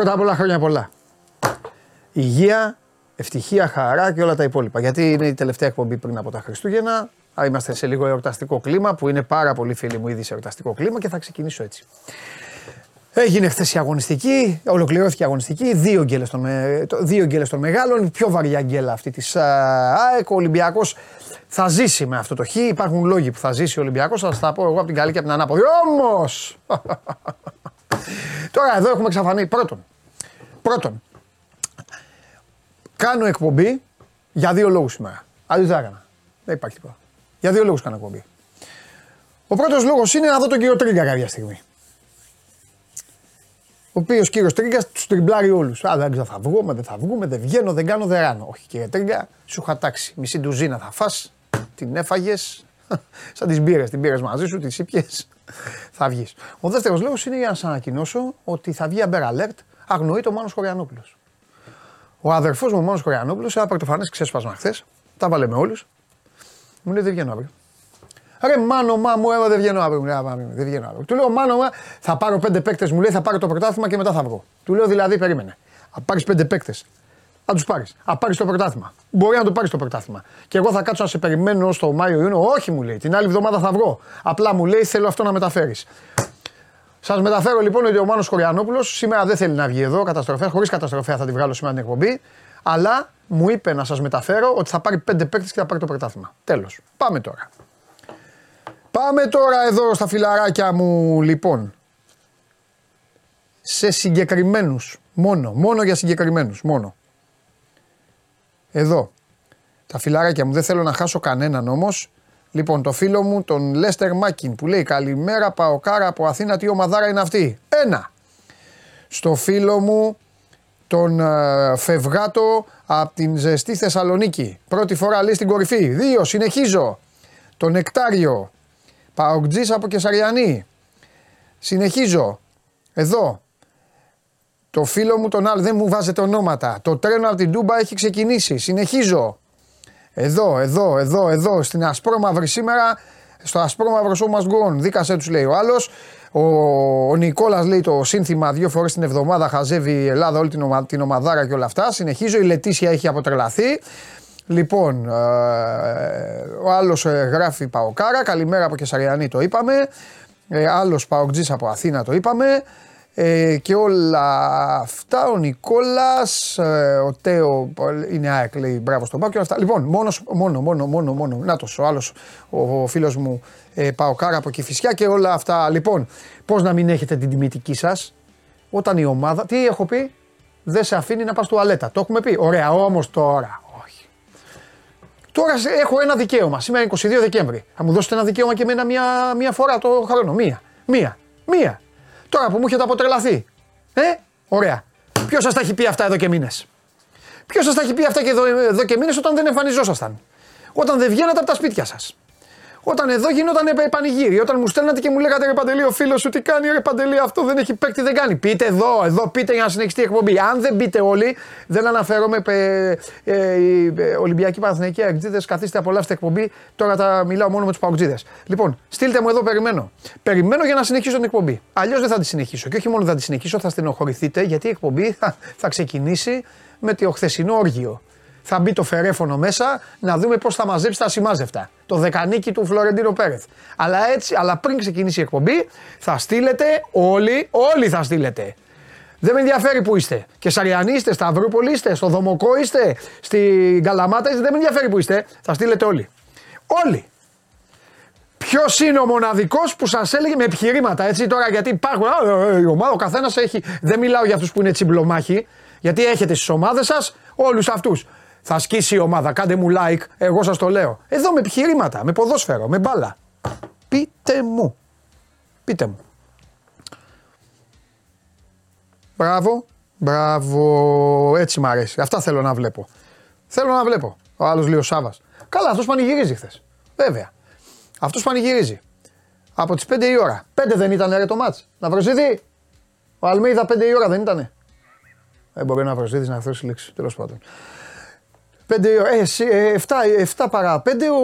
Πρώτα απ' όλα χρόνια πολλά. Υγεία, ευτυχία, χαρά και όλα τα υπόλοιπα. Γιατί είναι η τελευταία εκπομπή πριν από τα Χριστούγεννα. Α, Είμαστε σε λίγο εορταστικό κλίμα που είναι πάρα πολύ φίλοι μου ήδη σε εορταστικό κλίμα και θα ξεκινήσω έτσι. Έγινε χθες η αγωνιστική, ολοκληρώθηκε η αγωνιστική. Δύο γκέλες των, με- το- δύο γκέλες των μεγάλων. Η πιο βαριά γκέλα αυτή της ΑΕΚ. Ο Ολυμπιακός θα ζήσει με αυτό το χ. Υπάρχουν λόγοι που θα ζήσει ο Ολυμπιακός. Θα σας τα πω εγώ από την καλή και από την ανάποδη. Όμως! Τώρα εδώ έχουμε εξαφανίσει. Πρώτον, πρώτον, κάνω εκπομπή για δύο λόγους σήμερα. Αλλιώς δεν έκανα. Δεν υπάρχει τίποτα. Για δύο λόγους κάνω εκπομπή. Ο πρώτος λόγος είναι να δω τον κύριο Τρίγκα κάποια στιγμή. Ο οποίος κύριος Τρίγκα τους τριμπλάρει όλους. Α, δεν ξέρω, θα βγούμε, δεν θα βγούμε, δεν βγαίνω, δεν κάνω, δεν ράνω. Όχι, κύριε Τρίγκα, σου είχα τάξει. Μισή ντουζίνα θα φά, την έφαγες. Σαν τις μπύρες, την πήρες μαζί σου, τις ήπιες. Θα βγεις. Ο δεύτερος λόγος είναι για να σας ανακοινώσω ότι θα βγει Amber Alert, αγνοεί το Μάνος Χωριανόπουλος. Ο αδερφός μου, ο Μάνος Χωριανόπουλος, ένα πρωτοφανέ ξέσπασμα χθες, τα βάλε με όλους. Μου λέει δεν βγαίνω αύριο. Ρε μάνο, μα μου έβα δεν βγαίνω αύριο. Μου λέει, «Α, μα, δεν βγαίνω αύριο. Του λέω μάνο, μα, θα πάρω πέντε παίκτες. Μου λέει θα πάρω το πρωτάθλημα και μετά θα βγω. Του λέω δηλαδή περίμενε. Θα πάρεις πέντε παίκτες. Θα τους πάρεις. Θα πάρεις το πρωτάθλημα. Μπορεί να το πάρεις το πρωτάθλημα. Και εγώ θα κάτσω να σε περιμένω στο Μάιο Ιούνιο. Όχι μου λέει. Την άλλη εβδομάδα θα βγω. Απλά μου λέει θέλω αυτό να μεταφέρεις. Σας μεταφέρω λοιπόν ότι ο Μάνος Κοριανόπουλος σήμερα δεν θέλει να βγει εδώ, καταστροφέα, χωρίς καταστροφέα θα τη βγάλω σήμερα την εκπομπή. Αλλά μου είπε να σας μεταφέρω ότι θα πάρει πέντε παίκτες και θα πάρει το πρωτάθλημα. Τέλος. Πάμε τώρα. Πάμε τώρα εδώ στα φιλαράκια μου λοιπόν. Σε συγκεκριμένους μόνο, μόνο για συγκεκριμένους, μόνο. Εδώ. Τα φιλαράκια μου δεν θέλω να χάσω κανέναν όμως. Λοιπόν, το φίλο μου, τον Λέστερ Μάκιν, που λέει Καλημέρα, Παοκάρα από Αθήνα, τι ομαδάρα είναι αυτή; Ένα. Στο φίλο μου, τον ε, Φευγάτο από την ζεστή Θεσσαλονίκη. Πρώτη φορά λέει στην κορυφή. Δύο. Συνεχίζω. Τον Νεκτάριο. Παοκτζής από Κεσαριανή. Συνεχίζω. Εδώ. Το φίλο μου τον άλλο δεν μου βάζετε ονόματα. Το τρένο από την Τούμπα έχει ξεκινήσει. Συνεχίζω. Εδώ, εδώ, εδώ, εδώ, στην ασπρόμαυρη σήμερα, στο ασπρόμαυρο show must go on. Δίκασέ τους λέει ο άλλος. Ο, ο Νικόλας λέει το σύνθημα δύο φορές την εβδομάδα χαζεύει η Ελλάδα όλη την, ομα, την ομαδάρα και όλα αυτά. Συνεχίζω. Η Λετήσια έχει αποτρελαθεί. Λοιπόν, ε, ο άλλος γράφει Παοκάρα. Καλημέρα από Κεσαριανή το είπαμε. Ε, άλλος Παοκτζή από Αθήνα το είπαμε. Ε, και όλα αυτά ο Νικόλας, ε, ο Τέο είναι ΑΕΚ λέει μπράβο στον Πάο και όλα αυτά. Λοιπόν, μόνος, μόνο, μόνο, μόνο, μόνο, νάτος ο άλλος ο, ο φίλος μου ε, Παοκάρα από Κηφισιά και όλα αυτά. Λοιπόν, πώς να μην έχετε την τιμητική σας όταν η ομάδα, τι έχω πει, δεν σε αφήνει να πας τουαλέτα. Το έχουμε πει. Ωραία, όμως τώρα, όχι. Τώρα σε- έχω ένα δικαίωμα. Σήμερα είναι 22 Δεκέμβρη. Θα μου δώσετε ένα δικαίωμα και εμένα μία, μία φορά το χρόνο. Μία. Μία. Μία. Τώρα που μου έχετε αποτρελαθεί. Ε, ωραία. Ποιος σας τα έχει πει αυτά εδώ και μήνες; Ποιος σας τα έχει πει αυτά και εδώ, εδώ και μήνες όταν δεν εμφανιζόσασταν; Όταν δεν βγαίνατε από τα σπίτια σας; Όταν εδώ γινόταν επ- πανηγύρι, όταν μου στέλνατε και μου λέγατε ρε Παντελή, ο φίλος σου τι κάνει, ρε Παντελή, αυτό δεν έχει παίκτη, δεν κάνει. Πείτε εδώ, εδώ πείτε για να συνεχιστεί η εκπομπή. Αν δεν πείτε όλοι, δεν αναφέρομαι. Ε, ε, οι ε, Ολυμπιακοί Παναθηναϊκοί Αγκτζίδε, καθίστε απολαύστε εκπομπή. Τώρα τα μιλάω μόνο με τους Παουτζίδε. Λοιπόν, στείλτε μου εδώ, περιμένω. Περιμένω για να συνεχίσω την εκπομπή. Αλλιώς δεν θα τη συνεχίσω. Και όχι μόνο θα τη συνεχίσω, θα στενοχωρηθείτε γιατί η εκπομπή θα, θα ξεκινήσει με το χθεσινό όργιο θα μπει το φερέφωνο μέσα να δούμε πώς θα μαζέψει τα σημάζευτα. Το δεκανίκι του Φλωρεντίνο Πέρεθ. Αλλά, έτσι, αλλά πριν ξεκινήσει η εκπομπή, θα στείλετε όλοι, όλοι θα στείλετε. Δεν με ενδιαφέρει που είστε. Και Σαριανοί είστε, Σταυρούπολη είστε, στο Δομοκό είστε, στην Καλαμάτα είστε, δεν με ενδιαφέρει που είστε. Θα στείλετε όλοι. Όλοι. Ποιος είναι ο μοναδικός που σας έλεγε με επιχειρήματα, έτσι τώρα, γιατί υπάρχουν. Α, ε, ε, η ομάδα, ο καθένας έχει. Δεν μιλάω για αυτούς που είναι τσιμπλομάχοι, γιατί έχετε στις ομάδες σας όλους αυτούς. Θα σκίσει η ομάδα, κάντε μου like, εγώ σας το λέω. Εδώ με επιχειρήματα, με ποδόσφαιρο, με μπάλα. Πείτε μου. Πείτε μου. Μπράβο, μπράβο. Έτσι μ' αρέσει. Αυτά θέλω να βλέπω. Θέλω να βλέπω. Ο άλλος λέει ο Σάβα. Καλά, αυτός πανηγυρίζει χθες. Βέβαια. Αυτός πανηγυρίζει. Από τις 5 η ώρα. 5 δεν ήταν ρε το μάτς. Να βροσίδει. Ο Αλμίδα 5 η ώρα δεν ήτανε. Ε, μπορεί να βροσίδει να δώσει λέξη. Τέλος πάντων. 5 η ώρα. Ε, εσύ, ε, 7, 7 παρά 5 ο.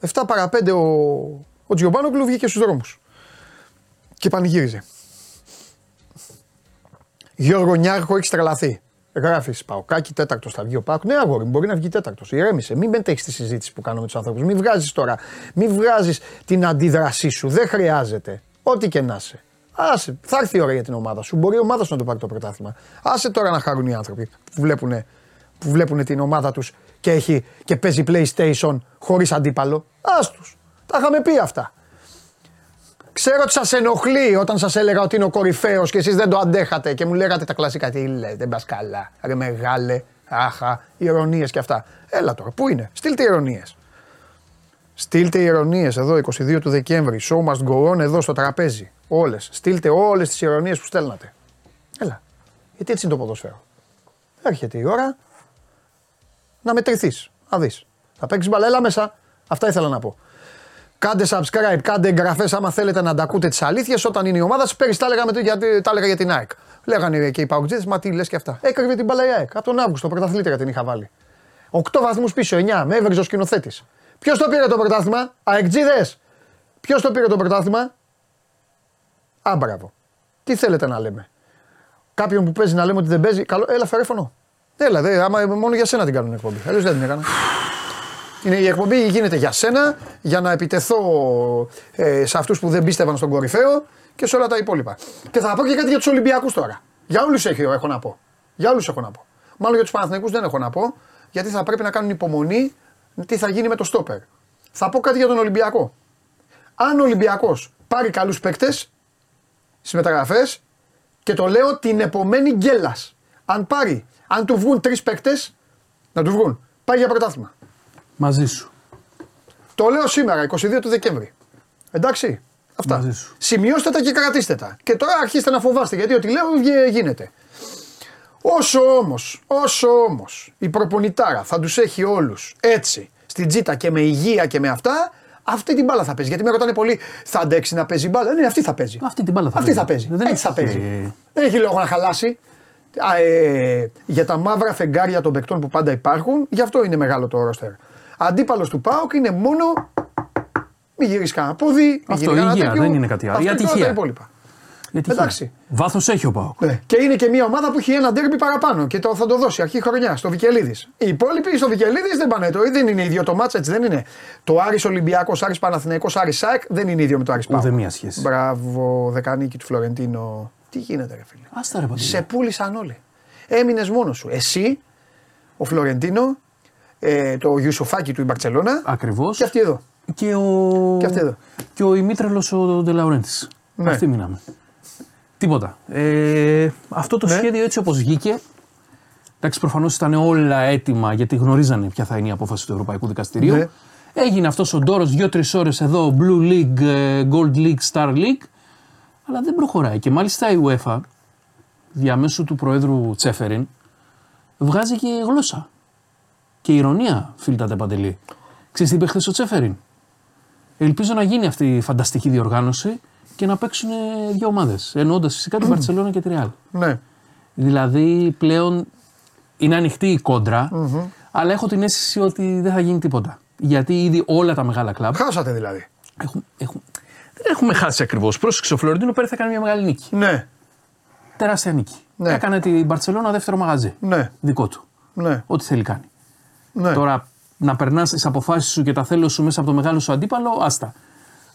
7 παρά 5 ο, ο Τζιομπάνογκλου βγήκε στους δρόμους. Και πανηγύριζε. Γιώργο Νιάρχο, έχεις τρελαθεί. Γράφεις Παοκάκι, τέταρτο θα βγει ο Πάοκ. Ναι, αγόρι, μπορεί να βγει τέταρτος. Ηρέμησε. Μην μετέχει τη συζήτηση που κάνω με τους ανθρώπους. Μην βγάζεις τώρα. Μην βγάζεις την αντίδρασή σου. Δεν χρειάζεται. Ό,τι και να είσαι. Άσε, θα έρθει η ώρα για την ομάδα σου. Μπορεί η ομάδα σου να το πάρει το πρωτάθλημα. Άσε τώρα να χαρούν οι άνθρωποι που βλέπουν, που βλέπουν την ομάδα τους και, έχει, και παίζει PlayStation χωρίς αντίπαλο. Άστου. Τα είχαμε πει αυτά. Ξέρω ότι σας ενοχλεί όταν σας έλεγα ότι είναι ο κορυφαίος και εσείς δεν το αντέχατε και μου λέγατε τα κλασικά. Τι λέτε, δεν πας καλά. Ρε μεγάλε, άχα, ηρωνίες και αυτά. Έλα τώρα, πού είναι, στείλτε ηρωνίες. Στείλτε ηρωνίες εδώ 22 του Δεκέμβρη. Show must go on εδώ στο τραπέζι. Όλες. Στείλτε όλες τις ηρωνίες που στέλνατε. Έλα. Γιατί έτσι είναι το ποδόσφαιρο. Έρχεται η ώρα να μετρηθείς. Να δεις. Θα παίξεις μπαλέλα μέσα. Αυτά ήθελα να πω. Κάντε subscribe, κάντε εγγραφές άμα θέλετε να τα ακούτε τις αλήθειες. Όταν είναι η ομάδα σας, πέρυσι τα έλεγα, με, για, τα έλεγα για την ΑΕΚ. Λέγανε και οι Παουτζίδε, μα τι λες και αυτά. Έκρυβε την μπαλά η ΑΕΚ. Από τον Αύγουστο, πρωταθλήτρια την είχα βάλει. 8 βαθμούς πίσω, 9, με έβριζε ο σκηνοθέτης. Ποιος το πήρε το πρωτάθλημα, ΑΕΚΤΖΙΔε. Ποιος το πήρε το πρωτάθλημα, Άμπραβο. Τι θέλετε να λέμε; Κάποιον που παίζει να λέμε ότι δεν παίζει. Καλό, έλα, φερέφωνο. Έλα, δε, άμα μόνο για σένα την κάνουν εκπομπή. Αλλιώς δεν την έκανα. Είναι, η εκπομπή γίνεται για σένα, για να επιτεθώ ε, σε αυτούς που δεν πίστευαν στον κορυφαίο και σε όλα τα υπόλοιπα. Και θα πω και κάτι για τους Ολυμπιακούς τώρα. Για όλους έχω να πω. Για όλους έχω να πω. Μάλλον για τους Παναθηναϊκούς δεν έχω να πω, γιατί θα πρέπει να κάνουν υπομονή τι θα γίνει με το στόπερ. Θα πω κάτι για τον Ολυμπιακό. Αν ο Ολυμπιακός πάρει καλούς παίκτες στις μεταγραφές και το λέω την επομένη γκέλας. Αν πάρει, αν του βγουν τρεις παίκτες, να του βγουν, πάει για πρωτάθλημα. Μαζί σου. Το λέω σήμερα, 22 του Δεκέμβρη. Εντάξει. Αυτά. Μαζί σου. Σημειώστε τα και κρατήστε τα. Και τώρα αρχίστε να φοβάστε γιατί ό,τι λέω γίνεται. Όσο όμως, όσο όμως η προπονητάρα θα τους έχει όλους έτσι στην τζίτα και με υγεία και με αυτά, αυτή την μπάλα θα παίζει. Γιατί με ρωτάνε πολύ, θα αντέξει να παίζει μπάλα. Ναι, αυτή θα παίζει. Αυτή την μπάλα θα αυτή παίζει. θα παίζει. Δεν Έτσι θα έχει- παίζει. Δεν έχει λόγο να χαλάσει. Α, ε, για τα μαύρα φεγγάρια των παικτών που πάντα υπάρχουν, γι' αυτό είναι μεγάλο το ρόστερ. Αντίπαλος του Πάοκ είναι μόνο. Μην γυρίσεις κανένα πόδι, μην Αυτό, γυρίσεις κανένα υγεία, τέτοιο. δεν είναι κάτι άλλο. Αυτό Η και όλα τα ατυχία. υπόλοιπα. Γιατί Εντάξει. Βάθος έχει ο Πάοκ. Ναι. Και είναι και μια ομάδα που έχει ένα ντέρμπι παραπάνω και το θα το δώσει αρχή χρονιά στο Βικελίδης. Οι υπόλοιποι στο Βικελίδης δεν πάνε. Το, δεν είναι ίδιο το μάτσα, έτσι δεν είναι. Το Άρης Ολυμπιακός, Άρης Παναθηναϊκός, Άρης ΣΑΕΚ δεν είναι ίδιο με το Άρης Πάοκ. Ούτε μία σχέση. Μπράβο, δεκανίκη του Φλωρεντίνο. Τι γίνεται, ρε φίλε; Άστα ρε παντελή. Σε πούλησαν όλοι. Έμεινες μόνος σου. Εσύ, ο Φλωρεντίνο, ε, το Ιουσοφάκι του η Μπαρσελόνα Ακριβώς. και αυτοί εδώ. Και ο. Και αυτή εδώ. Και ο ημίτρελος ο Ντελαουρέντη. Ναι. Αυτοί μείναμε. Τίποτα. Ε, αυτό το Ναι. σχέδιο έτσι όπως βγήκε. Εντάξει, προφανώς ήταν όλα έτοιμα γιατί γνωρίζανε ποια θα είναι η απόφαση του Ευρωπαϊκού Δικαστηρίου. Ναι. Έγινε αυτός ο ντόρος δύο-τρεις ώρες εδώ, Blue League, ε, Gold League, Star League. Αλλά δεν προχωράει. Και μάλιστα η UEFA, διαμέσου του Προέδρου Τσέφεριν, βγάζει και γλώσσα. Και ηρωνία, φίλτατε Παντελή. Ξέρεις τι είπε χθες ο Τσέφεριν; Ελπίζω να γίνει αυτή η φανταστική διοργάνωση και να παίξουν ε, δύο ομάδες. Εννοώντας φυσικά την Παρσελόνα και τη Ρεάλ. Ναι. Δηλαδή πλέον είναι ανοιχτή η κοντρα αλλά έχω την αίσθηση ότι δεν θα γίνει τίποτα. Γιατί ήδη όλα τα μεγάλα κλαμπ Χάσατε δηλαδή. έχουν, έχουν, δεν έχουμε χάσει ακριβώς. Πρόσεξε, ο Φλωρεντίνο πέρυσι θα κάνει μια μεγάλη νίκη. Ναι. Τεράστια νίκη. Ναι. Έκανε την Μπαρσελόνα δεύτερο μαγαζί. Ναι. Δικό του. Ναι. Ό,τι θέλει κάνει. ναι. Τώρα να περνάς τις αποφάσεις σου και τα θέλω σου μέσα από το μεγάλο σου αντίπαλο, άστα.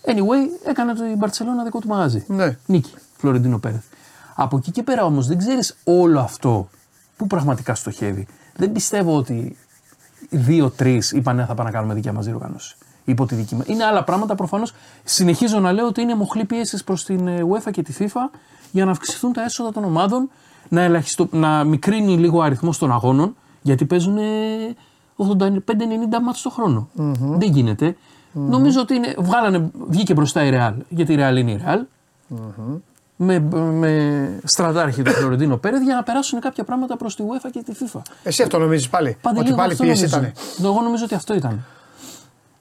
Anyway, έκανε την Μπαρσελόνα δικό του μαγαζί. Ναι. Νίκη. Φλωρεντίνο Πέρεθ. Από εκεί και πέρα όμως δεν ξέρεις όλο αυτό που πραγματικά στοχεύει. Δεν πιστεύω ότι δύο-τρεις είπαν «Ναι, θα πάμε να κάνουμε δικιά μα διοργάνωση. Υπό τη δική μα. Είναι άλλα πράγματα προφανώς. Συνεχίζω να λέω ότι είναι μοχλή πίεσης προς την ε, UEFA και τη FIFA για να αυξηθούν τα έσοδα των ομάδων, να, ελαχιστο... να μικρύνει λίγο ο αριθμός των αγώνων, γιατί παίζουν ε, 85-90 μάτς το χρόνο. Δεν γινεται Νομίζω ότι είναι, βγάλανε, βγήκε μπροστά η Real, γιατί η Real είναι η Real. Με, με στρατάρχη του Φλωρεντίνο Πέρεθ για να περάσουν κάποια πράγματα προς τη UEFA και τη FIFA. Εσύ αυτό νομίζεις πάλι. Παντελή, ότι εγώ πάλι αυτό πίεση νομίζω. ήταν. Εγώ νομίζω ότι αυτό ήταν.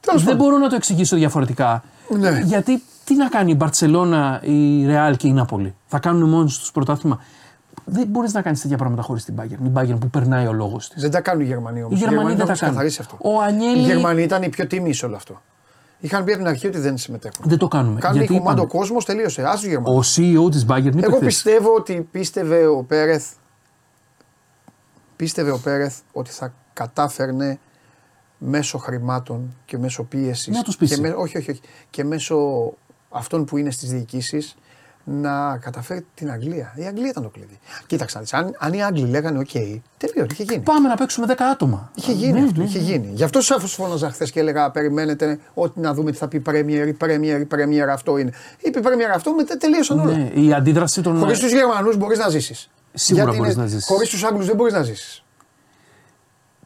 Τέλος Δεν πάντων. μπορώ να το εξηγήσω διαφορετικά. Ναι. Γιατί τι να κάνει η Μπαρσελόνα, η Ρεάλ και η Νάπολη; Θα κάνουν μόνοι τους πρωτάθλημα. Δεν μπορείς να κάνεις τέτοια πράγματα χωρίς την Bayern. Η Bayern που περνάει ο λόγος της. Δεν τα κάνουν οι Γερμανοί όμως. Οι Γερμανοί δεν τα έχουν κάνουν. ξεκαθαρίσει αυτό. Ο Ανιέλη- Οι Γερμανοί ήταν οι πιο τίμοι σε όλο αυτό. Είχαν πει από την αρχή ότι δεν συμμετέχουν. Δεν το κάνουμε. Κάνουν Γιατί κομμάτι ο είπαμε, κόσμος, τελείωσε. Α τους Γερμανούς. ο CEO της Bayern είπε Εγώ χθες, πιστεύω ότι πίστευε ο Πέρεθ πίστευε ο Πέρεθ ότι θα κατάφερνε μέσω χρημάτων και μέσω πίεσης. Να τους πείσει. Και, με- όχι, όχι, όχι. και μέσω αυτών που είναι στις διοικήσεις να καταφέρει την Αγγλία. Η Αγγλία ήταν το κλειδί. Κοίταξε να δεις, αν, αν οι Άγγλοι λέγανε οκ, τελείω, είχε γίνει. Πάμε να παίξουμε 10 άτομα. Είχε γίνει Ναι, αυτό, ναι, είχε ναι. γίνει. Γι' αυτό σας φώναζα χθες και έλεγα: Περιμένετε ότι να δούμε τι θα πει Premier, η Premier, η Premier αυτό είναι. Είπε Premier αυτό, μετά τελείωσαν όλα. Ναι, η αντίδραση των. Χωρίς τους Γερμανούς μπορείς να ζήσεις. Σίγουρα μπορείς να ζήσεις. Χωρίς τους Άγγλους δεν μπορείς να ζήσεις.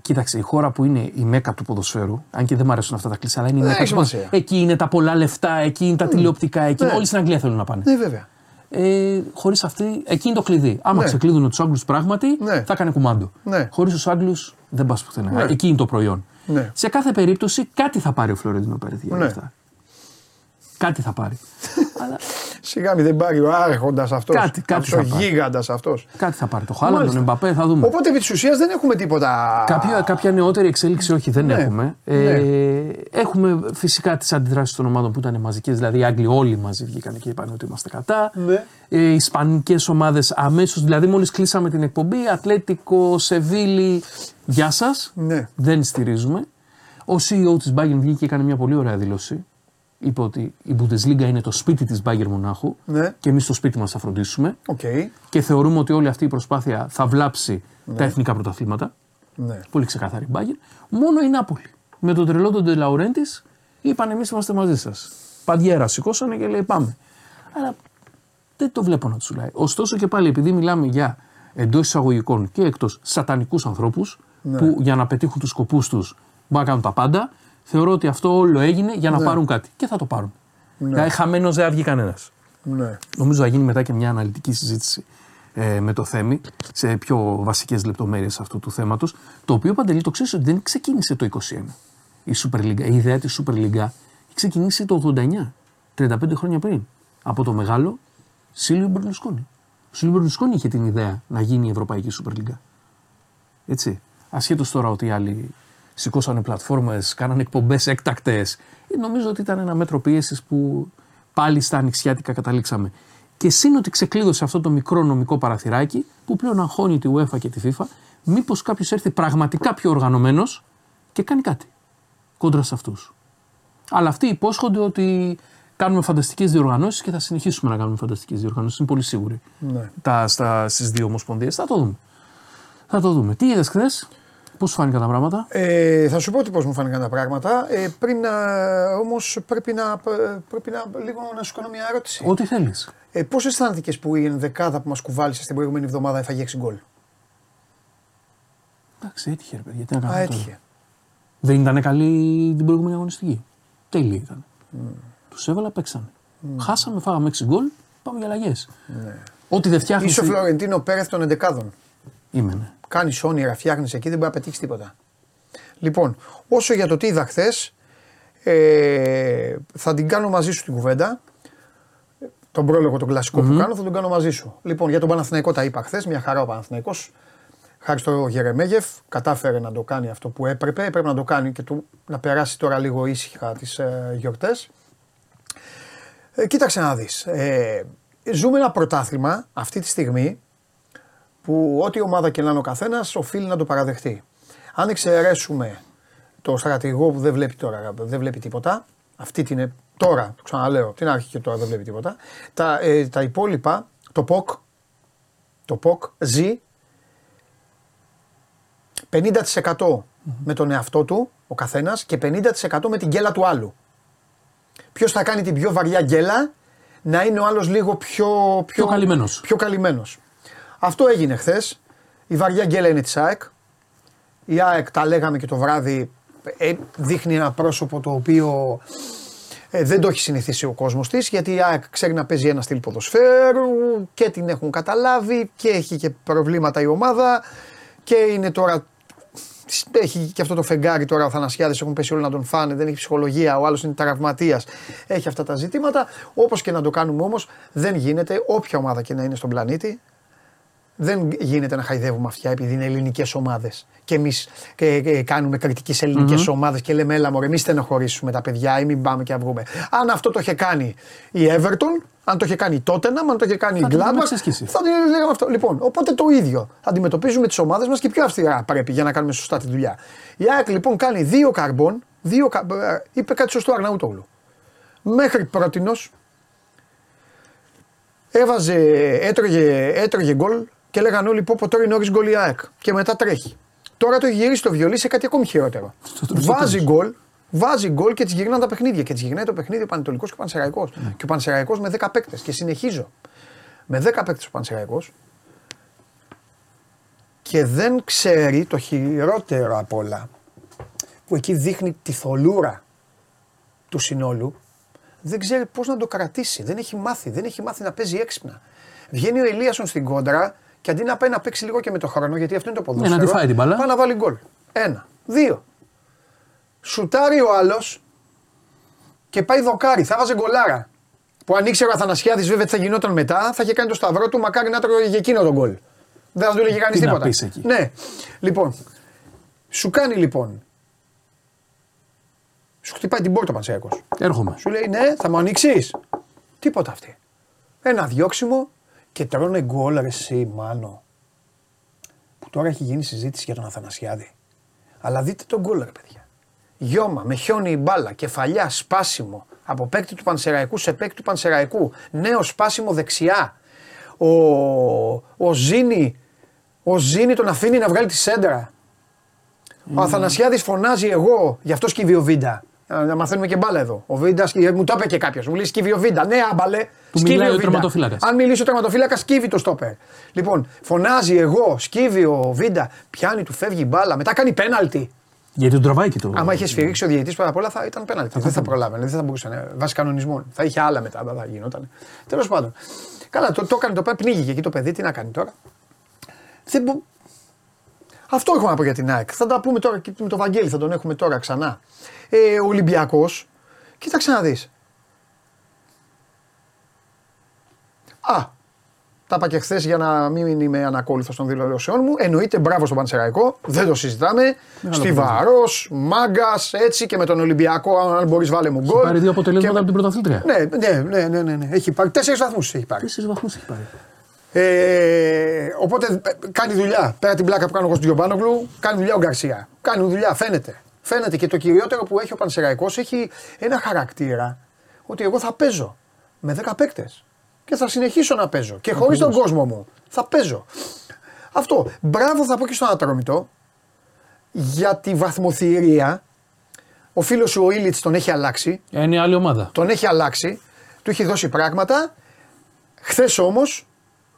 Κοίταξε, η χώρα που είναι η μέκα του ποδοσφαίρου, αν και δεν μου αρέσουν αυτά τα κλεισά, αλλά είναι η Δεν μέκα έχει του ποδοσφαίρου. σημασία. Εκεί είναι τα πολλά λεφτά, εκεί είναι τα τηλεοπτικά, εκεί Ναι. όλοι στην Αγγλία θέλουν να πάνε. Ναι, βέβαια. Ε, Χωρίς αυτή, εκεί είναι το κλειδί. Άμα Ναι. ξεκλείδουν τους Άγγλους πράγματι, Ναι. θα έκανε κουμάντο. Ναι. Χωρίς τους Άγγλους δεν πας πουθενά. Ναι. Εκεί είναι το προϊόν. Ναι. Σε κάθε περίπτωση κάτι θα πάρει ο Φλωρεντίνο Πέρεθ για όλα Ναι. αυτά. Κάτι θα πάρει. Αλλά Σιγά μην δεν πάρει ο άρχοντας αυτός. Κάτι- κάτι ο θα πάρει. γίγαντας αυτός. κάτι θα πάρει. Το Χάλαντ, τον Μάλιστα. Εμπαπέ, θα δούμε. Οπότε επί της ουσίας δεν έχουμε τίποτα. Κάποια, κάποια νεότερη εξέλιξη όχι, δεν Ναι. έχουμε. Ε, έχουμε φυσικά τις αντιδράσεις των ομάδων που ήταν μαζικές. Δηλαδή οι Άγγλοι όλοι μαζί βγήκαν και είπαν ότι είμαστε κατά. Ναι. Ε, οι Ισπανικές ομάδες αμέσως, δηλαδή μόλις κλείσαμε την εκπομπή, Ατλέτικο, Σεβίλη, γεια σας. Ναι. Δεν στηρίζουμε. Ο CEO της Bayern βγήκε και έκανε μια πολύ ωραία δήλωση. Είπε ότι η Bundesliga είναι το σπίτι της Bayern Μονάχου Ναι. και εμείς το σπίτι μας θα φροντίσουμε. Οκ. Και θεωρούμε ότι όλη αυτή η προσπάθεια θα βλάψει τα εθνικά πρωταθλήματα. Ναι. Πολύ ξεκαθαρή μπάγκερ. Μόνο η Νάπολη. Με τον τρελό τον Ντε Λαουρέντις είπαν εμείς είμαστε μαζί σας. Παντιέρα σηκώσανε και λέει πάμε. Αλλά δεν το βλέπω να τους λέει. Ωστόσο και πάλι επειδή μιλάμε για εντός εισαγωγικών και εκτός σατανικούς ανθρώπους που για να πετύχουν τους σκοπούς τους μπορούν να κάνουν τα πάντα, θεωρώ ότι αυτό όλο έγινε για να πάρουν κάτι. Και θα το πάρουν. Δηλαδή χαμένος δεν θα βγει κανένας. Ναι. Νομίζω θα γίνει μετά και μια αναλυτική συζήτηση ε, με το Θέμη σε πιο βασικές λεπτομέρειες αυτού του θέματος. Το οποίο παντελή το ξέρεις ότι δεν ξεκίνησε το 21. Η Super League, η ιδέα της Super League έχει ξεκινήσει το 89, 35 χρόνια πριν. Από το μεγάλο Σίλβιο Μπερλουσκόνη. Ο Σίλβιο Μπερλουσκόνη είχε την ιδέα να γίνει η Ευρωπαϊκή Super League. Έτσι. Ασχέτως τώρα ότι οι άλλοι σηκώσανε πλατφόρμες, κάνανε εκπομπές έκτακτες. Νομίζω ότι ήταν ένα μέτρο πίεσης που πάλι στα ανοιξιάτικα καταλήξαμε. Και σύν ότι ξεκλείδωσε αυτό το μικρό νομικό παραθυράκι που πλέον αγχώνει τη UEFA και τη FIFA, μήπως κάποιος έρθει πραγματικά πιο οργανωμένος και κάνει κάτι κόντρα σε αυτούς. Αλλά αυτοί υπόσχονται ότι κάνουμε φανταστικές διοργανώσεις και θα συνεχίσουμε να κάνουμε φανταστικές διοργανώσεις. Είναι πολύ σίγουροι. Ναι. Τα, στα, στις δύο ομοσπονδίες. Θα το δούμε. Θα το δούμε. Τι είδες χθες, πώς σου φάνηκαν τα πράγματα; Ε, θα σου πω ότι πώς μου φάνηκαν τα πράγματα. Ε, πριν όμως πρέπει να, πρέπει να, λίγο να σου κάνω μια ερώτηση. Ό,τι θέλεις. Ε, Πώς αισθάνθηκες που η ενδεκάδα που μας κουβάλισε την προηγούμενη εβδομάδα έφαγε 6 γκολ; Εντάξει, έτυχε ρε παιδιά. Τι να Α, κάνουμε τώρα. έτυχε. Δεν ήταν καλή την προηγούμενη αγωνιστική. Τέλεια ήταν. Τους έβαλα, παίξανε. Χάσαμε, φάγαμε 6 γκολ, πάμε για αλλαγές. Ό,τι δεν φτιάχνεις. Είσαι ο Φλωρεντίνο Πέρεθ των εντεκάδων. Είμαι, ναι. Κάνει όνειρα, φτιάχνει εκεί, δεν μπορεί να πετύχεις τίποτα. Λοιπόν, όσο για το τι είδα χθες, ε, θα την κάνω μαζί σου την κουβέντα. Τον πρόλογο, τον κλασικο που κάνω, θα τον κάνω μαζί σου. Λοιπόν, για τον Παναθηναϊκό τα είπα χθες, μια χαρά ο Παναθηναϊκός. Χάρη στο Γερεμέγεφ, κατάφερε να το κάνει αυτό που έπρεπε. Έπρεπε να το κάνει και του, να περάσει τώρα λίγο ήσυχα τις ε, γιορτές. Ε, κοίταξε να δεις. Ε, ζούμε ένα πρωτάθλημα αυτή τη στιγμή που ό,τι ομάδα και να είναι ο καθένας οφείλει να το παραδεχτεί. Αν εξαιρέσουμε το στρατηγό που δεν βλέπει τώρα, δεν βλέπει τίποτα, αυτή την. ε- Τώρα, το ξαναλέω, την άρχη και τώρα δεν βλέπει τίποτα. Τα, ε, τα υπόλοιπα, το ΠΟΚ, το ΠΟΚ ζει 50% με τον εαυτό του, ο καθένας, και 50% με την γκέλα του άλλου. Ποιος θα κάνει την πιο βαριά γκέλα, να είναι ο άλλος λίγο πιο... Πιο καλυμμένος. Πιο καλυμμένος. Αυτό έγινε χθες. Η βαριά γκέλα είναι της ΑΕΚ. Η ΑΕΚ, τα λέγαμε και το βράδυ, ε, δείχνει ένα πρόσωπο το οποίο ε, δεν το έχει συνηθίσει ο κόσμος της, γιατί η ΑΕΚ ξέρει να παίζει ένα στυλ ποδοσφαίρου και την έχουν καταλάβει και έχει και προβλήματα η ομάδα και είναι τώρα. Έχει και αυτό το φεγγάρι τώρα ο Θανασιάδης έχουν πέσει όλοι να τον φάνε, δεν έχει ψυχολογία, ο άλλος είναι τραυματίας, έχει αυτά τα ζητήματα. Όπως και να το κάνουμε όμως δεν γίνεται, όποια ομάδα και να είναι στον πλανήτη, δεν γίνεται να χαϊδεύουμε αυτιά επειδή είναι ελληνικές ομάδες. Και εμείς κάνουμε κριτική σε ελληνικές mm-hmm. ομάδες και λέμε, έλα μωρέ, εμείς στενοχωρήσουμε τα παιδιά ή μην πάμε και βγούμε. Αν αυτό το είχε κάνει η Everton, αν το είχε κάνει η Tottenham, αν το είχε κάνει η Gladbach, θα την λέγαμε αυτό. Λοιπόν, οπότε το ίδιο. Αντιμετωπίζουμε τις ομάδες μας και πιο αυστηρά πρέπει για να κάνουμε σωστά τη δουλειά. Η ΑΕΚ λοιπόν κάνει δύο καρμπών, δύο, ε, είπε κάτι σωστό Αρναούτογλου. Μέχρι πρότινο έβαζε, έτρωγε, έτρωγε γκολ και λέγανε όλοι πω, πω τώρα είναι όρις γκολ η ΑΕΚ. Και μετά τρέχει. Τώρα το έχει γυρίσει το βιολί σε κάτι ακόμη χειρότερο. Βάζει γκολ, βάζει γκολ και τι γυρνάνε τα παιχνίδια. Και τι γυρνάει το παιχνίδι ο Πανετολικός και ο Πανσεραϊκός. Ναι. Και ο Πανσεραϊκός με 10 παίκτες. Και συνεχίζω. Με 10 παίκτες ο Πανσεραϊκός. Και δεν ξέρει το χειρότερο απ' όλα που εκεί δείχνει τη θολούρα του συνόλου. Δεν ξέρει πώς να το κρατήσει. Δεν έχει μάθει. Δεν έχει μάθει να παίζει έξυπνα. Βγαίνει ο Ελίασον στην κόντρα και αντί να πάει να παίξει λίγο και με το χρόνο, γιατί αυτό είναι το ποδόσφαιρο. Ναι, να τη φάει την μπαλά. Πάει να βάλει γκολ. Ένα. Δύο. Σουτάρει ο άλλος και πάει δοκάρι. Θα βάζει γκολάρα. Που αν ήξερε ο Αθανασιάδης, βέβαια τι θα γινόταν μετά, θα είχε κάνει το σταυρό του, μακάρι να τρώγε εκείνο τον γκολ. Δεν θα του έλεγε κανείς τίποτα. εκεί. Ναι. Λοιπόν, σου κάνει λοιπόν. Σου χτυπάει την πόρτα ο Έρχομαι. Σου λέει ναι, θα μου ανοίξεις. Τίποτα αυτή. Ένα διώξιμο, και τρώνε γκολ ρε εσύ μάνο. Που τώρα έχει γίνει συζήτηση για τον Αθανασιάδη. Αλλά δείτε τον γκολ ρε παιδιά. Γιώμα, με χιόνι η μπάλα, κεφαλιά, σπάσιμο. Από παίκτη του Πανσεραϊκού σε παίκτη του Πανσεραϊκού. Νέο σπάσιμο δεξιά. Ο, ο Ζήνη, ο Ζήνη τον αφήνει να βγάλει τη σέντρα. Ο Αθανασιάδης φωνάζει εγώ, γι' αυτό σκύβει ο Βίντα. Να μαθαίνουμε και μπάλα εδώ. Ο Βίντας μου το είπε και κάποιος. Μου λέει σκύβει ο Βίντα. Ναι, άμπαλε. Που σκύβει ο τερματοφύλακας. Αν μιλήσει ο τερματοφύλακας, σκύβει το στόπερ. Λοιπόν, φωνάζει εγώ, σκύβει ο Βίντα, πιάνει, του φεύγει η μπάλα, μετά κάνει πέναλτι. Γιατί τον τραβάει και το. Άμα είχε σφυρίξει ο διαιτή πρώτα απ' όλα θα ήταν πέναλτι. Δεν θα προλάβαινε, δεν θα μπορούσε να βάσει κανονισμών. Θα είχε άλλα μετά, δεν θα γινόταν. Τέλος πάντων. Καλά, το, το έκανε το πάει, πνίγηκε εκεί το παιδί, τι να κάνει τώρα. Δεν Αυτό έχω να πω για την ΑΕΚ. Θα τα πούμε τώρα και με τον Βαγγέλη, θα τον έχουμε τώρα ξανά. Ε, ο Ολυμπιακός, κοίταξε να δεις. Α, τα είπα και χθες για να μην είμαι ανακόλουθος των δηλώσεών μου. Εννοείται μπράβο στον Πανσεραϊκό, δεν το συζητάμε. Στιβαρό, μάγκας, έτσι και με τον Ολυμπιακό, αν μπορείς βάλε μου γκολ. Έχει πάρει δύο αποτελέσματα και... από την πρωταθλήτρια. Ναι, ναι, ναι, ναι, ναι, ναι. Έχει πάρει τέσσερις βαθμούς. Έχει πάρει. Τέσσερις βαθμούς έχει πάρει. Ε, οπότε κάνει δουλειά. Πέρα την πλάκα που κάνω εγώ στον Γιωμπάνογλου, κάνει δουλειά ο Γκαρσία. Κάνει δουλειά, φαίνεται. Φαίνεται και το κυριότερο που έχει ο Πανσεραϊκός έχει ένα χαρακτήρα ότι εγώ θα παίζω με 10 παίκτες και θα συνεχίσω να παίζω. Και χωρίς τον κόσμο μου θα παίζω. Αυτό. Μπράβο θα πω και στον Ατρόμητο για τη βαθμοθυρία. Ο φίλος σου ο Ήλιτς τον έχει αλλάξει. Είναι άλλη ομάδα. Τον έχει αλλάξει. Του έχει δώσει πράγματα. Χθες όμως,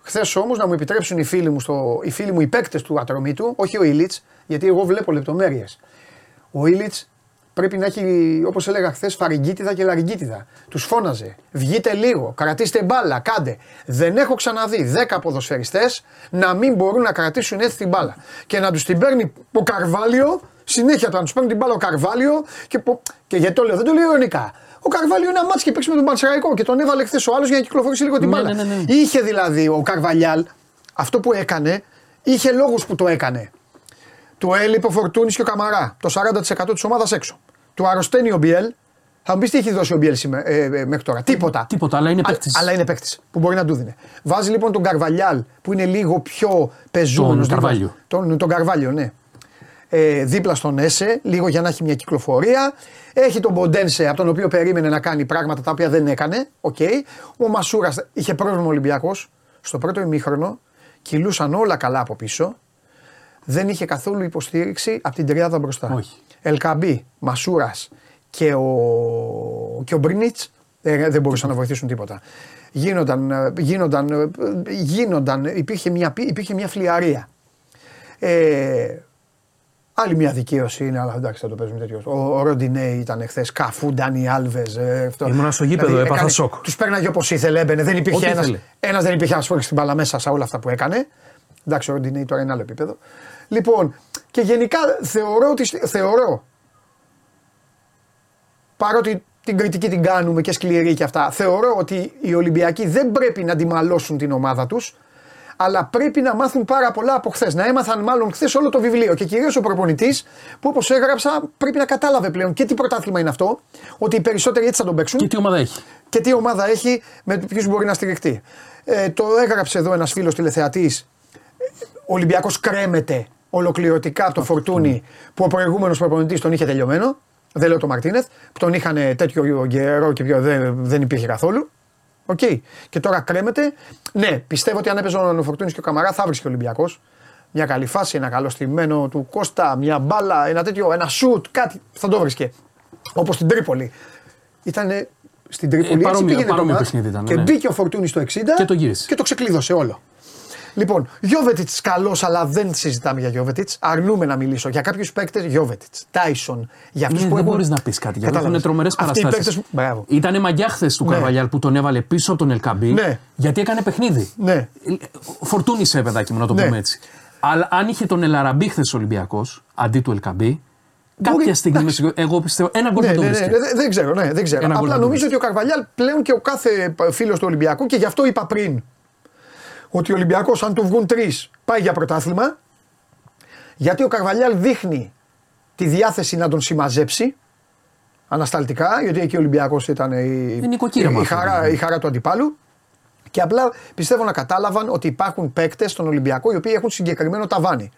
χθες όμως να μου επιτρέψουν οι φίλοι μου, στο, οι, φίλοι μου οι παίκτες του Ατρομήτου, όχι ο Ήλιτς, γιατί εγώ βλέπω λεπτομέρειες. Ο Ήλιτς πρέπει να έχει, όπως έλεγα χθες, φαρικίτιδα και λαριγκίτιδα. Τους φώναζε. Βγείτε λίγο, κρατήστε μπάλα, κάντε. Δεν έχω ξαναδεί 10 ποδοσφαιριστές να μην μπορούν να κρατήσουν έτσι την μπάλα. Και να τους την παίρνει ο Καρβάλιο, συνέχεια να τους παίρνει την μπάλα ο Καρβάλιο. Και, και γιατί το λέω, δεν το λέω ειρωνικά. Ο Καρβάλιο είναι ένα μάτσο και παίξει με τον Πανσεραϊκό και τον έβαλε χθες ο άλλος για να κυκλοφορήσει λίγο την ναι, μπάλα. Ναι, ναι, ναι, είχε δηλαδή ο Καρβαλιάλ αυτό που έκανε, είχε λόγους που το έκανε. Του έλειπε ο Φορτούνης και ο Καμαρά. Το 40% της ομάδας έξω. Του αρρωσταίνει ο Μπιέλ. Θα μου πεις τι έχει δώσει ο Μπιέλ σήμερα, ε, ε, μέχρι τώρα. Τίποτα. Τίποτα, αλλά είναι παίκτης. Αλλά είναι παίκτης που μπορεί να του δίνει. Βάζει λοιπόν τον Καρβαλιάλ που είναι λίγο πιο πεζούμενος. Τον Καρβάλιο. Τον, τον Καρβάλιο, ναι. Ε, δίπλα στον Έσε, λίγο για να έχει μια κυκλοφορία. Έχει τον Μποντένσε, από τον οποίο περίμενε να κάνει πράγματα τα οποία δεν έκανε. Okay. Ο Μασούρας είχε πρόβλημα Ολυμπιακός. Στο πρώτο ημίχρονο κυλούσαν όλα καλά από πίσω δεν είχε καθόλου υποστήριξη από την τριάδα μπροστά. Όχι. Ελκαμπή, Μασούρας και ο, και ο Μπρινίτς ε, δεν μπορούσαν να βοηθήσουν τίποτα. Γίνονταν, ε, γίνονταν, ε, γίνονταν υπήρχε, μια, υπήρχε μια φλιαρία. Ε, άλλη μια δικαίωση είναι, αλλά εντάξει θα το παίζουμε τέτοιος. Ο, ο Ροντινέ ήταν χθε, Καφού, Ντάνι Άλβες. Ήμουν στο γήπεδο, δηλαδή, έπαθα σοκ. Τους παίρναγε όπως ήθελε, έμπαινε. Δεν υπήρχε ένα. Ένας δεν υπήρχε να στην μπαλά μέσα σε όλα αυτά που έκανε. Εντάξει, ο Ροντινέη τώρα είναι άλλο επίπεδο. Λοιπόν, και γενικά θεωρώ ότι. Θεωρώ, παρότι την κριτική την κάνουμε και σκληρή και αυτά, θεωρώ ότι οι Ολυμπιακοί δεν πρέπει να αντιμαλώσουν την ομάδα τους, αλλά πρέπει να μάθουν πάρα πολλά από χθες. Να έμαθαν μάλλον χθες όλο το βιβλίο. Και κυρίως ο προπονητής, που όπως έγραψα, πρέπει να κατάλαβε πλέον και τι πρωτάθλημα είναι αυτό, ότι οι περισσότεροι έτσι θα τον παίξουν. Και τι ομάδα έχει. Και τι ομάδα έχει, με ποιους μπορεί να στηριχτεί. Ε, το έγραψε εδώ ένας φίλος τηλεθεατής. Ο Ολυμπιακός κρέμεται ολοκληρωτικά από τον Φορτούνη που ο προηγούμενος προπονητής τον είχε τελειωμένο. Δεν λέω τον Μαρτίνεθ, που τον είχαν τέτοιο καιρό και πιο δεν, δεν υπήρχε καθόλου. OK. Okay. Και τώρα κρέμεται. Ναι, πιστεύω ότι αν έπαιζε ο Φορτούνης και ο Καμαρά θα βρίσκει ο Ολυμπιακός. Μια καλή φάση, ένα καλό στημένο του Κώστα, μια μπάλα, ένα τέτοιο, ένα σουτ, κάτι θα το βρίσκε. Όπως στην Τρίπολη. Ήταν στην Τρίπολη. Ε, παρόμοιο, παρόμοιο παιχνίδι ήταν. Και ναι. μπήκε ο Φορτούνης στο 60 και το, γύρισε. και το ξεκλείδωσε όλο. Λοιπόν, Γιώβετιτς καλός, αλλά δεν συζητάμε για Γιώβετιτς. Αρνούμε να μιλήσω για κάποιους παίκτες Γιώβετιτς, Τάισον. Για αυτούς Ναι, που δεν έχουν. μπορείς να πεις κάτι γιατί Κατάλαβες. έχουν τρομερές Αυτοί οι παραστάσεις. παίκτες- Μπράβο. Ήταν μαγιά χθες του Ναι. Καρβαλιάλ που τον έβαλε πίσω από τον Ελκαμπή Ναι. γιατί έκανε παιχνίδι. Ναι. Φορτούνισε, παιδάκι μου, να το Ναι. πούμε έτσι. Αλλά αν είχε τον Ελαραμπή χθες ο Ολυμπιακός αντί του Ελκαμπή, Μπορεί- κάποια στιγμή εντάξει. είμαι σίγουρος- εγώ πιστεύω ένα γκολ Ναι, θα το ναι, ναι, βρίσκε. ναι, δεν ξέρω, ναι, δεν ξέρω. Ένα γκολ Απλά θα το νομίζω ότι βρίσκε. ο Καρβαλιάλ πλέον και ο κάθε φίλος του Ολυμπιακού και γι' αυτό είπα πριν ότι ο Ολυμπιακός, αν του βγουν τρεις, πάει για πρωτάθλημα. Γιατί ο Καρβαλιάλ δείχνει τη διάθεση να τον συμμαζέψει ανασταλτικά, γιατί εκεί ο Ολυμπιακός ήταν η, Είναι νοικοκύραμα η, αυτό, χαρά, δηλαδή. η χαρά του αντιπάλου. Και απλά πιστεύω να κατάλαβαν ότι υπάρχουν παίκτες στον Ολυμπιακό οι οποίοι έχουν συγκεκριμένο ταβάνι.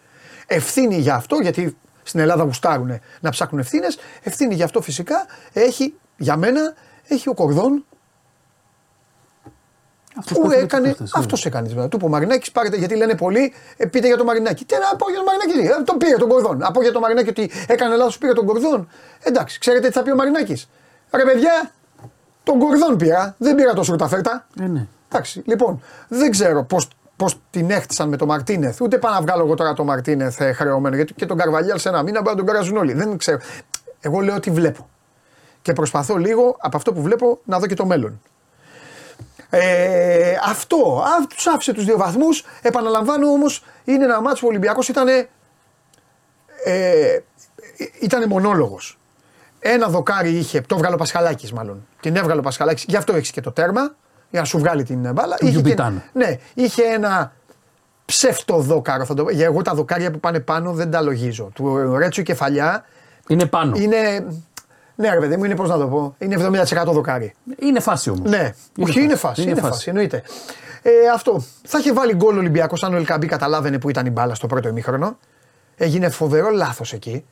Ευθύνη για αυτό, γιατί στην Ελλάδα γουστάρουν να ψάχνουν ευθύνες. Ευθύνη για αυτό φυσικά έχει, για μένα, έχει ο Κορδόν Αυτός που έφερε έκανε. τους παίχτες, Αυτός έκανες. βέβαια. Του είπε ο Μαρινάκη, πάρετε γιατί λένε πολλοί, ε, πείτε για το Μαρινάκη. Τι να πω για το Μαρινάκη, ε, τον πήρε τον Κορδόν. Από για το Μαρινάκη ότι έκανε λάθος, πήρε τον Κορδόν. Εντάξει, ξέρετε τι θα πει ο Μαρινάκης. Ρε παιδιά, τον Κορδόν πήρα, δεν πήρα τόσο τα φέρτα. Ε, ναι. Εντάξει, λοιπόν, δεν ξέρω πώς πώς την έχτισαν με τον Μαρτίνεθ. Ούτε πάω να βγάλω εγώ τώρα τον Μαρτίνεθ ε, χρεωμένο. Γιατί και τον Καρβαλιάλ σε ένα μήνα μπορεί να τον κράζουν όλοι. Δεν ξέρω. Εγώ λέω ότι βλέπω. Και προσπαθώ λίγο από αυτό που βλέπω να δω και το μέλλον. Ε, αυτό. Α, τους άφησε τους δύο βαθμούς. Επαναλαμβάνω όμως, είναι ένα μάτσο που ο Ολυμπιακός ήταν. Ε, ήταν μονόλογος. Ένα δοκάρι είχε, το έβγαλε ο Πασχαλάκης μάλλον. Την έβγαλε ο Πασχαλάκης, γι' αυτό έχεις και το τέρμα, για να σου βγάλει την μπάλα. Του Είχε και- Γιουμπιτάνου. ναι, είχε ένα ψεύτο δόκαρο. Θα το, πω. για εγώ τα δοκάρια που πάνε πάνω δεν τα λογίζω. Του Ρέτσου η κεφαλιά Είναι πάνω. Είναι, είναι. Ναι, ρε παιδί μου, είναι πώς να το πω. Είναι 70% δοκάρι. φάση όμως. Ναι, όχι, είναι φάση. Είναι, φάση. εννοείται. Ε, αυτό. Θα είχε βάλει γκολ ο Ολυμπιακός αν ο Ελκαμπή καταλάβαινε που ήταν η μπάλα στο πρώτο ημίχρονο. Έγινε φοβερό λάθος εκεί.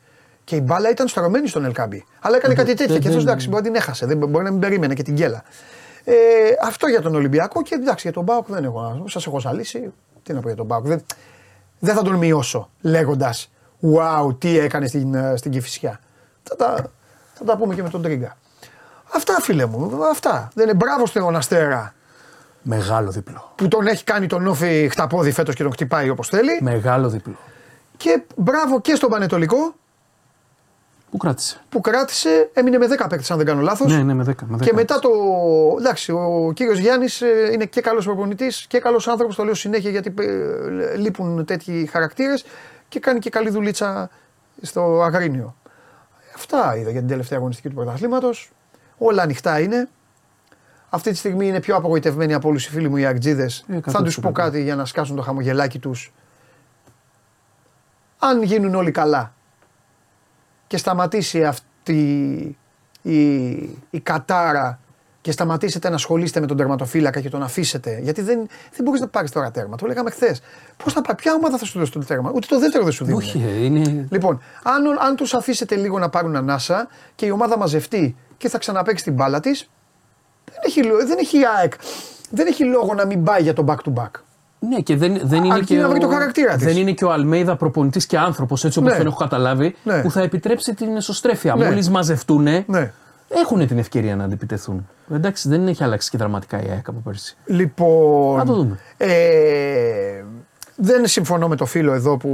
Και η μπάλα ήταν στρωμένη στον Ελκαμπή. Αλλά έκανε κάτι τέτοιο. δεν- Και αυτός δεν- εντάξει, μπορεί να την έχασε. Δεν, μπορεί να μην περίμενε και την γκέλα. Ε, αυτό για τον Ολυμπιακό και εντάξει για τον Μπάουκ δεν έχω. Σας έχω ζαλίσει. Τι να πω για τον Μπάουκ. Δεν, δεν θα τον μειώσω λέγοντας Wow, τι έκανε στην, ε, στην Κηφισιά. Θα τα, θα τα πούμε και με τον Τρίγκα. Αυτά φίλε μου, αυτά. Δεν είναι μπράβο στον Αστέρα Μεγάλο διπλό. που τον έχει κάνει τον Όφη χταπόδι φέτος και τον χτυπάει όπως θέλει. Μεγάλο διπλό. Και μπράβο και στον Πανετολικό Πού κράτησε. που κράτησε, έμεινε με 10 παίκτες αν δεν κάνω λάθος. Ναι, ναι, με 10. Με 10. Και μετά το. Εντάξει, ο κύριος Γιάννης είναι και καλός προπονητής και καλός άνθρωπος. Το λέω συνέχεια γιατί ε, λείπουν τέτοιοι χαρακτήρες και κάνει και καλή δουλίτσα στο Αγρίνιο. Αυτά είδα για την τελευταία αγωνιστική του πρωταθλήματος. Όλα ανοιχτά είναι. Αυτή τη στιγμή είναι πιο απογοητευμένοι από όλους οι φίλοι μου οι Αγτζίδε. Ε, Θα τους 100%. πω κάτι για να σκάσουν το χαμογελάκι τους. Αν γίνουν όλοι καλά και σταματήσει αυτή η, η κατάρα και σταματήσετε να ασχολείστε με τον τερματοφύλακα και τον αφήσετε. Γιατί δεν, δεν μπορείς να πάρεις τώρα τέρμα. Το λέγαμε χθες. Πώς θα πάει, ποια ομάδα θα σου δώσει το τέρμα. Ούτε το δεύτερο δεν σου δίνει. Όχι, ε, είναι. Λοιπόν, αν, αν τους αφήσετε λίγο να πάρουν ανάσα και η ομάδα μαζευτεί και θα ξαναπέξει την μπάλα της, δεν έχει, λο- δεν έχει η ΑΕΚ. Δεν έχει λόγο να μην πάει για το back to back. Ναι, και δεν, δεν είναι Αρκεί και. να ο- βρει το χαρακτήρα της. Δεν είναι και ο Αλμέιδα προπονητής και άνθρωπος, έτσι όπως Ναι. τον έχω καταλάβει, Ναι. που θα επιτρέψει την εσωστρέφεια. Ναι. Μόλις μαζευτούν, Ναι. Έχουν την ευκαιρία να αντιπιτεθούν. Εντάξει, δεν έχει αλλάξει και δραματικά η ΑΕΚ από πέρσι. Λοιπόν. Να το δούμε. Ε, δεν συμφωνώ με το φίλο εδώ που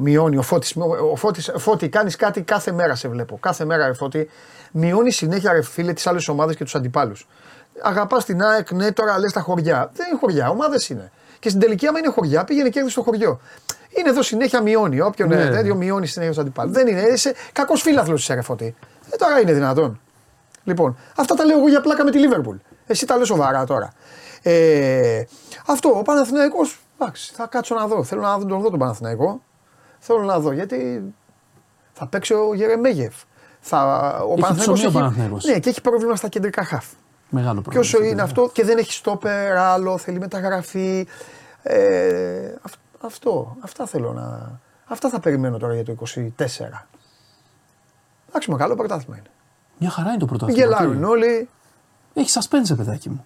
μειώνει ο Φώτης. Ο Φώτης Φώτη, κάνεις κάτι κάθε μέρα σε βλέπω. Κάθε μέρα, ρε Φώτη. Μειώνει συνέχεια, ρε φίλε, τις άλλες ομάδες και τους αντιπάλους. Αγαπάς την ΑΕΚ, ναι, τώρα λες τα χωριά. Δεν είναι χωριά, ομάδες είναι. Και στην τελική, άμα είναι χωριά, πήγαινε και έδωσε στο χωριό. Είναι εδώ συνέχεια μειώνει. Όποιον Ναι. ναι. τέτοιο μειώνει συνέχεια τους αντιπάλους. Δεν είναι. Είσαι κακός φίλαθλος τη ρε Φώτη. Ε, τώρα είναι δυνατόν. Λοιπόν, αυτά τα λέω εγώ για πλάκα με τη Λίβερπουλ. Εσύ τα λες σοβαρά τώρα. Ε, αυτό, ο Παναθηναϊκός Εντάξει, θα κάτσω να δω. Θέλω να δω, τον δω τον Παναθηναϊκό. Θέλω να δω γιατί θα παίξει ο Γερεμέγεφ. Θα, ο Παναθηναϊκός ψωμί ο Παναθηναϊκός. Ναι, και έχει πρόβλημα στα κεντρικά χαφ. Μεγάλο Και πρόβλημα. όσο είναι αυτό και δεν έχει στόπερ άλλο, θέλει μεταγραφή. Ε, αυ- αυτό, αυτά θέλω να. Αυτά θα περιμένω τώρα για το 24. Εντάξει, μεγάλο πρωτάθλημα είναι. Μια χαρά είναι το Μην πρωτάθλημα. γελάρουν όλοι. Έχει suspense, παιδάκι μου.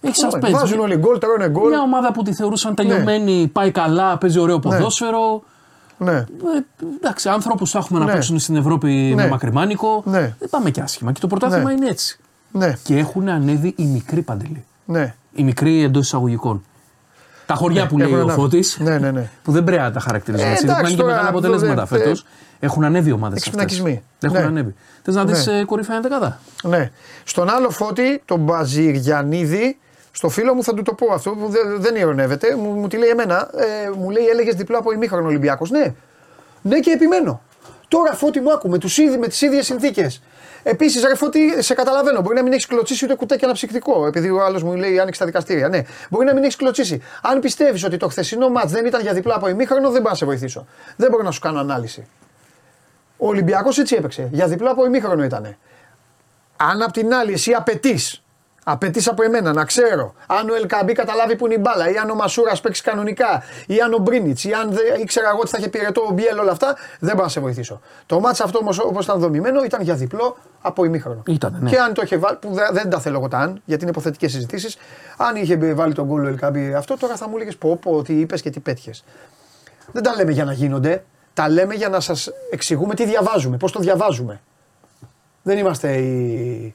Έχει suspense. Βάζουν όλοι γκολ, τρώνε γκολ. Μια ομάδα που τη θεωρούσαν τελειωμένη, πάει καλά, παίζει ωραίο ποδόσφαιρο. Ναι. Ε, εντάξει, άνθρωπους θα έχουμε να Ναι. παίξουν στην Ευρώπη με Ναι. μακριμάνικο. Ναι. Δεν πάμε και άσχημα. Και το πρωτάθλημα Ναι. είναι έτσι. Ναι, Και έχουν ανέβει οι μικροί παντελή. ναι. Οι μικροί εντός εισαγωγικών. Τα χωριά που λέει έχουν ο ανέβει. Φώτης. Ναι, ναι, ναι. Που δεν πρέπει να τα χαρακτηρίζουμε Ε, έτσι. εντάξει, έχουν και τώρα, μεγάλα αυτό αποτελέσματα δεν- φέτος. Έχουν ανέβει ομάδες αυτές. Εξυπνακισμοί. Έχουν Ναι. ανέβει. Θες να δεις Ναι. κορυφαία δεκάδα. Ναι. Στον άλλο φώτη, τον Μπαζιριανίδη, στο φίλο μου θα του το πω αυτό που δεν, δεν ειρωνεύεται. Μου, μου τη λέει εμένα, ε, μου λέει έλεγες διπλό από ημίχρονο Ολυμπιακός. Ναι, ναι και επιμένω. Τώρα φώτη μου άκου με, τους, ίδι- με τις ίδιες συνθήκες. Επίσης, ρε Φώτη, σε καταλαβαίνω. Μπορεί να μην έχεις κλωτσίσει ούτε κουτάκι αναψυκτικό. Επειδή ο άλλος μου λέει άνοιξε τα δικαστήρια. Ναι, μπορεί να μην έχεις κλωτσίσει. Αν πιστεύεις ότι το χθεσινό μάτς δεν ήταν για διπλά από ημίχρονο, δεν μπορώ να σε βοηθήσω. Δεν μπορώ να σου κάνω ανάλυση. Ο Ολυμπιακός έτσι έπαιξε. Για διπλά από ημίχρονο ήταν. Αν απ' την άλλη εσύ απαιτείς, απαιτείς από εμένα να ξέρω αν ο Ελκαμπή καταλάβει που είναι η μπάλα ή αν ο Μασούρας παίξει κανονικά ή αν ο Μπρίνιτς ή αν δεν ήξερα εγώ ότι θα είχε πυρετό ο Μπιέλ όλα αυτά, δεν μπορώ να σε βοηθήσω. Το μάτσα αυτό όμως όπως ήταν δομημένο ήταν για διπλό από ημίχρονο. Ήτανε, ναι. Και αν το είχε βάλει, που δε- δεν τα θέλω εγώ τα αν, γιατί είναι υποθετικές συζητήσεις, αν είχε βάλει τον γκολ ο Ελκαμπή αυτό, τώρα θα μου έλεγες πω, πω, τι είπες και τι πέτυχες. Δεν τα λέμε για να γίνονται. Τα λέμε για να σας εξηγούμε τι διαβάζουμε, πώς το διαβάζουμε. Δεν είμαστε οι,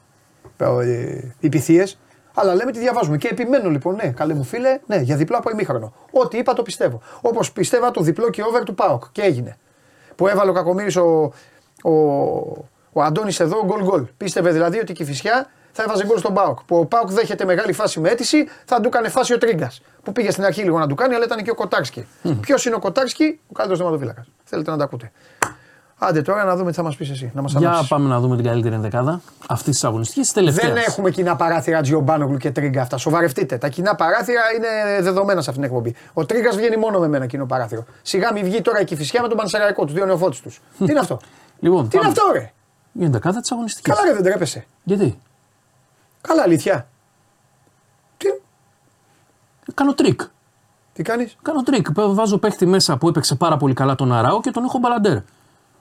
οι, οι πυθίες, αλλά λέμε τι διαβάζουμε. Και επιμένω λοιπόν, ναι, καλέ μου φίλε, ναι, για διπλό από ημίχρονο. Ό,τι είπα το πιστεύω. Όπως πιστεύα το διπλό και over του Πάοκ. Και έγινε. Που έβαλε ο Κακομήρη ο, ο, ο Αντώνης εδώ γκολ γκολ. Πίστευε δηλαδή ότι η Κυφυσιά θα έβαζε γκολ στον Πάοκ. Που ο Πάοκ δέχεται μεγάλη φάση με αίτηση, θα του έκανε φάση ο Τρίγκας. Που πήγε στην αρχή λίγο να του κάνει, αλλά ήταν και ο Κοτάρσκι. Ποιος είναι ο Κοτάρσκι, ο καλύτερος θεματοφύλακας. Θέλετε να τα ακούτε. Άντε τώρα να δούμε τι θα μας πεις εσύ. Να μας Για αλλάξεις. πάμε να δούμε την καλύτερη δεκάδα αυτής της αγωνιστικής. Τελευταίας. Δεν έχουμε κοινά παράθυρα Τζιομπάνογλου και Τρίγκα αυτά. Σοβαρευτείτε. Τα κοινά παράθυρα είναι δεδομένα σε αυτήν την εκπομπή. Ο Τρίγκας βγαίνει μόνο με μένα κοινό παράθυρο. Σιγά μην βγει τώρα η Κυφυσιά με τον Πανσεραϊκό, του δύο νεοφώτη τους. Τι είναι αυτό; Λοιπόν, Τι είναι πάμε. αυτό, ρε; Για την δεκάδα της αγωνιστικής. Καλά, ρε, δεν τρέπεσαι. Γιατί; Καλά, αλήθεια. Τι, Κάνω τρικ. τι κάνεις; Κάνω τρικ. Βάζω παίχτη μέσα που έπαιξε πάρα πολύ καλά τον Αραούχο και τον έχω μπαλαντέρ.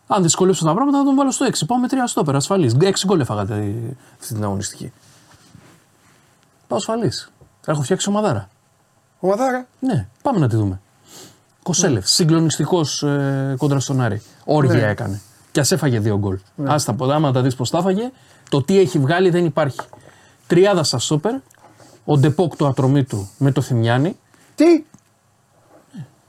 Αν δυσκολεύσω τα πράγματα θα τον βάλω στο 6. Πάω με 3 στόπερ, ασφαλής. 6 γκολ φάγατε αυτή την αγωνιστική. Πάω ασφαλής. Έχω φτιάξει ομαδάρα. Ομαδάρα. Ναι, πάμε να τη δούμε. Κοσέλεφ, Ναι. συγκλονιστικός ε, κόντρα στον Άρη. Όργια Ναι. έκανε. Και ας έφαγε δύο γκολ. Άστα, άμα τα δεις πώς τα έφαγε, το τι έχει βγάλει δεν υπάρχει. Τριάδα στα σόπερ, ο Ντεπόκ το ατρωμί του με το Θημιάνι. Τι;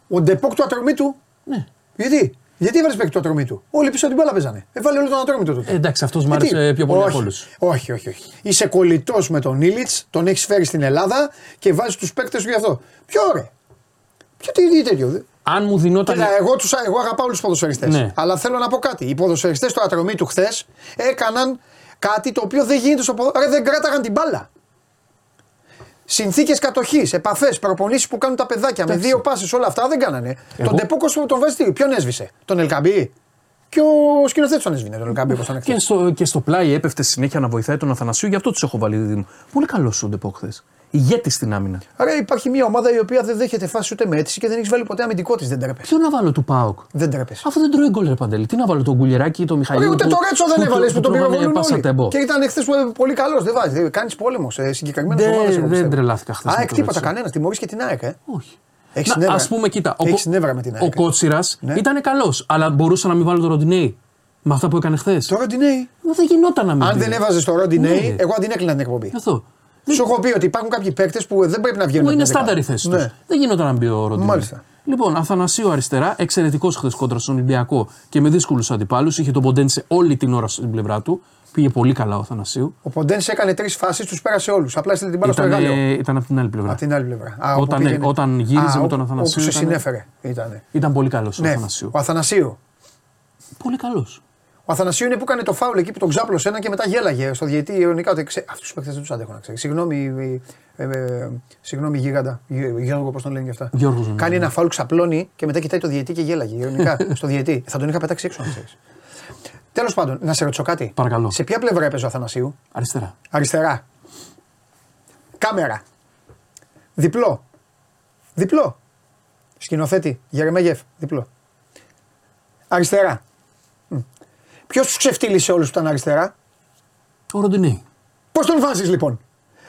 Ο Ντεπόκ του ατρωμί του. Ναι. Γιατί; Γιατί έβαλες παίκτη του ατρωμί του. Όλοι πίσω την μπάλα παίζανε. Έβαλε όλο τον ατρωμί του. τότε. Ε, εντάξει, αυτός μου Ε, τι; άρεσε πιο πολύ όχι, από όλους. Όχι, όχι, όχι. Είσαι κολλητός με τον Ήλιτς, τον έχεις φέρει στην Ελλάδα και βάζεις τους παίκτες σου γι' αυτό. Ποιο ρε; Ποιο τι, τι τέτοιο; δε- Αν μου δινόταν. Κοίτα, εγώ, τους, εγώ αγαπάω όλους τους ποδοσφαιριστές. Ναι. Αλλά θέλω να πω κάτι. Οι ποδοσφαιριστές στο ατρωμί του χθες έκαναν κάτι το οποίο δεν γίνεται στο ποδόσφαιρο. Δεν κράταγαν την μπάλα. Συνθήκες κατοχής, επαφές, προπονήσεις που κάνουν τα παιδάκια με δύο πάσει, όλα αυτά δεν κάνανε. Εγώ- Τον Τεπούκο που τον βάζει τι, ποιον έσβησε, τον Ελκαμπή. Και ο σκηνοθέτης τον έσβηνε, τον Ελκαμπή όπως τον Και στο, και στο πλάι έπεφτε συνέχεια να βοηθάει τον Αθανασίου, γι' αυτό τους έχω βάλει δίδυμο. Πολύ καλός ο Ντεπόκ χθες. Ηγέτης στην άμυνα. Άρα υπάρχει μια ομάδα η οποία δεν δέχεται φάση ούτε με αίτηση και δεν έχει βάλει ποτέ αμυντικό της. Δεν τρέπεσαι. Ποιο να βάλω του Πάοκ. Δεν τρέπεσαι. Αφού δεν τρώει γκολ, ρε Παντελή. Τι να βάλω τον Γκουλιεράκη ή τον Μιχαήλ. Ωραία, ούτε το Ρέτσο δεν έβαλες που τον πυροβολούν πάσα όλοι. τεμπό. Και ήταν χθε πολύ καλός. Δεν βάζει. Κάνεις πόλεμο σε συγκεκριμένες Δεν- ομάδες. δεν τρελάθηκα χθες με ΑΕΚ το τίποτα Ρέτσο. κανένα. Τιμωρείς και την ΑΕΚ. Ε. Όχι. Έχεις νεύρα. Α πούμε, κοίτα. Έχεις νεύρα με την ο ΑΕΚ. Κότσιρας Ναι. ήταν καλός, αλλά μπορούσα να μην βάλω τον Ροντινέη με αυτά που έκανε χθες. Το Ροντινέι. Δεν γινόταν να μην. Αν την- δεν έβαζες το Ροντινέι, Ναι. εγώ την έκλεινα την εκπομπή. Αυτό. Σου έχω πει ότι υπάρχουν κάποιοι παίκτες που δεν πρέπει να βγαίνουν. Που είναι από την στάνταρ η δεκάδα. θέση τους. Ναι. Δεν γινόταν να μπει ο Ροντινέη. Μάλιστα. Λοιπόν, Αθανασίου αριστερά, εξαιρετικός χθες κόντρα στον Ολυμπιακό και με δύσκολους αντιπάλους. Είχε τον Ποντένσε όλη την ώρα στην πλευρά του. Πήγε πολύ καλά ο Αθανασίου. Ο Ποντέν έκανε τρεις φάσεις, τους πέρασε όλους. Απλά έστειλε την μπάλα στο Ήταν, εργάλειο. ήταν από την άλλη πλευρά. Από την άλλη πλευρά. Α, Όταν- όπου πήγαινε- όταν γύριζε Α, με τον όπου- Αθανασίου Όπου σε ήταν- συνέφερε. Ήτανε. Ήταν πολύ καλός ο Ναι, Αθανασίου. ο Αθανασίου. Πολύ καλός. Ο Αθανασίου είναι που έκανε το φάουλ εκεί που τον ξάπλωσε ένα και μετά γέλαγε στο διαιτή ειρωνικά ότι ξέ... αυτούς του παίκτε δεν τους αντέχω να ξέρεις. Συγγνώμη, ε, ε, συγγνώμη γίγαντα. Γε- Γιώργο, πώς τον λένε και αυτά. Γιώργος, ναι. Κάνει ένα φάουλ, ξαπλώνει και μετά κοιτάει το διαιτή και γέλαγε ειρωνικά στο διαιτή. Θα τον είχα πετάξει έξω να ξέρεις. Τέλος πάντων, να σε ρωτήσω κάτι. Παρακαλώ. Σε ποια πλευρά έπαιζε ο Αθανασίου, Αριστερά. Αριστερά. Κάμερα. Διπλό. Διπλό. Σκηνοθέτη. Γερεμέγεφ. Διπλό. Αριστερά. Ποιος τους ξεφτύλισε όλους που ήταν αριστερά; Ο Ροντινέη. Πώς τον βάζεις λοιπόν;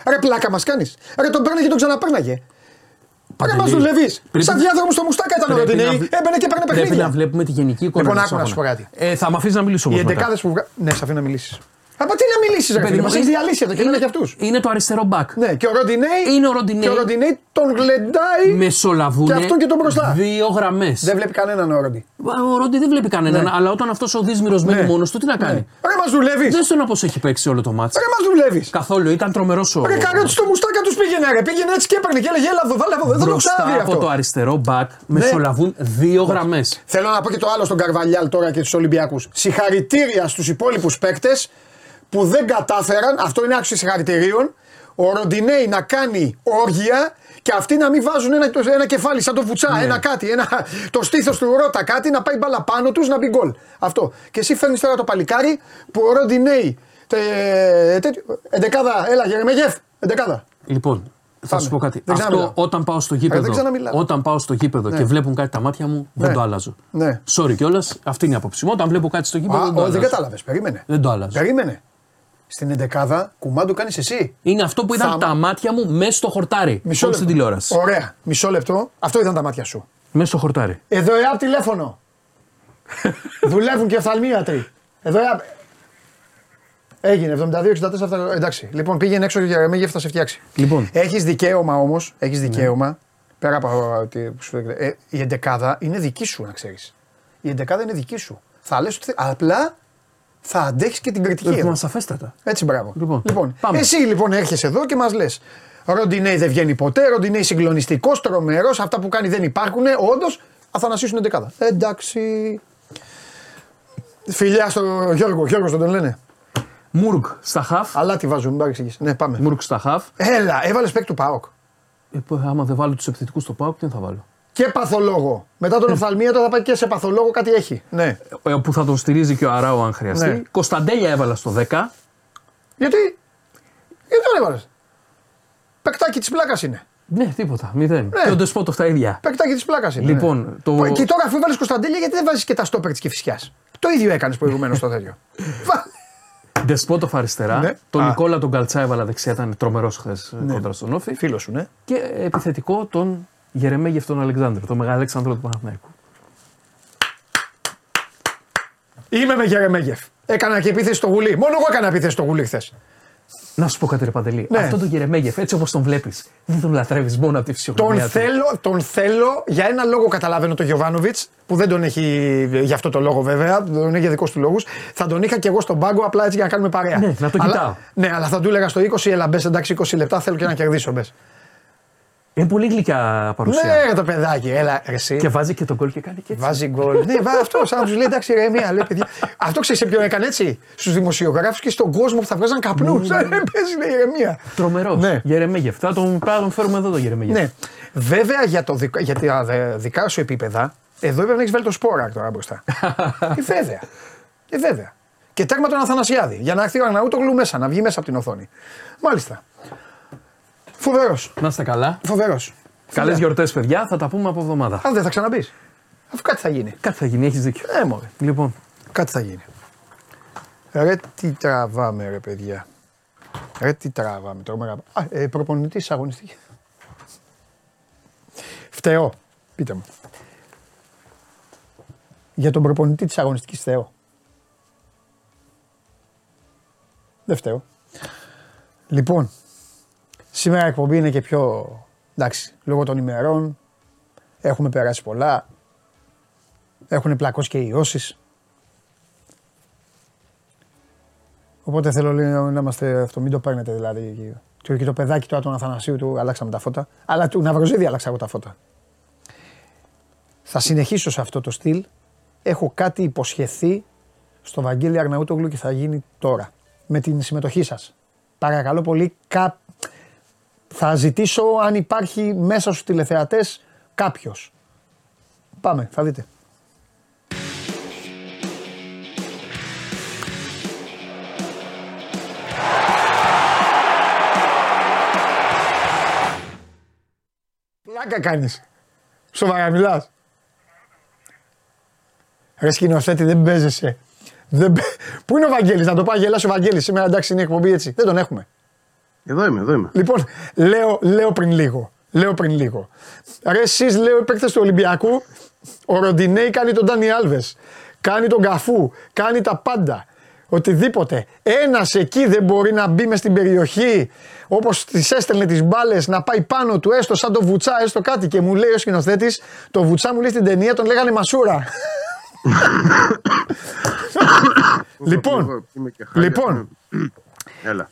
Ρε πλάκα μας κάνεις. Ρε τον παίρνει και τον ξαναπέρναγε. Ρε μας Παντελή, δουλεύεις. πρέπει- Σαν διάδρομο στο μουστάκα ήταν ο Πρέπει Ροντινέη. να βλέ- Έμπαινε και παίρνε Πρέπει να παιχνίδια. βλέπουμε τη γενική εικόνα. Λοιπόν, του άκου να σου πω αγώνα. κάτι. Ε, θα με αφήσεις να μιλήσω Οι όμω. εντεκάδες που βγα... Ναι, σε αφήνω να μιλήσεις. Από τι να μιλήσεις, ρε Παιδί παιδί μου, μας έχεις είναι- διαλύσει εδώ και δεν έχει αυτούς. Είναι το αριστερό μπακ. Ναι, και ο Ροντινέη. Είναι ο Ροντινέη. Και ο Ροντινέη τον γλεντάει. Μεσολαβούν Και αυτόν και τον μπροστά. δύο γραμμές. Δεν βλέπει κανέναν ο Ρόντι. Ο Ρόντι δεν βλέπει κανέναν, Ναι. αλλά όταν αυτός ο Δύσμηρο μένει Ναι. μόνος του, τι να κάνει; Ρε μας δουλεύεις. Δεν στον πώς έχει παίξει όλο το μάτσο. Ρε μας δουλεύεις. Καθόλου, ήταν τρομερός ο. Ρε καρότσι στο μουστάκα τους πήγαινε, ρε. Πήγαινε έτσι και έπαιρνε και έλεγε Έλα εδώ, βάλε εδώ. Δεν το Μπροστά ξαναδεί από αυτό. το αριστερό μπακ μεσολαβούν δύο γραμμές. Θέλω να πω και το άλλο στον Καρβαλιάλ τώρα και του Ολυμπιακούς. Συγχαρητήρια στους υπόλοιπους παίκτες που δεν κατάφεραν, αυτό είναι άξιος συγχαρητηρίων, ο Ροντινέη να κάνει όργια και αυτοί να μην βάζουν ένα, ένα κεφάλι σαν το βουτσά, Ναι. ένα κάτι, ένα, το στήθος του Ρώτα κάτι, να πάει μπαλά πάνω τους να μπει γκολ. Αυτό. Και εσύ φέρνεις τώρα το παλικάρι που ο Ροντινέη. Τε, τέτοιο, εντεκάδα, έλα Γερμεγεφ, εντεκάδα. Λοιπόν, θα Πάμε. σου πω κάτι. Δεν Αυτό ξαναμιλάω. όταν πάω στο δεν γήπεδο, ξαναμιλάω. όταν πάω στο γήπεδο και βλέπουν κάτι τα μάτια μου, δεν Ναι. το αλλάζω. Ναι. Sorry κιόλας, αυτή είναι η άποψή μου. Όταν βλέπω κάτι στο γήπεδο, Α, δεν το ο, δεν αλλάζω. κατάλαβε, περίμενε. Δεν το αλλάζω. Περίμενε. Στην εντεκάδα κουμάντο κάνεις εσύ. Είναι αυτό που ήταν Θα- τα μάτια μου μέσα στο χορτάρι. Μισό όχι στην λεπτό. τηλεόραση. Ωραία. Μισό λεπτό. Αυτό ήταν τα μάτια σου. Μέσα στο χορτάρι. Εδώ ΕΑΠ τηλέφωνο. Δουλεύουν και οφθαλμίατροι. Εδώ ΕΑΠ. Έγινε 72-64 αυτά. Εντάξει. Λοιπόν, πήγαινε έξω για Ρεμέγεφ θα σε φτιάξει. Λοιπόν. Έχεις δικαίωμα όμως. Έχεις δικαίωμα. Πέρα από ότι που σου λέγεται, ε, η εντεκάδα είναι δική σου, να ξέρεις. Η εντεκάδα είναι δική σου. Θα λες ότι. θε- Απλά θα αντέχει και την κριτική. Δεν εδώ. μα σαφέστατα. Έτσι, μπράβο. Λοιπόν, πάμε. εσύ λοιπόν έρχεσαι εδώ και μας λες. Ροντινέη δεν βγαίνει ποτέ, Ροντινέη συγκλονιστικός, τρομερός, αυτά που κάνει δεν υπάρχουν. Όντως, Αθανασίου είναι δεκάδα. Εντάξει. Φιλιά στο Γιώργο, Γιώργος δεν τον λένε. Μουργκ στα χαφ. Αλλά τι βάζουμε, μην παρεξηγήσει. Ναι, πάμε. Μουργκ στα χαφ. Έλα, έβαλες παίκ του Πάοκ. Ε, που- άμα δεν βάλω τους επιθετικούς στο πάω, ποιον θα βάλω. Και παθολόγο. Μετά τον οφθαλμίατο θα πάει και σε παθολόγο, κάτι έχει. Ναι. Ε, που θα τον στηρίζει και ο Αράου αν χρειαστεί. Ναι. Κωνσταντέλια έβαλα στο 10. Γιατί; Γιατί τον έβαλες; Παικτάκι της πλάκας είναι. Ναι, τίποτα. Μηδέν. Και ο Ντεσπότοφ τα ίδια. Παικτάκι της πλάκας είναι. Λοιπόν, ναι. το- Και τώρα αφού βάλει Κωνσταντέλια, γιατί δεν βάζεις και τα στόπερ της Κυφυσιά. Το ίδιο έκανες προηγουμένως στο τέτοιο. Βα- Ντεσπότοφ αριστερά. Ναι. Τον Α. Νικόλα τον Καλτσά έβαλα δεξιά. Ήταν τρομερός χθες κόντρα στον Όφη. Φίλος σου, ναι. Και επιθετικό τον Γερεμέγεφ τον Αλεξάνδρου. Τον Μεγαλέξανδρο του Παναθηναϊκού. Είμαι με Γερεμέγεφ. Έκανα και επίθεση στο γουλί. Μόνο εγώ έκανα επίθεση στο γουλί χθες. Να σου πω κάτι, ρε Παντελή. Ναι. Αυτό τον Γερεμέγεφ, έτσι όπως τον βλέπεις, δεν τον λατρεύεις μόνο από τη φυσιογνωμία. Τον του. θέλω, τον θέλω για ένα λόγο καταλαβαίνω τον Γιωβάνοβιτς, που δεν τον έχει για αυτό το λόγο βέβαια, τον έχει για δικούς του λόγους. Θα τον είχα και εγώ στον πάγκο απλά έτσι για να κάνουμε παρέα. Ναι, να το αλλά, κοιτάω. Ναι, αλλά θα του έλεγα στο 20, έλα μπες εντάξει 20 λεπτά, θέλω και να κερδίσω μπες. Είναι πολύ γλυκιά παρουσία. Ναι, το παιδάκι, έλα εσύ. Και βάζει και τον κόλ και κάνει και έτσι. Βάζει γκολ. ναι, βάζει αυτό. Σαν να τους λέει εντάξει, ηρεμία. Λέει, παιδιά. Αυτό ξέρεις σε ποιον έκανε έτσι; Στους δημοσιογράφους και στον κόσμο που θα βγάζαν καπνούς. Ναι, ναι, ναι. Παίζει λέει ηρεμία. Τρομερός. Ναι. Γερεμέγεφ. Θα τον, θα τον φέρουμε εδώ το Γερεμέγεφ. Ναι. Βέβαια για, το, δικ- για τα δε- δικά σου επίπεδα, εδώ έπρεπε να έχεις βάλει το σπόρα τώρα μπροστά. ε, βέβαια. Ε, βέβαια. Και τέρμα τον Αθανασιάδη. Για να έρθει ο Αρναούτογλου μέσα, να βγει μέσα από την οθόνη. Μάλιστα. Φοβερός. Να είστε καλά. Φοβερός. Καλές γιορτές, παιδιά. Θα τα πούμε από εβδομάδα. Α, δεν θα ξαναμπείς. Αφού κάτι θα γίνει. Κάτι θα γίνει, έχεις δίκιο. Ε, μωρέ. Λοιπόν, Κάτι θα γίνει. Ρε τι τραβάμε ρε παιδιά. Ρε τι τραβάμε τρομερά. Α, ε, προπονητής αγωνιστική. Φταίω. Πείτε μου. Για τον προπονητή της αγωνιστικής φταίω. Δεν φταίω. Λοιπόν, σήμερα η εκπομπή είναι και πιο... Εντάξει, λόγω των ημερών, έχουμε περάσει πολλά, έχουν πλακώσει και οι ιώσεις. Οπότε θέλω λίγο να είμαστε αυτό, μην το παίρνετε δηλαδή. Και και το παιδάκι τώρα τον Αθανασίου του αλλάξαμε τα φώτα. Αλλά του Ναυροζίδη άλλαξα εγώ τα φώτα. Θα συνεχίσω σε αυτό το στυλ. Έχω κάτι υποσχεθεί στο Βαγγέλη Αρναούτογλου και θα γίνει τώρα. Με την συμμετοχή σας. Παρακαλώ πολύ, κα... θα ζητήσω αν υπάρχει μέσα στους τηλεθεατές κάποιος. Πάμε, θα δείτε. Πλάκα κάνεις. Σοβαρά μιλάς. Ρε σκηνοθέτη δεν παίζεσαι. Δεν... Πού είναι ο Βαγγέλης, να το πάει γελάς ο Βαγγέλης σήμερα εντάξει είναι εκπομπή έτσι. Δεν τον έχουμε. Εδώ είμαι, εδώ είμαι. Λοιπόν, λέω, λέω πριν λίγο. Λέω πριν λίγο. Ρε εσείς λέω οι παίκτες του Ολυμπιακού, ο Ροντινέη κάνει τον Ντάνι Άλβες, κάνει τον Καφού, κάνει τα πάντα. Οτιδήποτε. Ένας εκεί δεν μπορεί να μπει μες στην περιοχή όπως τις έστελνε τις μπάλες να πάει πάνω του, έστω σαν το βουτσά, έστω κάτι. Και μου λέει ο σκηνοθέτης, το βουτσά μου λέει στην ταινία τον λέγανε Μασούρα. λοιπόν, λοιπόν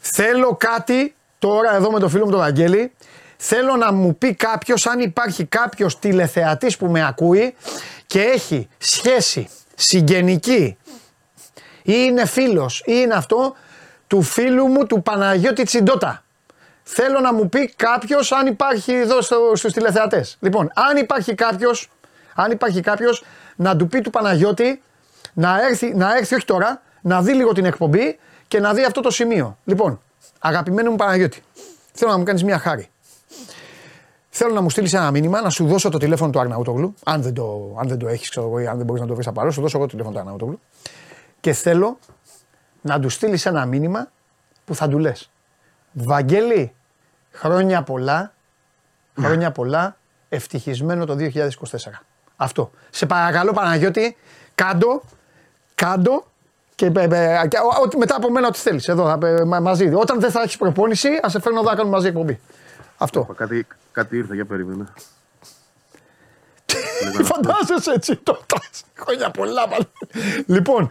θέλω κάτι τώρα εδώ με το φίλο μου τον Βαγγέλη. Θέλω να μου πει κάποιος αν υπάρχει κάποιος τηλεθεατής που με ακούει και έχει σχέση συγγενική ή είναι φίλος ή είναι αυτό του φίλου μου του Παναγιώτη Τσιντότα. Θέλω να μου πει κάποιος αν υπάρχει εδώ στο, στους τηλεθεατές. Λοιπόν, αν υπάρχει κάποιος, αν υπάρχει κάποιος, να του πει του Παναγιώτη να έρθει, να έρθει όχι τώρα, να δει λίγο την εκπομπή και να δει αυτό το σημείο. Λοιπόν, αγαπημένο μου Παναγιώτη, θέλω να μου κάνεις μια χάρη. Θέλω να μου στείλεις ένα μήνυμα, να σου δώσω το τηλέφωνο του Αρναούτογλου. Αν δεν το, αν δεν το έχεις, ξέρω εγώ, ή αν δεν μπορείς να το βρεις απαλώ, σου δώσω εγώ το τηλέφωνο του Αρναούτογλου. Και θέλω να του στείλεις ένα μήνυμα που θα του λες. Βαγγέλη, χρόνια πολλά, χρόνια πολλά, ευτυχισμένο το 2024. Αυτό. Σε παρακαλώ Παναγιώτη, κάντο, κάντο και, μετά από μένα ό,τι θέλεις, εδώ μαζί. Όταν δεν θα έχεις προπόνηση, ας σε φέρνω εδώ να κάνουμε μαζί εκπομπή. Αυτό. Κάτι, κάτι ήρθε, για περίμενα. Φαντάζεσαι έτσι τώρα. Χρόνια πολλά Λοιπόν,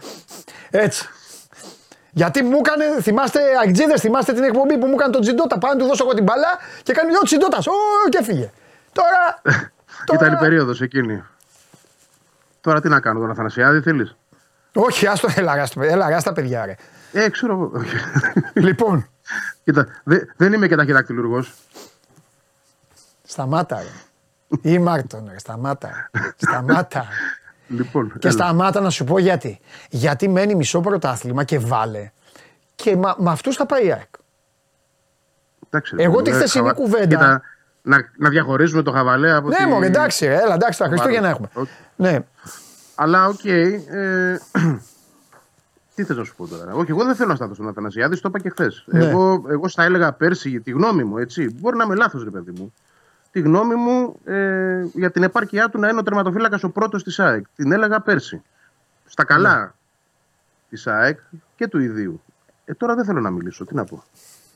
έτσι. Γιατί μου έκανε, θυμάστε, αγτζίδε, θυμάστε την εκπομπή που μου έκανε τον Τζιντότα. Πάνω του δώσω εγώ την μπαλά και κάνει ο Τζιντότας. Ω, και φύγε. Τώρα. τώρα... Ήταν η περίοδος εκείνη. Τώρα τι να κάνω, τον Αθανασιάδη θέλεις; Όχι, άστο, έλα, έλα, τα παιδιά, ρε. Ε, ξέρω εγώ. λοιπόν. Κοίτα, δε, δεν είμαι και ταχυδακτηλουργός. Σταμάτα, ρε. Ήμαρτον, ρε. Σταμάτα. Σταμάτα. Λοιπόν, και έλα. σταμάτα να σου πω γιατί. Γιατί μένει μισό πρωτάθλημα και βάλε. Και με αυτούς θα πάει η ΑΕΚ. Εγώ τη χθεσινή κουβέντα. Κοίτα, να, να διαχωρίζουμε το χαβαλέ από. Ναι, τη... μόνο εντάξει, έλα, εντάξει, τα Χριστούγεννα έχουμε. Okay. Ναι. Αλλά OK. Okay, ε, τι θες να σου πω τώρα. Όχι, εγώ δεν θέλω να σταθώ στον Αθανασιάδη, το είπα και χθες. Ναι. Εγώ, εγώ στα έλεγα πέρσι τη γνώμη μου, έτσι. Μπορεί να είμαι λάθος, ρε παιδί μου τη γνώμη μου ε, για την επάρκειά του να είναι ο τερματοφύλακα ο πρώτο τη ΑΕΚ. Την έλεγα πέρσι. Στα καλά ναι. τη ΑΕΚ και του ιδίου. Ε, τώρα δεν θέλω να μιλήσω. Τι να πω.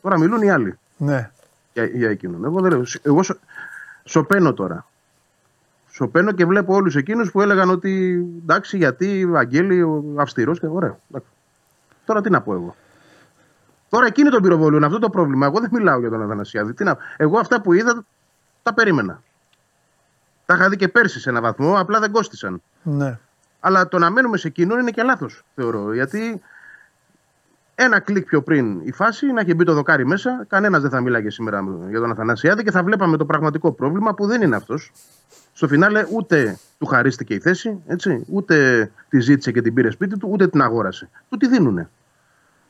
Τώρα μιλούν οι άλλοι. Ναι. Για, για εκείνον. Εγώ, δεν, εγώ σο, σωπαίνω τώρα. Σωπαίνω και βλέπω όλους εκείνους που έλεγαν ότι εντάξει, γιατί Βαγγέλη, ο αυστηρός και ωραία. Τώρα τι να πω εγώ. Τώρα εκείνοι τον πυροβολούν, αυτό το πρόβλημα. Εγώ δεν μιλάω για τον Αθανασιάδη. Τι να... Εγώ αυτά που είδα τα περίμενα. Τα είχα δει και πέρσι σε ένα βαθμό, απλά δεν κόστησαν. Ναι. Αλλά το να μένουμε σε εκείνον είναι και λάθος, θεωρώ. Γιατί ένα κλικ πιο πριν η φάση να έχει μπει το δοκάρι μέσα, κανένας δεν θα μιλάγε σήμερα για τον Αθανασιάδη και θα βλέπαμε το πραγματικό πρόβλημα που δεν είναι αυτός. Στο φινάλε ούτε του χαρίστηκε η θέση, έτσι, ούτε τη ζήτησε και την πήρε σπίτι του, ούτε την αγόρασε. Του τη δίνουνε.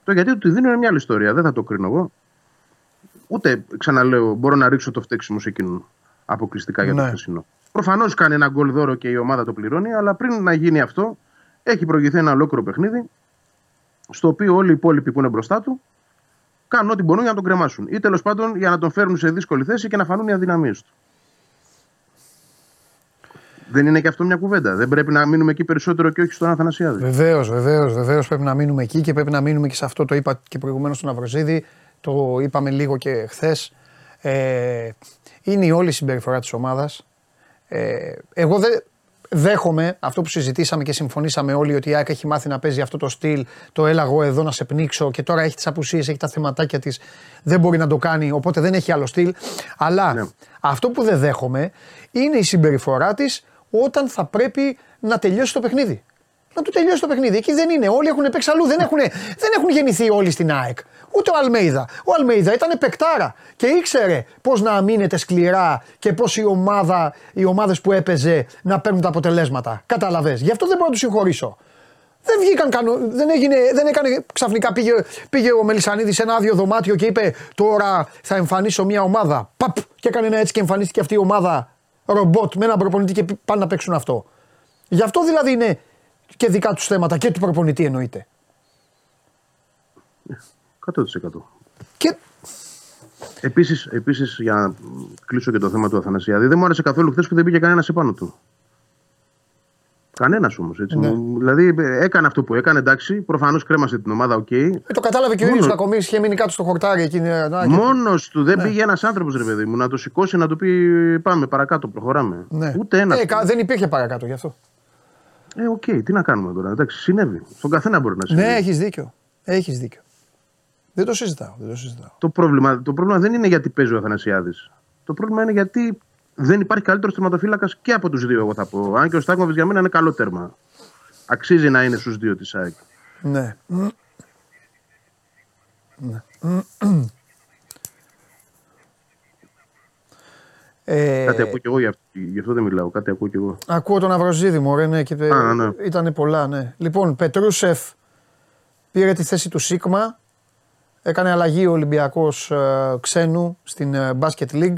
Το γιατί του τη δίνουν είναι μια άλλη ιστορία, δεν θα το κρίνω εγώ. Ούτε, ξαναλέω, μπορώ να ρίξω το φταίξιμο σε εκείνον αποκλειστικά για το ναι. χθεσινό. Προφανώς κάνει ένα γκολ δώρο και η ομάδα το πληρώνει, αλλά πριν να γίνει αυτό, έχει προηγηθεί ένα ολόκληρο παιχνίδι, στο οποίο όλοι οι υπόλοιποι που είναι μπροστά του κάνουν ό,τι μπορούν για να τον κρεμάσουν. Ή τέλος πάντων για να τον φέρουν σε δύσκολη θέση και να φανούν οι αδυναμίες του. Δεν είναι και αυτό μια κουβέντα. Δεν πρέπει να μείνουμε εκεί περισσότερο και όχι στον Αθανασιάδη. Βεβαίως, βεβαίως, βεβαίως πρέπει να μείνουμε εκεί και πρέπει να μείνουμε και σε αυτό. Το είπα και προηγουμένως στον Αυροζίδη το είπαμε λίγο και χθες. Ε, είναι η όλη συμπεριφορά της ομάδας. Ε, εγώ δεν δέχομαι αυτό που συζητήσαμε και συμφωνήσαμε όλοι ότι η ΑΕΚ έχει μάθει να παίζει αυτό το στυλ, το έλα εγώ εδώ να σε πνίξω και τώρα έχει τις απουσίες, έχει τα θεματάκια της, δεν μπορεί να το κάνει, οπότε δεν έχει άλλο στυλ. Αλλά ναι. αυτό που δεν δέχομαι είναι η συμπεριφορά της όταν θα πρέπει να τελειώσει το παιχνίδι. να του τελειώσει το παιχνίδι. Εκεί δεν είναι. Όλοι έχουν παίξει αλλού. Δεν έχουν, δεν έχουν γεννηθεί όλοι στην ΑΕΚ. Ούτε ο Αλμέιδα. Ο Αλμέιδα ήταν παικτάρα και ήξερε πώς να αμήνεται σκληρά και πώς η ομάδα, οι ομάδες που έπαιζε να παίρνουν τα αποτελέσματα. Κατάλαβε. Γι' αυτό δεν μπορώ να τους συγχωρήσω. Δεν βγήκαν κανο... δεν, έγινε, δεν έκανε ξαφνικά πήγε, πήγε ο Μελισανίδης σε ένα άδειο δωμάτιο και είπε τώρα θα εμφανίσω μια ομάδα. Παπ και έκανε ένα έτσι και εμφανίστηκε αυτή η ομάδα ρομπότ με έναν προπονητή και πάνε να παίξουν αυτό. Γι' αυτό δηλαδή είναι και δικά τους θέματα και του προπονητή εννοείται. 100%. Και Επίσης, επίσης, για να κλείσω και το θέμα του Αθανασιάδη, δεν μου άρεσε καθόλου χθες που δεν πήγε κανένας επάνω του. Κανένας όμως. Ναι. Δηλαδή έκανε αυτό που έκανε, εντάξει, προφανώς κρέμασε την ομάδα, οκ. ε, το κατάλαβε και ο ίδιος Κακομοίρης, είχε μείνει κάτω στο χορτάρι εκεί. ε, να, και- Μόνος του δεν Ναι. πήγε ένας άνθρωπος, ρε παιδί μου, να το σηκώσει να του πει Πάμε παρακάτω, προχωράμε. Ναι. Ούτε ένας. Ε, κα- δεν υπήρχε παρακάτω γι' αυτό. Ε, οκ, τι να κάνουμε τώρα. Εντάξει, συνέβη. Στον καθένα μπορεί να συμβεί. Ναι, έχεις δίκιο. Έχεις δίκιο. Δεν το συζητάω. Δεν το συζητάω. Το, πρόβλημα, το πρόβλημα δεν είναι γιατί παίζει ο Αθανασιάδης. Το πρόβλημα είναι γιατί δεν υπάρχει καλύτερος τερματοφύλακα και από τους δύο, εγώ θα πω. Αν και ο Στάνκοβιτς για μένα είναι καλό τέρμα. Αξίζει να είναι στους δύο της ΑΕΚ. Ναι. Ναι. Ε, Κάτι ακούω κι εγώ γι' αυτό, γι' αυτό δεν μιλάω. Κάτι ακούω κι εγώ. Ακούω τον Αυροζίδη μου, ρε, ναι, και Α, ναι. ήταν πολλά, ναι. Λοιπόν, Πετρούσεφ πήρε τη θέση του Σίγμα, έκανε αλλαγή ο Ολυμπιακός ε, ξένου στην ε, Basket League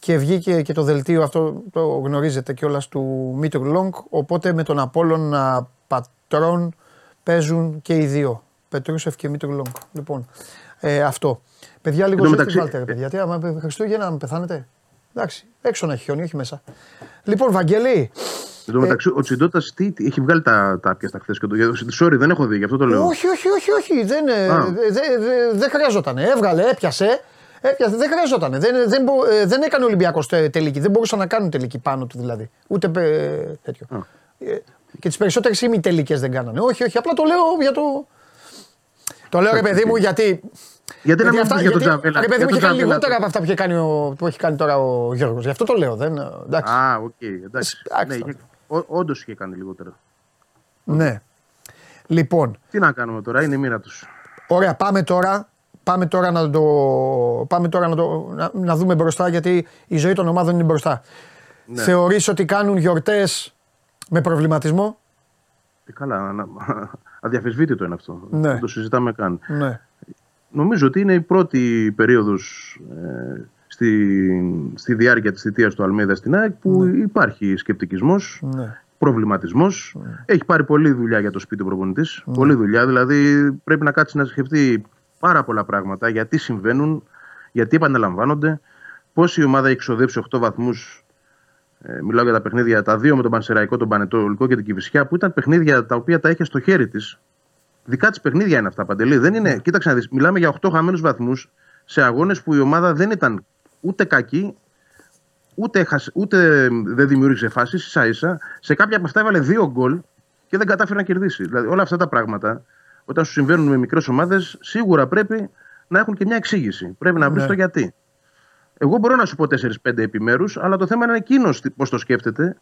και βγήκε και το δελτίο αυτό, το γνωρίζετε κιόλας, του Μίτρου Λόγκ, οπότε με τον Απόλλων Πατρών παίζουν και οι δύο, Πετρούσεφ και Μίτρου Λόγκ. Λοιπόν, ε, αυτό. Παιδιά, λίγο Εν τω ζέστη μεταξύ- βάλτε, ρε παιδιά. Τι, άμα Χριστούγεννα, με πεθάνετε. Εντάξει, έξω να έχει χιόνι, όχι μέσα. Λοιπόν, Βαγγελή, Εν τω μεταξύ, ο Τσιντότα τι, τι- έχει βγάλει τα, τα πιάστα χθες και το. για- Sorry, δεν έχω δει, γι' αυτό το λέω. όχι, όχι, όχι, όχι. Δεν, ε, Α. δε- δε- δε- δεν χρειαζόταν. Έβγαλε, έπιασε. Έπιασε δεν χρειαζόταν. Δεν, δεν, μπο- ε, δεν έκανε Ολυμπιακός τελική. Δεν μπορούσαν να κάνουν τελική πάνω του δηλαδή. Ούτε ε, τέτοιο. Α. Ε, και τις περισσότερες ημιτελικές δεν κάνανε. Όχι, όχι. Απλά το λέω για το. Το λέω ρε παιδί μου γιατί. Γιατί να μην αυτά- πεις για τον γιατί, Τζαβέλα. Ρε παιδί για μου τον είχε κάνει Τζαβέλα. λιγότερα από αυτά που, είχε κάνει ο, που έχει κάνει τώρα ο Γιώργος. Γι' αυτό το λέω. Δεν, εντάξει. Α, οκ, εντάξει. Εντάξει, ναι, τώρα. είχε, Όντως είχε κάνει λιγότερα. Ναι. Λοιπόν, Τι να κάνουμε τώρα, είναι η μοίρα τους. Ωραία, πάμε τώρα. Πάμε τώρα να, το, πάμε τώρα να, το, να, να δούμε μπροστά γιατί η ζωή των ομάδων είναι μπροστά. Ναι. Θεωρείς ότι κάνουν γιορτές με προβληματισμό; Ε, καλά, να- αδιαφεσβήτητο είναι αυτό. Ναι. Δεν το συζητάμε καν. Ναι. Νομίζω ότι είναι η πρώτη περίοδος ε, στη, στη διάρκεια της θητείας του Αλμέδα στην ΑΕΚ που υπάρχει σκεπτικισμός, ναι. προβληματισμός. Έχει πάρει πολλή δουλειά για το σπίτι ο προπονητής. Πολλή δουλειά, δηλαδή πρέπει να κάτσει να σκεφτεί πάρα πολλά πράγματα γιατί συμβαίνουν, γιατί επαναλαμβάνονται, πώς η ομάδα έχει εξοδέψει 8 βαθμούς ε, μιλάω για τα παιχνίδια, τα δύο με τον Πανσεραϊκό, τον Πανετολικό και την Κυφυσιά, που ήταν παιχνίδια τα οποία τα είχε στο χέρι της. Δικά της παιχνίδια είναι αυτά, Παντελή. Δεν είναι, κοίταξε να δεις, μιλάμε για 8 χαμένους βαθμούς σε αγώνες που η ομάδα δεν ήταν ούτε κακή, ούτε, έχασε- ούτε δεν δημιούργησε φάσεις, ίσα ίσα. Σε κάποια από αυτά έβαλε δύο γκολ και δεν κατάφερε να κερδίσει. Δηλαδή, όλα αυτά τα πράγματα, όταν σου συμβαίνουν με μικρές ομάδες, σίγουρα πρέπει να έχουν και μια εξήγηση. Πρέπει να βρει Ναι. το γιατί. Εγώ μπορώ να σου πω 4-5 επιμέρους, αλλά το θέμα είναι εκείνος πώς το σκέφτεται,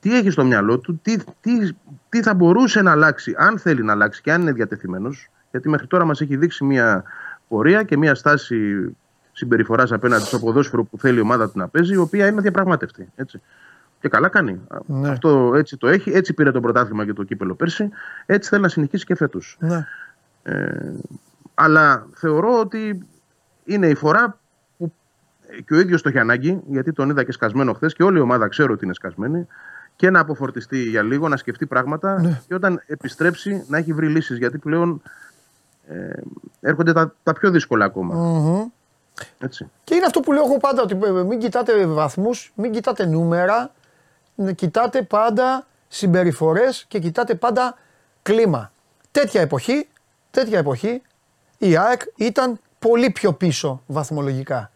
τι έχει στο μυαλό του, τι, τι, τι θα μπορούσε να αλλάξει, αν θέλει να αλλάξει και αν είναι διατεθειμένος. Γιατί μέχρι τώρα μας έχει δείξει μια πορεία και μια στάση συμπεριφοράς απέναντι στο ποδόσφαιρο που θέλει η ομάδα του να παίζει, η οποία είναι διαπραγμάτευτη. Έτσι. Και καλά κάνει. Ναι. Αυτό έτσι το έχει, έτσι πήρε το πρωτάθλημα και το κύπελο πέρσι, έτσι θέλει να συνεχίσει και φέτος. ναι. Αλλά θεωρώ ότι είναι η φορά που και ο ίδιος το έχει ανάγκη, γιατί τον είδα και σκασμένο χθες και όλη η ομάδα ξέρω ότι είναι σκασμένη, και να αποφορτιστεί για λίγο, να σκεφτεί πράγματα Ναι. και όταν επιστρέψει να έχει βρει λύσεις. Γιατί πλέον ε, έρχονται τα, τα πιο δύσκολα ακόμα. Μμμ. Έτσι. Και είναι αυτό που λέω εγώ πάντα, ότι ε, μην κοιτάτε βαθμούς, μην κοιτάτε νούμερα, να κοιτάτε πάντα συμπεριφορές και κοιτάτε πάντα κλίμα. Τέτοια εποχή, τέτοια εποχή, η ΑΕΚ ήταν πολύ πιο πίσω βαθμολογικά.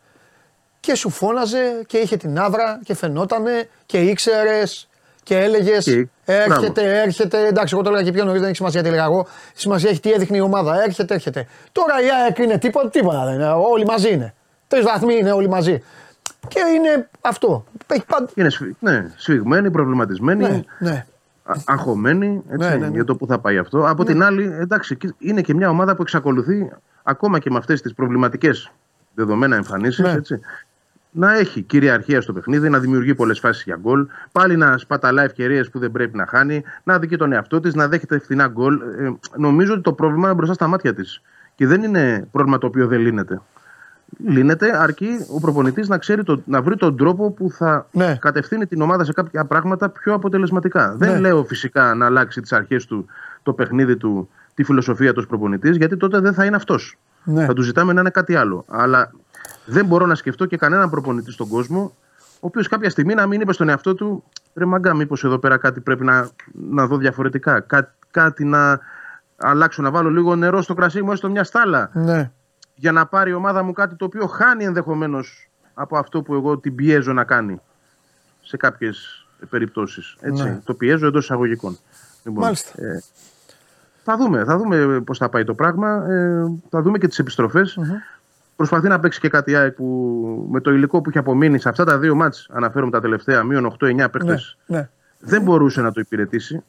Και σου φώναζε και είχε την άβρα και φαινότανε και ήξερες και έλεγες. Και- Έρχεται, έρχεται. Εντάξει, εγώ το έλεγα και πιο νωρίς, δεν έχει σημασία τι έλεγα εγώ. Σημασία έχει τι έδειχνε η ομάδα. Έρχεται, έρχεται. Τώρα η ΑΕΚ είναι τίποτα, τίποτα δεν είναι. Όλοι μαζί είναι. Τρεις βαθμοί είναι όλοι μαζί. Και είναι αυτό. Έχει πάντα. Είναι σφι- ναι, σφιγμένοι, προβληματισμένοι. Ναι, ναι. α- αγχωμένη έτσι, Ναι, ναι, ναι. για το που θα πάει αυτό. Από την άλλη, εντάξει, και- είναι και μια ομάδα που εξακολουθεί ακόμα και με αυτές τις προβληματικές δεδομένα εμφανίσεις. Ναι. Έτσι, να έχει κυριαρχία στο παιχνίδι, να δημιουργεί πολλές φάσεις για γκολ, πάλι να σπαταλά ευκαιρίες που δεν πρέπει να χάνει, να δει και τον εαυτό της, να δέχεται φθηνά γκολ. Ε, νομίζω ότι το πρόβλημα είναι μπροστά στα μάτια της. Και δεν είναι πρόβλημα το οποίο δεν λύνεται. Λύνεται αρκεί ο προπονητής να, ξέρει το, να βρει τον τρόπο που θα Ναι. κατευθύνει την ομάδα σε κάποια πράγματα πιο αποτελεσματικά. Ναι. Δεν λέω φυσικά να αλλάξει τις αρχές του, το παιχνίδι του, τη φιλοσοφία του προπονητής, γιατί τότε δεν θα είναι αυτός. Ναι. Θα του ζητάμε να είναι κάτι άλλο. Αλλά δεν μπορώ να σκεφτώ και κανέναν προπονητή στον κόσμο, ο οποίος κάποια στιγμή να μην είπε στον εαυτό του, ρε μαγκά, μήπως εδώ πέρα κάτι πρέπει να, να δω διαφορετικά. Κά, κάτι να αλλάξω, να βάλω λίγο νερό στο κρασί μου, έστω μια στάλα Ναι. Για να πάρει η ομάδα μου κάτι το οποίο χάνει ενδεχομένως από αυτό που εγώ την πιέζω να κάνει σε κάποιες περιπτώσεις. Ναι. Το πιέζω εντός εισαγωγικών. Λοιπόν, Μάλιστα. ε, θα δούμε, θα δούμε πώς θα πάει το πράγμα. Ε, θα δούμε και τις επιστροφε Προσπαθεί να παίξει και κάτι ΑΕΚ που με το υλικό που έχει απομείνει σε αυτά τα δύο μάτς, αναφέρομαι τα τελευταία, μείον 8-9 παίχτες, Ναι. ναι. δεν μπορούσε να το υπηρετήσει.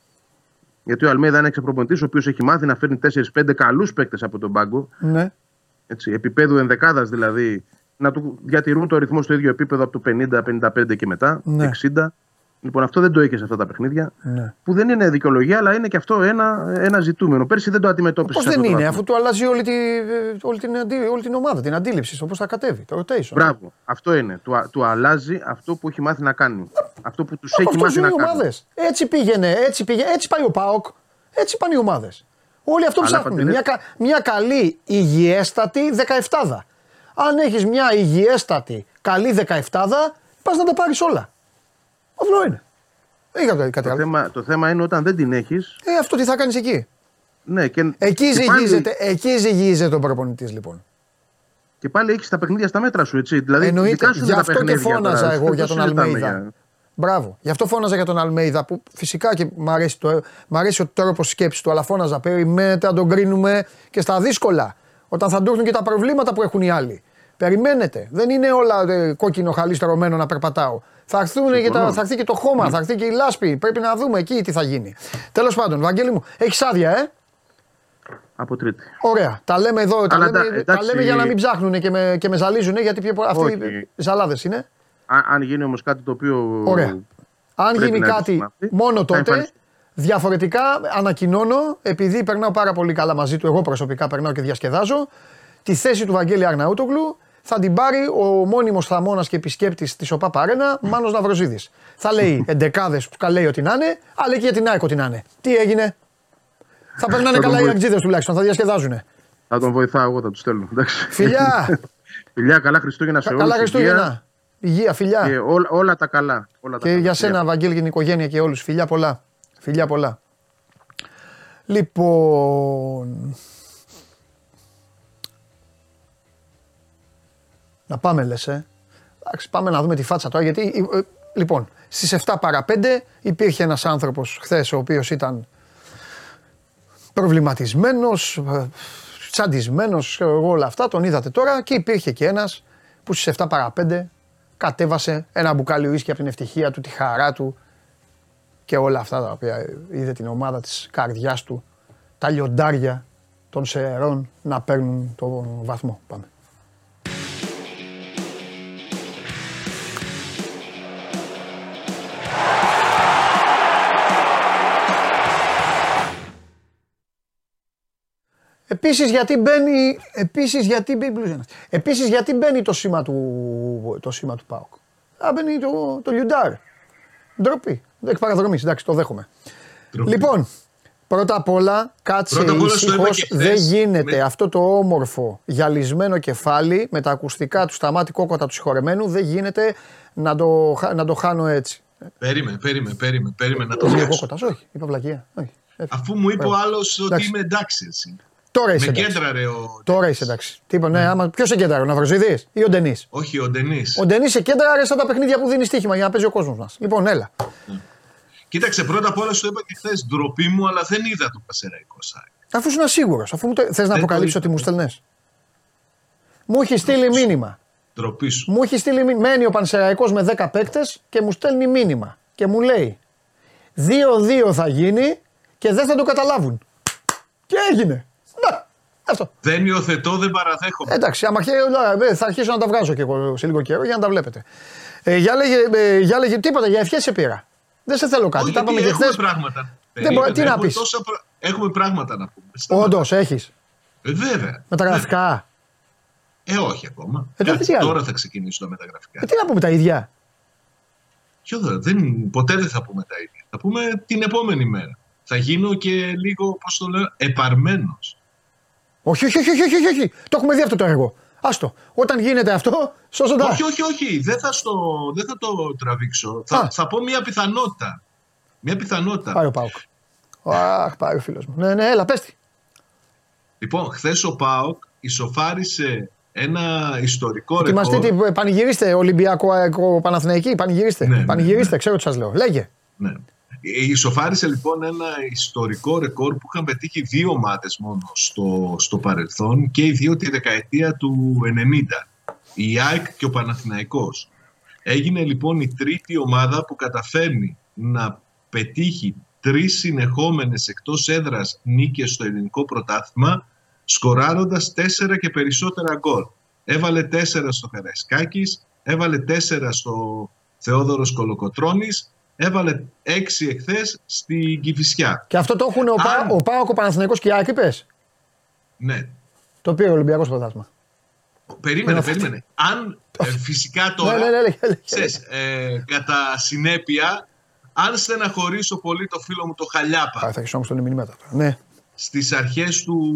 Γιατί ο Αλμέδα είναι εξωπροπονητή, ο οποίος έχει μάθει να φέρνει 4-5 καλούς παίκτες από τον πάγκο ναι. Έτσι, επίπεδου ενδεκάδας δηλαδή, να του διατηρούν το ρυθμό στο ίδιο επίπεδο από το 50-55 και μετά, Ναι. 60. Λοιπόν, αυτό δεν το είχε σε αυτά τα παιχνίδια. ναι. Που δεν είναι δικαιολογία, αλλά είναι και αυτό ένα, ένα ζητούμενο. Πέρσι δεν το αντιμετώπισες. Πώ σε δεν αυτό το είναι, βαθμό. αφού του αλλάζει όλη, τη, όλη, την, αντί- όλη την ομάδα, την αντίληψη στο πώ θα κατέβει, το rotation. Μπράβο, αυτό είναι. Του, α- του αλλάζει αυτό που έχει μάθει να κάνει. Αυτό που τους έχει Αυτό μάθει είναι να οι κάνει. ομάδες. Έτσι πήγαινε, έτσι πήγαινε, έτσι πάει ο Πάοκ. Έτσι πάνε οι ομάδες. Όλοι αυτό Αλλά, ψάχνουν. Παντελή- Μια, κα- μια καλή υγιέστατη 17. Αν έχεις μια υγιέστατη καλή 17, πας να τα πάρεις όλα. Αυτό είναι. Δεν είχα κάτι Το άλλο. θέμα, το θέμα είναι όταν δεν την έχει. Ε, αυτό τι θα κάνεις εκεί. Ναι, και, Εκεί και πάλι, ζυγίζεται, εκεί ζυγίζεται ο προπονητής λοιπόν. και πάλι έχεις τα παιχνίδια στα μέτρα σου, έτσι. Δηλαδή, Εννοείται. δικά σου είναι Γι' τα αυτό και παιχνίδια φώναζα τώρα. εγώ Δεν για το τον συζητάμε Αλμέιδα. Για- Μπράβο. Γι' αυτό φώναζα για τον Αλμέιδα που φυσικά και μ' αρέσει, το, μ αρέσει ο τρόπος σκέψης του, αλλά φώναζα. Περιμένετε να τον κρίνουμε και στα δύσκολα. Όταν θα του έρθουν και τα προβλήματα που έχουν οι άλλοι. Περιμένετε. Δεν είναι όλα ε, κόκκινο χαλί στρωμένο να περπατάω. Θα, έρθουν και τα, θα έρθει και το χώμα, θα έρθει και η λάσπη. Πρέπει να δούμε εκεί τι θα γίνει. Τέλος πάντων, Βαγγέλη μου, έχεις άδεια, ε; Από τρίτη. Ωραία. Τα λέμε εδώ. Τα Αλλά λέμε, τα- τα εντάξει. λέμε για να μην ψάχνουν και με, και με ζαλίζουν, γιατί πιο, πολλοί- αυτοί Όχι. ζαλάδες είναι. Α- αν γίνει όμως κάτι το οποίο. Ωραία. Αν πρέπει γίνει να κάτι επισημανθεί, μόνο θα τότε, εμφανιστεί. διαφορετικά ανακοινώνω, επειδή περνάω πάρα πολύ καλά μαζί του, εγώ προσωπικά περνάω και διασκεδάζω, τη θέση του Βαγγέλη Αρναούτογλου θα την πάρει ο μόνιμος θαμώνας και επισκέπτης της ΟΠΑ Παρένα, Μάνος Ναυροζίδης. θα λέει εντεκάδες που λέει ότι να είναι, αλλά και για την ΑΕΚ ότι να είναι. Τι έγινε; Θα περνάνε Θα τον καλά οι βοη- αγτζίδες τουλάχιστον, θα διασκεδάζουν. Θα τον βοηθάω εγώ, θα του στέλνω. εντάξει. Φιλιά! Φιλιά, καλά Χριστούγεννα σε όλους. καλά υγεία Χριστούγεννα. Υγεία, φιλιά. Και όλα, όλα τα καλά. Όλα τα Και καλά. για σένα, Βαγγέλη, και την οικογένεια και όλους. Φιλιά πολλά. Φιλιά πολλά. Λοιπόν... Να πάμε λες, ε. Εντάξει, πάμε να δούμε τη φάτσα τώρα, γιατί... ε, ε, Λοιπόν, στις 7 παρα 5 υπήρχε ένας άνθρωπος χθες ο οποίος ήταν προβληματισμένος, ε, τσαντισμένος, ξέρω εγώ όλα αυτά, τον είδατε τώρα και υπήρχε και ένας που στις 7 παρα 5 κατέβασε ένα μπουκάλι ουίσκι από την ευτυχία του, τη χαρά του και όλα αυτά τα οποία είδε την ομάδα της καρδιάς του, τα λιοντάρια των σερών να παίρνουν τον βαθμό. Πάμε. Επίσης γιατί μπαίνει, επίσης γιατί μπαίνει, μπλουζ ένας. επίσης γιατί μπαίνει το σήμα του, το σήμα του ΠΑΟΚ. Α, μπαίνει το, το λιουντάρ. Ντροπή. Εκ παραδρομής, εντάξει, το δέχομαι. Ντροπή. Λοιπόν, πρώτα απ' όλα κάτσε Πρώτα απ' όλα στο είπα ήσυχος, και χθες, δεν γίνεται με- αυτό το όμορφο γυαλισμένο κεφάλι με τα ακουστικά του σταμάτη κόκοτα του συγχωρεμένου, δεν γίνεται να το, χα- να το χάνω έτσι. Περίμενε, περίμενε, περίμενε, περίμενε να το Είμαι φτιάξω. κόκοτας, όχι, είπα βλακεία. Όχι. Ε, Αφού μου είπε ο Μπράβο. άλλος ότι Εντάξει. είμαι εντάξει έτσι. Τώρα είσαι Με εντάξει. κέντραρε ο. Τώρα είσαι εντάξει. Τι είπα, ναι, άμα, ποιος σε κέντραρε, ο Ναυροζίδης ή ο Ντενής; Όχι, ο Ντενής. Ο Ντενής σε κέντραρε στα τα παιχνίδια που δίνει στοίχημα για να παίζει ο κόσμος μας. Λοιπόν, έλα. Κοίταξε, πρώτα απ' όλα σου είπα και χθες ντροπή μου, αλλά δεν είδα το Πασεραϊκό site. Αφού ήσουν σίγουρο, αφού μου το... θες να το αποκαλύψει είδα. ότι μου στελνές. Μου έχει στείλει μήνυμα. Ντροπή σου. Μου έχει στείλει μήνυμα. Μένει ο Πανσεραϊκός με 10 παίκτες και μου στέλνει μήνυμα. Και μου λέει, 2-2 θα γίνει και δεν θα το καταλάβουν. Και έγινε. Να, αυτό. Δεν υιοθετώ, δεν παραδέχομαι. Εντάξει, άμα αρχίσει, ε, θα αρχίσω να τα βγάζω και εγώ σε λίγο καιρό για να τα βλέπετε. Ε, για, λέγε, ε, για λέγε τίποτα, για ευχές σε πήρα. Δεν σε θέλω κάτι. Όχι, Τα είπαμε γιατί και έχουμε χθες. πράγματα. Δεν μπορεί- τι να Έχουμε πεις; τόσα πρα- Έχουμε πράγματα να πούμε. Σταμάτα. Όντως, έχεις. Ε, βέβαια. Μεταγραφικά. Ε, όχι ακόμα. Ε, τότε Κάτσε, τι άλλο; τώρα θα ξεκινήσουν τα μεταγραφικά. Ε, τι να πούμε τα ίδια; Ποιο δεν, δεν, ποτέ δεν θα πούμε τα ίδια. Θα πούμε την επόμενη μέρα. Θα γίνω και λίγο, πώς το λέω, επαρμένος. Όχι, όχι, όχι, όχι, όχι, όχι. Το έχουμε δει αυτό το έργο. Άστο. Όταν γίνεται αυτό, σώζοντα. Όχι, όχι, όχι. Δεν θα, στο, δεν θα το τραβήξω. Α. Θα, θα πω μια πιθανότητα. Μια πιθανότητα. Πάει ο Πάουκ. Αχ, πάει ο φίλος μου. Ναι, ναι, έλα, πες τη. Λοιπόν, χθες ο ΠΑΟΚ ισοφάρισε ένα ιστορικό Ετοιμαστείτε, ρεκόρ. τι, πανηγυρίστε Ολυμπιακό ΑΕΚ, Παναθηναϊκή. Πανηγυρίστε. Ναι, ναι, πανηγυρίστε, ξέρω τι σας λέω. Λέγε. Ναι. Ισοφάρισε λοιπόν ένα ιστορικό ρεκόρ που είχαν πετύχει δύο ομάδες μόνο στο, στο παρελθόν και οι δύο τη δεκαετία του 90. Η ΑΕΚ και ο Παναθηναϊκός. Έγινε λοιπόν η τρίτη ομάδα που καταφέρνει να πετύχει τρεις συνεχόμενες εκτός έδρας νίκες στο ελληνικό πρωτάθλημα σκοράροντας τέσσερα και περισσότερα γκολ. Έβαλε τέσσερα στο Καραϊσκάκης, έβαλε τέσσερα στο Θεόδωρος Κολοκοτρώνης, έβαλε έξι εχθές στην Κηφισιά. Και αυτό το έχουν ο, Πα, Αν- ο Πάοκ, ο Παναθηναϊκός και η ΑΕΚ, είπες. Ναι. Το πήρε ο Ολυμπιακός Πρωτάθλημα. Περίμενε, περίμενε. Αν ε, φυσικά τώρα, Ναι, ναι, ναι, λέγε, λέγε. ξέρεις, ε, κατά συνέπεια, αν στεναχωρήσω πολύ το φίλο μου το Χαλιάπα Α, θα έχεις όμως τον μηνύματα τώρα. Ναι. στις αρχές του,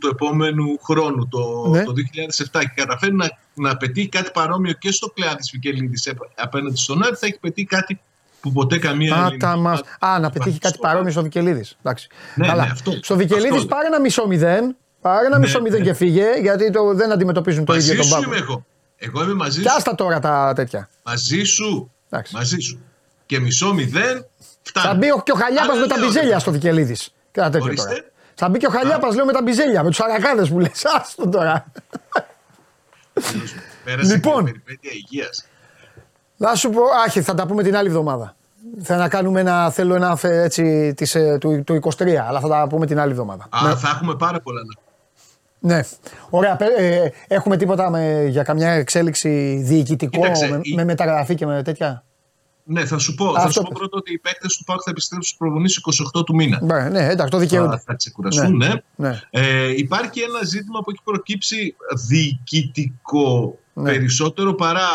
του επόμενου χρόνου, το, Ναι. το 2007 και καταφέρει να, να πετύχει κάτι παρόμοιο και στο Κλεάδης Βικελίδης επ- απέναντι στον Άρη, θα έχει πετύχει κάτι που ποτέ καμία Α, ελληνική τα μας. ομάδα Α, να δεν πετύχει έχει κάτι στο- παρόμοιο στο Βικελίδης. Εντάξει. Ναι, Καλά. ναι, αυτό. στο Βικελίδης Αυτό πάρε ένα μισό μηδέν. Πάρε ένα Ναι, μισό μηδέν ναι. και φύγε, γιατί το, δεν αντιμετωπίζουν το ίδιο Μαζί τον σου είμαι πάγκο. εγώ. Εγώ είμαι μαζί Και σου. άστα τώρα τα τέτοια. Μαζί σου. Εντάξει. Μαζί σου. Και μισό μηδέν. Φτάνει. Θα μπει ο- και ο Χαλιάπας Αλλά με τα λέω, μπιζέλια στο Βικελίδης. Και τα τέτοια Ορίστε. τώρα. Θα μπει και ο Χαλιάπας, λέω με τα μπιζέλια, με τους αρακάδες που λες. Άστο τώρα. Πέρασε Λοιπόν. και η περιπέτεια υγείας. Να σου πω, άχι, θα τα πούμε την άλλη εβδομάδα. Θα να κάνουμε ένα, θέλω ένα φε- έτσι της, ε, του, του 23, αλλά θα τα πούμε την άλλη εβδομάδα. Α, Ναι. θα έχουμε πάρα πολλά να Ναι. Ωραία. πε- ε, έχουμε τίποτα με, για καμιά εξέλιξη διοικητικό, Κοίταξε, με, η- με μεταγραφή και με τέτοια; Ναι, θα σου πω, Αυτό θα σου πω πες. πρώτα ότι οι παίκτες του ΠΑΟΚ θα επιστρέψουν στους προπονεί 28 του μήνα. Ναι, ναι, εντάξει, το Θα, δικαιούνται. θα ξεκουραστούν, ναι. Ναι. Ε, υπάρχει ένα ζήτημα που έχει προκύψει διοικητικό Ναι. περισσότερο παρά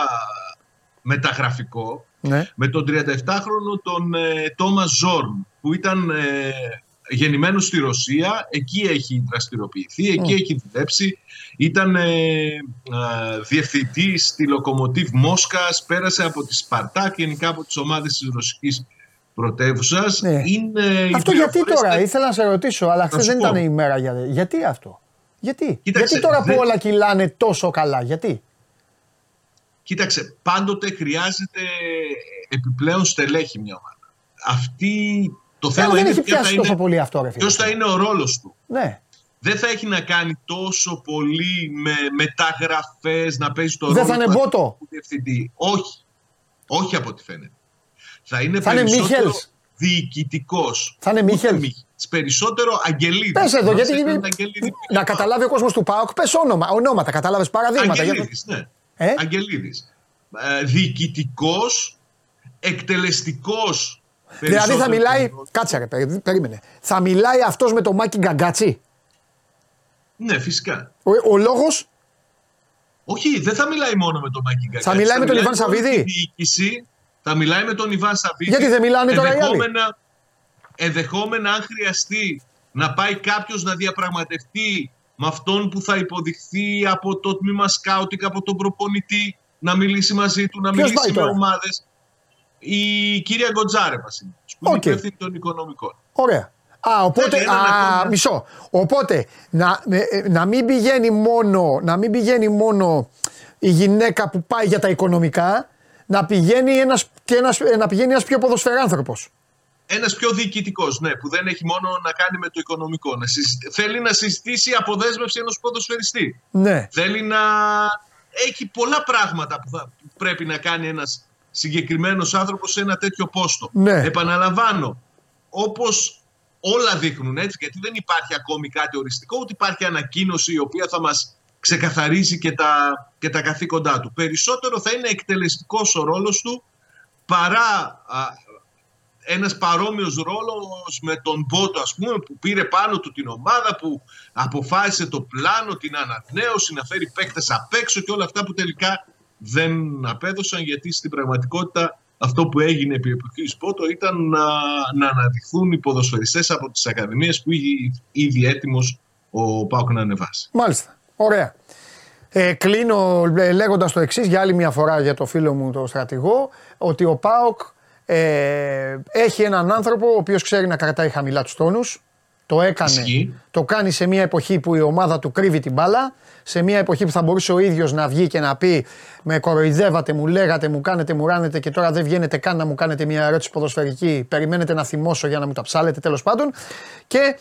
μεταγραφικό Ναι. με τον 37χρονο τον ε, Τόμας Ζόρν που ήταν ε, γεννημένος στη Ρωσία, εκεί έχει δραστηριοποιηθεί, εκεί έχει δουλέψει, ήταν ε, ε, διευθυντής στη Λοκομοτίβ Μόσχας, πέρασε από τη Σπαρτάκ, γενικά από τις ομάδες της ρωσικής πρωτεύουσας. Ναι. Είναι οι Αυτό γιατί πληροφορίες τώρα, τα- ήθελα να σε ρωτήσω, αλλά χθες σου δεν πω. ήταν η μέρα για. Γιατί αυτό; Γιατί, Κοίταξε, γιατί τώρα που δεν- όλα κυλάνε τόσο καλά, γιατί; Κοίταξε, πάντοτε χρειάζεται επιπλέον στελέχη μια ομάδα. Αυτή το Ε, θέμα δεν είναι έχει ποια θα πιάσει είναι, τόσο πολύ αυτό, ρε φίλε. ποιος θα είναι ο ρόλος του. Ναι. Δεν θα έχει να κάνει τόσο πολύ με μεταγραφές, να παίζει το Δεν ρόλο θα είναι του Μπότο. αθλητικού διευθυντή. Όχι. Όχι από ό,τι φαίνεται. Θα είναι Θα είναι περισσότερο Μίχελς. διοικητικός. Θα είναι Ούτε Μίχελς. Μίχελς. Περισσότερο Αγγελίδης. Πες εδώ, Θυμάσαι γιατί. τον Αγγελίδη που Να είχε καταλάβει ο κόσμος του ΠΑΟΚ, πες όνομα, ονόματα, κατάλαβες παραδείγματα. γιατί- Αγγελίδης, ναι. Ε; Αγγελίδης. Ε, διοικητικός, εκτελεστικός. Δηλαδή θα περισσότερο μιλάει. από- Κάτσε ρε, περί- περίμενε. Θα μιλάει αυτός με τον Μάκη Γκαγκάτσι; Ναι, φυσικά. Ο, ο λόγος; Όχι, δεν θα μιλάει μόνο με τον Μάκη Γκαγκάτση. Θα μιλάει με τον Ιβάν με όλη Σαββίδη; τη διοίκηση, θα μιλάει με τον Ιβάν Σαββίδη. Γιατί δεν μιλάνε τώρα οι άλλοι; Ενδεχόμενα, ενδεχόμενα αν χρειαστεί να πάει κάποιος να διαπραγματευτεί με αυτόν που θα υποδειχθεί από το τμήμα σκάουτικ, από τον προπονητή, να μιλήσει μαζί του, να Ποιος μιλήσει πάει με τώρα; ομάδες. Η κυρία Γκοτζάρεβα είναι, που είναι Οκ. υπεύθυνη των οικονομικών. Ωραία. Α, οπότε, Έχει έναν α, ακόμα. μισό. Οπότε, να, ε, ε, να, μην πηγαίνει μόνο, να μην πηγαίνει μόνο η γυναίκα που πάει για τα οικονομικά, να πηγαίνει ένας, και ένας, ε, να πηγαίνει ένας πιο ποδοσφαιράνθρωπος. Ένας πιο διοικητικός, ναι, που δεν έχει μόνο να κάνει με το οικονομικό. Να συζη- Θέλει να συζητήσει η αποδέσμευση ενός ποδοσφαιριστή. Ναι. Θέλει να. Έχει πολλά πράγματα που, θα, που πρέπει να κάνει ένας συγκεκριμένος άνθρωπος σε ένα τέτοιο πόστο. Ναι. Επαναλαμβάνω, όπως όλα δείχνουν έτσι, γιατί δεν υπάρχει ακόμη κάτι οριστικό, ούτε υπάρχει ανακοίνωση η οποία θα μας ξεκαθαρίσει και τα, και τα καθήκοντά του. Περισσότερο θα είναι εκτελεστικός ο ρόλος του παρά α, ένας παρόμοιος ρόλος με τον Μπότο ας πούμε που πήρε πάνω του την ομάδα που αποφάσισε το πλάνο, την ανανέωση, να φέρει παίκτες απ' έξω και όλα αυτά που τελικά δεν απέδωσαν γιατί στην πραγματικότητα αυτό που έγινε επί εποχής Μπότο ήταν να, να αναδειχθούν οι ποδοσφαιριστές από τις ακαδημίες που είχε ήδη έτοιμος ο Πάουκ να ανεβάσει. Μάλιστα. Ωραία. Ε, κλείνω λέγοντας το εξής για άλλη μια φορά για το φίλο μου το στρατηγό ότι ο ΠΑΟΚ ε, έχει έναν άνθρωπο ο οποίος ξέρει να κρατάει χαμηλά τους τόνους. Το έκανε, Ισχύει. το κάνει σε μια εποχή που η ομάδα του κρύβει την μπάλα. Σε μια εποχή που θα μπορούσε ο ίδιος να βγει και να πει με κοροϊδεύατε, μου λέγατε, μου κάνετε, μου ράνετε και τώρα δεν βγαίνετε καν να μου κάνετε μια ερώτηση ποδοσφαιρική. Περιμένετε να θυμώσω για να μου τα ψάλετε τέλος πάντων. Και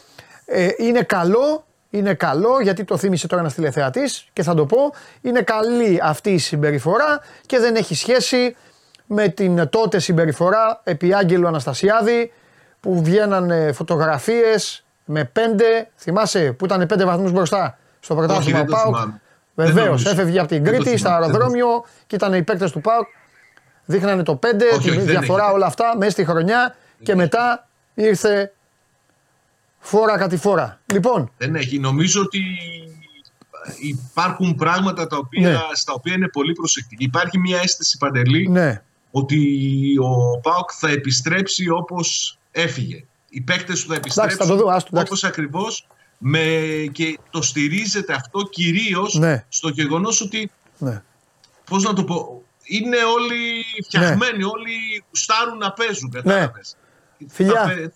ε, είναι καλό, είναι καλό γιατί το θύμισε τώρα ένας τηλεθεατής και θα το πω. Είναι καλή αυτή η συμπεριφορά και δεν έχει σχέση με την τότε συμπεριφορά επί Άγγελου Αναστασιάδη που βγαίνανε φωτογραφίες με πέντε, θυμάσαι που ήταν πέντε βαθμούς μπροστά στο πρωτάθλημα δεν το ΠΑΟΚ. θυμάμαι. Δεν Βεβαίω, νομίζω. έφευγε από την Δεν το Κρήτη στο θυμάμαι. αεροδρόμιο και ήταν οι παίκτες του ΠΑΟΚ. Δείχνανε το πέντε, Όχι, τη όχι, δεν διαφορά, έχει. όλα αυτά μέσα στη χρονιά και μετά ήρθε φόρα κατη φόρα. Λοιπόν, Δεν έχει. Νομίζω ότι υπάρχουν πράγματα τα οποία, Ναι. στα οποία είναι πολύ προσεκτικοί. Υπάρχει μια αίσθηση παντελή ναι, ότι ο Πάοκ θα επιστρέψει όπως έφυγε. Οι παίκτες του θα επιστρέψουν θα το δω, άστο, εντάξει. όπως ακριβώς με, και το στηρίζεται αυτό κυρίως Ναι. στο γεγονός ότι, ναι. πώς να το πω, είναι όλοι φτιαχμένοι, όλοι γουστάρουν να παίζουν, κατάλαβες. Ναι. Φιλιά. Θα πε-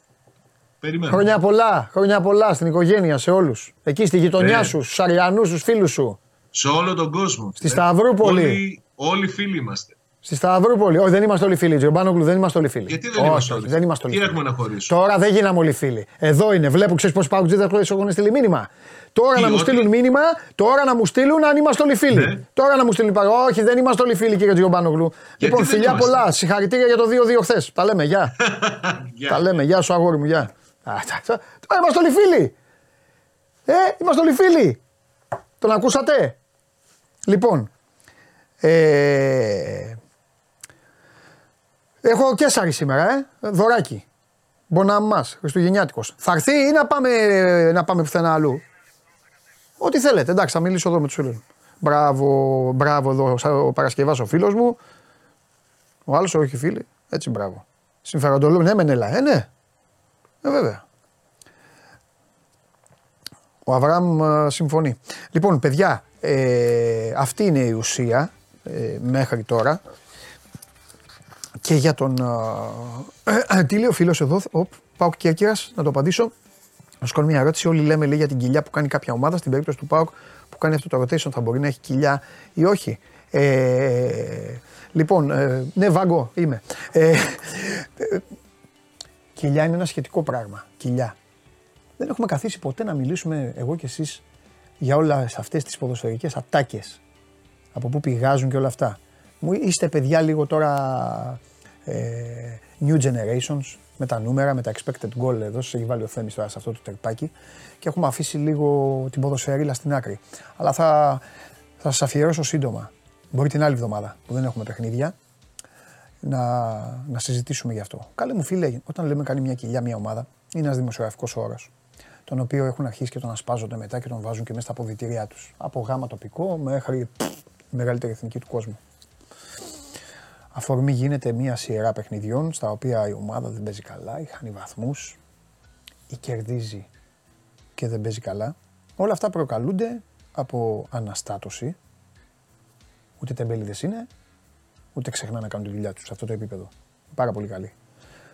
Περιμένω. Χρόνια πολλά, χρόνια πολλά στην οικογένεια, σε όλους. Εκεί στη γειτονιά Ε. σου, στους Αριανούς, στους φίλους σου. Σε όλο τον κόσμο. Στη Σταυρούπολη. Όλοι, όλοι φίλοι είμαστε. Στη Σταυρούπολη. Όχι, δεν είμαστε όλοι φίλοι. Τζιομπάνογλου, δεν είμαστε όλοι φίλοι. Γιατί δεν όχι, είμαστε όχι, όλοι δεν είμαστε όλοι Τι φίλοι. έχουμε να χωρίσουμε; Τώρα δεν γίναμε όλοι φίλοι. Εδώ είναι. Βλέπω, ξέρεις πώς πάω τζίδα που έχουν στείλει μήνυμα. Τώρα Τι, να μου ότι- στείλουν μήνυμα, τώρα να μου στείλουν αν είμαστε όλοι φίλοι. Ναι. Τώρα να μου στείλουν πάλι. Όχι, δεν είμαστε όλοι φίλοι, κύριε Τζιομπάνογλου. Λοιπόν, δεν φιλιά είμαστε; πολλά. Συγχαρητήρια για το 2-2 χθες. Τα λέμε, γεια. Γεια. Τα λέμε, γεια σου, αγόρι μου, γεια. Α, τα- τα- Τώρα είμαστε όλοι φίλοι. Ε, είμαστε όλοι φίλοι. Τον ακούσατε; Λοιπόν, ε, έχω κέσαρι σήμερα, ε. Δωράκι. Μποναμάς, Χριστουγεννιάτικος. Θα έρθει ή να πάμε, να πάμε πουθενά αλλού; Ό,τι θέλετε, εντάξει, θα μιλήσω εδώ με τους φίλους μου. Μπράβο, μπράβο εδώ ο Παρασκευάς ο φίλος μου. Ο άλλος, όχι φίλοι. Έτσι, μπράβο. Συμφεροντολόγο, ναι, μεν έλα, ε, ναι. Ε, βέβαια. Ο Αβραάμ ε, συμφωνεί. Λοιπόν, παιδιά, ε, αυτή είναι η ουσία ε, μέχρι τώρα. Και για τον. ε, ε, τι λέει ο φίλος εδώ, οπ, Πάουκ Κέρκυρας, να το απαντήσω. Να σου κάνω μια ερώτηση. Όλοι λέμε λέει, για την κοιλιά που κάνει κάποια ομάδα. Στην περίπτωση του Πάουκ που κάνει αυτό το rotation, θα μπορεί να έχει κοιλιά ή όχι. Ε, λοιπόν, ε, ναι, βάγκο είμαι. Ε, ε, κοιλιά είναι ένα σχετικό πράγμα. Κοιλιά. Δεν έχουμε καθίσει ποτέ να μιλήσουμε εγώ και εσείς για όλα αυτές τις ποδοσφαιρικές ατάκες. Από πού πηγάζουν και όλα αυτά. Μου είστε παιδιά λίγο τώρα ε, new generations με τα νούμερα, με τα expected goal εδώ, σας έχει βάλει ο Θέμης τώρα σε αυτό το τερπάκι και έχουμε αφήσει λίγο την ποδοσφαιρίλα στην άκρη. Αλλά θα, θα σας αφιερώσω σύντομα. Μπορεί την άλλη εβδομάδα που δεν έχουμε παιχνίδια να, να συζητήσουμε γι' αυτό. Καλέ μου φίλε, όταν λέμε κάνει μια κοιλιά μια ομάδα, είναι ένας δημοσιογραφικός όρος. Τον οποίο έχουν αρχίσει και τον ασπάζονται μετά και τον βάζουν και μέσα στα αποδητήριά τους. Από γάμα τοπικό μέχρι πφ, μεγαλύτερη εθνική του κόσμου. Αφορμή γίνεται μια σειρά παιχνιδιών στα οποία η ομάδα δεν παίζει καλά, ή χάνει βαθμούς, ή κερδίζει και δεν παίζει καλά. Όλα αυτά προκαλούνται από αναστάτωση. Ούτε τεμπέληδες είναι, ούτε ξεχνά να κάνουν τη δουλειά τους σε αυτό το επίπεδο. Πάρα πολύ καλή.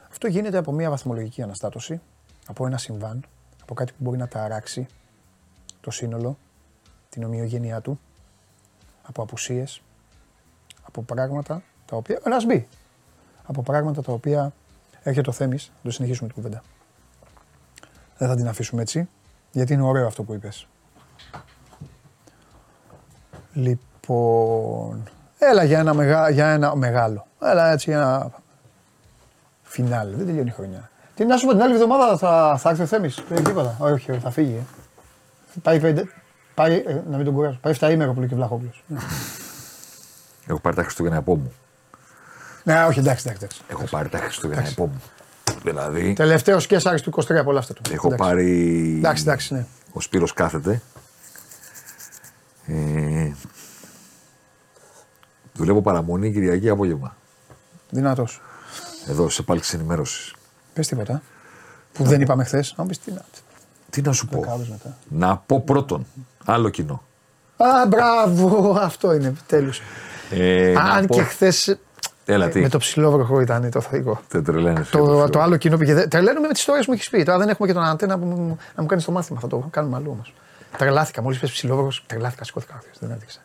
Αυτό γίνεται από μια βαθμολογική αναστάτωση, από ένα συμβάν, από κάτι που μπορεί να ταράξει το σύνολο, την ομοιογένειά του, από απουσίες, από πράγματα τα οποία. Να μπει. Από πράγματα τα οποία έρχεται ο Θέμης, να το συνεχίσουμε την κουβέντα. Δεν θα την αφήσουμε έτσι, γιατί είναι ωραίο αυτό που είπες. Λοιπόν, Έλα για ένα, μεγα, για ένα μεγάλο. Έλα έτσι για ένα φινάλε. Δεν τελειώνει η χρονιά. Τι να σου πω την άλλη εβδομάδα θα, θα έρθει ο Θέμης. Δεν τίποτα. Όχι, όχι, θα φύγει. Ε. Πάει πέντε. Πάει, ε, να μην τον κουράσω. Πάει 7 ημέρο που λέει και Βλαχόπουλος. Έχω πάρει τα Χριστούγεννα από μου. Ναι, όχι, εντάξει, εντάξει. εντάξει. Έχω πάρει τα Χριστούγεννα από μου. Δηλαδή, Τελευταίος και Άρης του 23 από όλα αυτά του. έχω Εντάξει. πάρει. Εντάξει, εντάξει, ναι. Ο Σπύρος κάθεται. Ε, δουλεύω παραμονή Κυριακή απόγευμα. Δυνατός. Εδώ σε πάλι ενημέρωσης. Πες τίποτα. Που δεν είπαμε χθες. Να μου πεις τι να. Τι να σου πω; Δεκάδες μετά. Να πω πρώτον. Άλλο κοινό. Α, μπράβο, αυτό είναι επιτέλου. Ε, να Αν πω- και χθες Έλα, τι. με το ψηλόβροχο ήταν το θεϊκό. Δεν τρελαίνεσαι. Το, το άλλο κοινό πήγε. δε- Τρελαίνομαι με τις ιστορίες που μου έχεις πει. Τώρα δεν έχουμε και τον αντένα που μου- να μου κάνει το μάθημα. Θα το κάνουμε αλλού όμως. Τρελάθηκα. Μόλις πες ψηλόβροχο, τρελάθηκα. Σηκώθηκα όρθιο. Δεν έδειξα.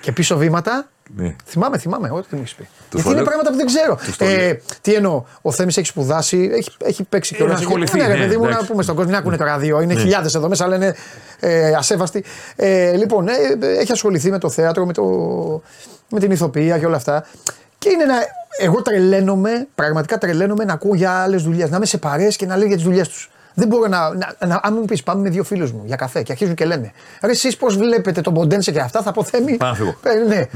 Και πίσω βήματα. Ναι. Θυμάμαι, θυμάμαι, ό,τι μου έχεις πει. το Γιατί είναι λέω- πράγματα που δεν ξέρω. Τους το Ε, τι εννοώ, ο Θέμης έχει σπουδάσει, έχει, έχει παίξει Ε, να κιόλας. ασχοληθεί, Ναι, ρε ναι, παιδί μου, να εντάξει. πούμε στον κόσμο, μην ακούνε το ράδιο. Είναι χιλιάδες εδώ μέσα, λένε ε, ασέβαστοι. Ε, λοιπόν, ε, έχει ασχοληθεί με το θέατρο, με, το, με την ηθοποιία και όλα αυτά. Και είναι ένα. Εγώ τρελαίνομαι, πραγματικά τρελαίνομαι να ακούω για άλλες δουλειές. Να είμαι σε παρέες και να λέω για τις δουλειές τους. Δεν μπορώ να. να, να αν μου πεις, πάμε με δύο φίλους μου για καφέ και αρχίζουν και λένε. Ρε, εσείς πώς βλέπετε τον Ποντένσε και αυτά, θα πω θέμη. Πάω να φύγω. Ε, ναι.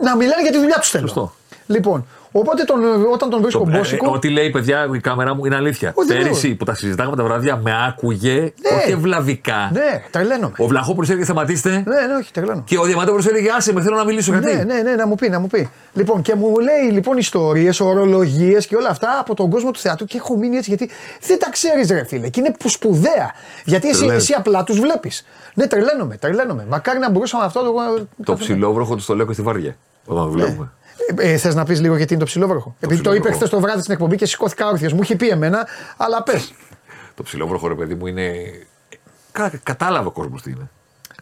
να μιλάνε για τη δουλειά τους θέλω. Σωστό. Λοιπόν, οπότε τον, όταν τον βρίσκω Το- ε, μπόσικο. ε, Ό,τι λέει παιδιά η κάμερα μου είναι αλήθεια. Όχι, δεν Πέρυσι λέω. που τα συζητάγαμε τα βράδια με άκουγε όχι ευλαβικά. Ναι, τρελαίνομαι. Ο Βλαχόπουλος έλεγε σταματήστε. Ναι, ναι, όχι, τρελαίνομαι. Και ο Διαμαντόπουλος έλεγε άσε με θέλω να μιλήσω γιατί. Ναι, ναι, ναι, να μου πει, να μου πει. Λοιπόν, και μου λέει λοιπόν ιστορίες, ορολογίες και όλα αυτά από τον κόσμο του θεατρού και έχω μείνει έτσι γιατί δεν τα ξέρεις, ρε φίλε. Και είναι που σπουδαία. Γιατί εσύ, Τρελαίνεσαι. εσύ απλά τους βλέπεις. Ναι, τρελαίνομαι, τρελαίνομαι. Μακάρι να μπορούσαμε αυτό το. Το ψηλόβροχο του το λέω και στη βάρδια. Όταν το βλέπουμε. Ε, Θες να πεις λίγο γιατί είναι το ψηλόβροχο; Επειδή το είπε ψιλόβροχο. χθες το βράδυ στην εκπομπή και σηκώθηκα όρθιος. Μου είχε πει εμένα, αλλά πες. Το ψηλόβροχο ρε παιδί μου είναι. Κα, κατάλαβε ο κόσμος τι είναι.